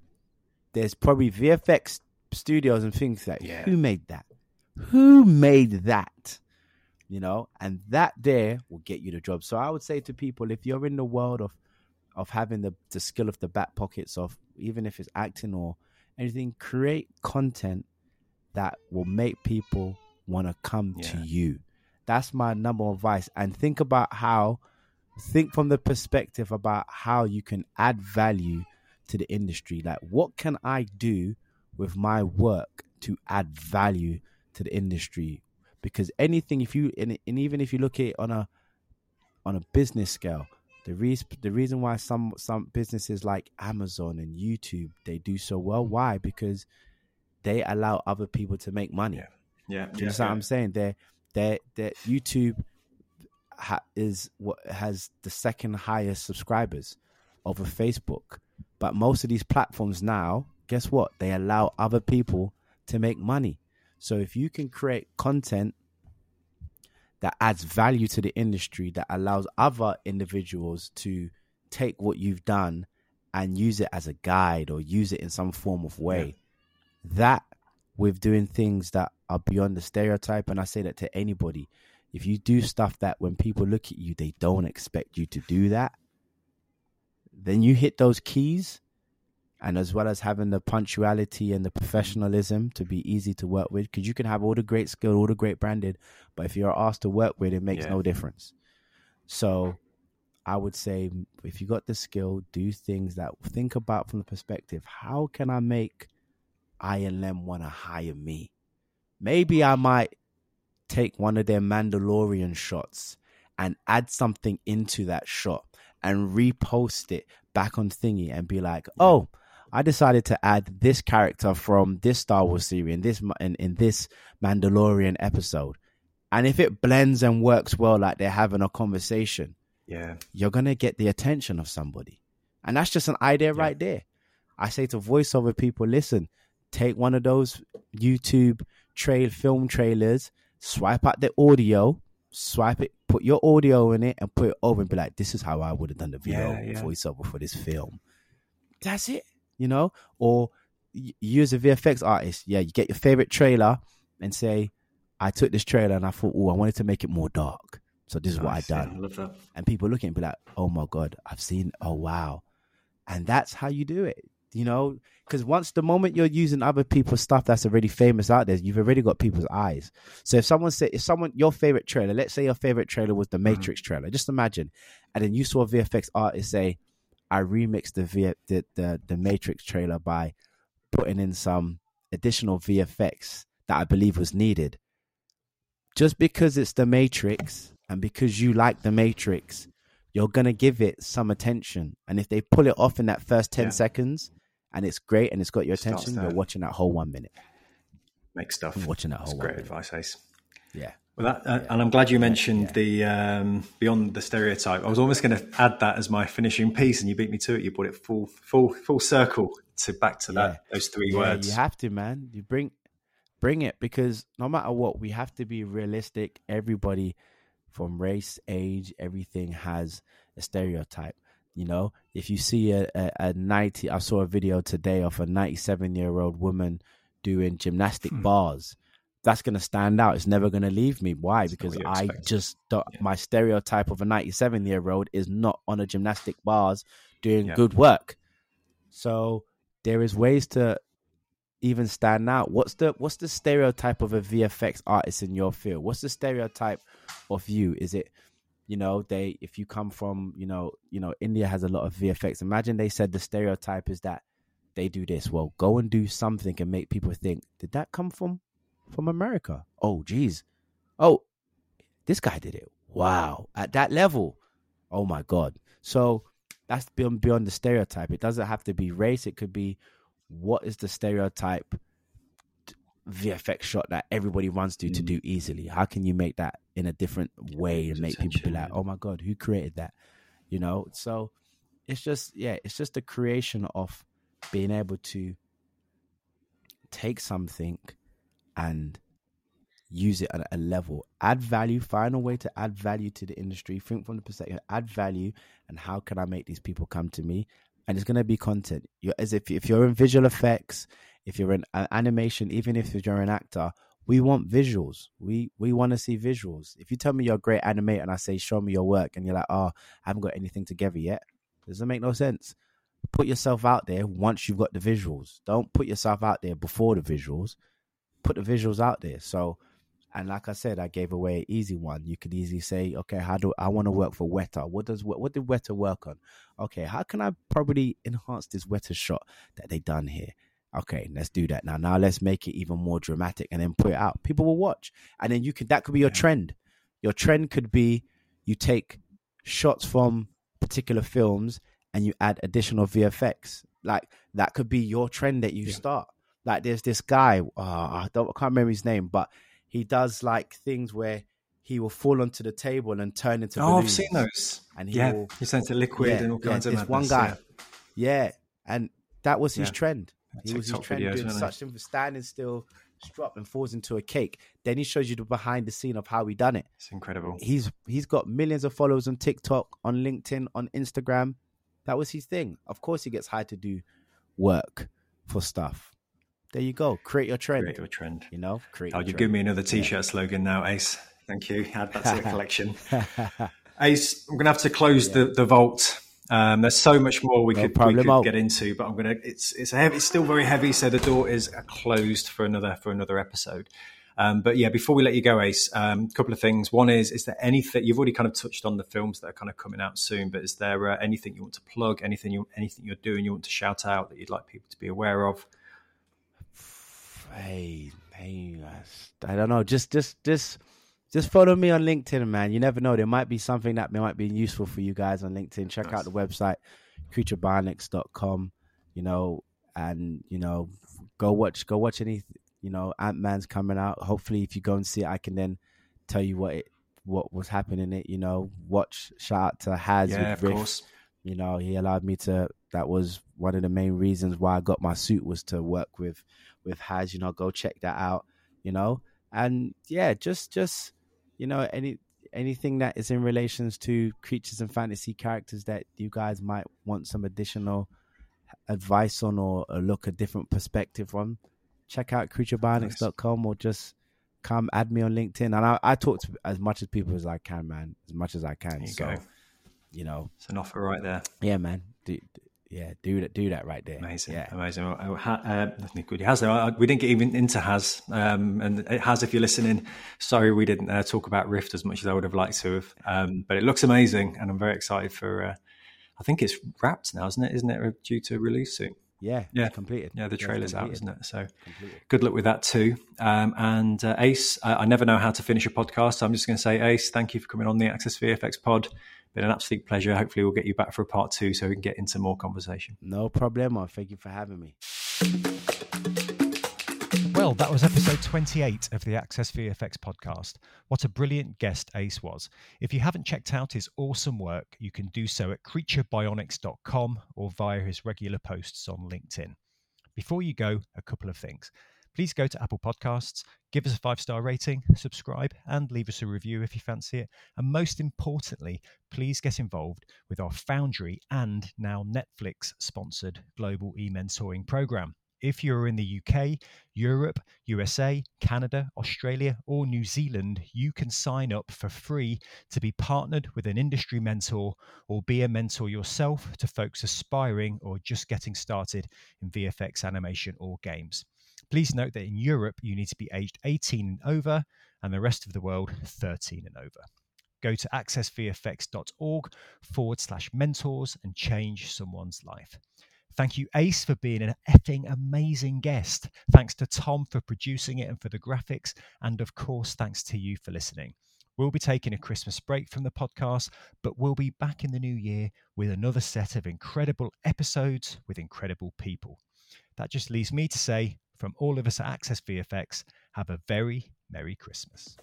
there's probably VFX studios and things like, Yeah. who made that? Who made that? You know, and that there will get you the job. So I would say to people, if you're in the world of of having the, the skill of the back pockets of even if it's acting or anything, create content that will make people want to come to you. That's my number one advice. And think about how, think from the perspective about how you can add value to the industry. Like, what can I do with my work to add value to the industry? Because anything, if you, and, and even if you look at it on a, on a business scale, the reason the reason why some some businesses like Amazon and YouTube they do so well, mm. why? Because they allow other people to make money. Yeah. Yeah, Do you yeah, understand what. I'm saying? They they that YouTube ha- is what has the second highest subscribers over Facebook. But most of these platforms now, guess what? They allow other people to make money. So if you can create content that adds value to the industry, that allows other individuals to take what you've done and use it as a guide or use it in some form of way, that with doing things that are beyond the stereotype, and I say that to anybody, if you do stuff that when people look at you, they don't expect you to do that, then you hit those keys. And as well as having the punctuality and the professionalism to be easy to work with, because you can have all the great skill, all the great branded, but if you're asked to work with, it makes Yeah. no difference. So I would say if you got the skill, do things that think about from the perspective, how can I make ILM want to hire me? Maybe I might take one of their Mandalorian shots and add something into that shot and repost it back on thingy and be like, oh, I decided to add this character from this Star Wars series in this in, in this Mandalorian episode. And if it blends and works well, like they're having a conversation, Yeah, you're gonna get the attention of somebody. And that's just an idea right there. I say to voiceover people, listen, take one of those YouTube trail film trailers, swipe out the audio, swipe it, put your audio in it, and put it over and be like, this is how I would have done the video Yeah, yeah. voiceover for this film. That's it, you know? Or you as a VFX artist, yeah, you get your favorite trailer and say, I took this trailer and I thought, oh, I wanted to make it more dark. So this is what I Nice, yeah, done I and people look at it and be like, "Oh my god, I've seen. Oh wow," and that's how you do it. You know, because once the moment you're using other people's stuff that's already famous out there, you've already got people's eyes. So if someone said, if someone your favorite trailer, let's say your favorite trailer was the mm-hmm. Matrix trailer, just imagine, and then you saw a VFX artist say, "I remixed the v- the, the the Matrix trailer by putting in some additional VFX that I believe was needed." Just because it's the Matrix and because you like the Matrix, you're gonna give it some attention. And if they pull it off in that first ten Yeah. seconds and it's great and it's got your Starts attention, you're watching that whole one minute. Make stuff. I'm watching that That's whole great one. advice, Ace. Yeah. Well, that, uh, and I'm glad you mentioned the um, beyond the stereotype. I was almost going to add that as my finishing piece, and you beat me to it. You brought it full, full, full circle to back to Yeah. that those three Yeah, words. you have to, man. You bring bring it because no matter what, we have to be realistic. Everybody from race, age, everything has a stereotype. You know, if you see a, a, a 90, I saw a video today of a 97 year old woman doing gymnastic Hmm. bars. That's going to stand out. It's never going to leave me. Why? It's Because I just don't, Yeah. my stereotype of a 97 year old is not on a gymnastic bars doing Yeah. good work. So there is ways to even stand out. What's the what's the stereotype of a VFX artist in your field? What's the stereotype of you? Is it you know they if you come from you know you know India has a lot of VFX. Imagine they said the stereotype is that they do this. Well, go and do something and make people think did that come from from America? Oh, geez. Oh, this guy did it. Wow, at that level. Oh my god. So that's beyond beyond the stereotype. It doesn't have to be race. It could be what is the stereotype VFX shot that everybody runs to to Mm. do easily? How can you make that in a different way and make people be like, "Oh my god, who created that?" You know. So it's just yeah, it's just the creation of being able to take something and use it at a level, add value, find a way to add value to the industry, think from the perspective, add value, and how can I make these people come to me? And it's going to be content. You're, as if if you're in visual effects, if you're in uh, animation, even if you're an actor, we want visuals. We we want to see visuals. If you tell me you're a great animator and I say show me your work, and you're like, oh, I haven't got anything together yet, doesn't make no sense. Put yourself out there once you've got the visuals. Don't put yourself out there before the visuals. Put the visuals out there. So and like I said, I gave away an easy one. You could easily say, okay, how do I want to work for Weta? What does what did Weta work on? Okay, how can I probably enhance this Weta shot that they done here? Okay, let's do that now. Now let's make it even more dramatic and then put it out. People will watch, and then you could that could be your trend. Your trend could be you take shots from particular films and you add additional VFX. Like that could be your trend that you Yeah. start. Like there's this guy, uh, I don't I can't remember his name, but he does like things where he will fall onto the table and turn into. Oh, I've seen those. And he yeah, will- he sent it liquid Yeah, and all yeah, of this one guy. yeah. Yeah, and that was his trend. He was his trend videos, doing such thing for standing still, strop and falls into a cake. Then he shows you the behind the scene of how he done it. It's incredible. He's he's got millions of followers on TikTok, on LinkedIn, on Instagram. That was his thing. Of course, he gets hired to do work for stuff. There you go. Create your trend. Create your trend. You know, create. Oh, you trend. give me another T-shirt slogan now, Ace. Thank you. Add that to the collection. Ace, I'm going to have to close the, the vault. Um, there's so much more we No could, we could get into, but I'm going to. It's it's heavy. It's still very heavy, so the door is closed for another for another episode. Um, but yeah, before we let you go, Ace, um, a couple of things. One is, is there anything you've already kind of touched on the films that are kind of coming out soon? But is there uh, anything you want to plug? Anything you anything you're doing you want to shout out that you'd like people to be aware of? Hey, hey. I don't know. Just, just, just, just follow me on LinkedIn, man. You never know. There might be something that might be useful for you guys on LinkedIn. Check Nice. out the website, creaturebionics.com, you know, and, you know, go watch, go watch any, you know, Ant Man's coming out. Hopefully, if you go and see it, I can then tell you what it, what was happening in it, you know, watch, shout out to Haz yeah, with of Rift. course. You know, he allowed me to. That was one of the main reasons why I got my suit was to work with with Haz. You know, go check that out. You know, and yeah, just just you know any anything that is in relations to creatures and fantasy characters that you guys might want some additional advice on or, or look a different perspective on. Check out creaturebionics.com or just come add me on LinkedIn. And I, I talk to as much as people as I can, man, as much as I can. You so, go. you know, It's an offer right there. yeah, man. Do, yeah, do that. Do that right there. Amazing, Yeah. amazing. Well, uh, uh, good. Has uh, we didn't get even into Haz, um, and it has. If you're listening, sorry we didn't uh, talk about Rift as much as I would have liked to have. Um, but it looks amazing, and I'm very excited for. Uh, I think it's wrapped now, isn't it? Isn't it due to release soon? Yeah. Yeah. Completed. Yeah, the trailer's out, isn't it? So Completed. good luck with that too. Um, and uh, Ace, I, I never know how to finish a podcast. So I'm just going to say, Ace, thank you for coming on the Access VFX pod. Been an absolute pleasure. Hopefully, we'll get you back for a part two so we can get into more conversation. No problemo. Thank you for having me. Well, that was episode 28 of the Access VFX podcast. What a brilliant guest Ace was. If you haven't checked out his awesome work, you can do so at creaturebionics.com or via his regular posts on LinkedIn. Before you go, a couple of things. Please go to Apple Podcasts, give us a five star rating, subscribe, and leave us a review if you fancy it. And most importantly, please get involved with our Foundry and now Netflix sponsored global e mentoring program. If you're in the UK, Europe, USA, Canada, Australia, or New Zealand, you can sign up for free to be partnered with an industry mentor or be a mentor yourself to folks aspiring or just getting started in VFX animation or games. Please note that in Europe, you need to be aged 18 and over, and the rest of the world, 13 and over. Go to accessvfx.org forward slash mentors and change someone's life. Thank you, Ace, for being an effing amazing guest. Thanks to Tom for producing it and for the graphics. And of course, thanks to you for listening. We'll be taking a Christmas break from the podcast, but we'll be back in the new year with another set of incredible episodes with incredible people. That just leaves me to say, from all of us at Access VFX, have a very Merry Christmas.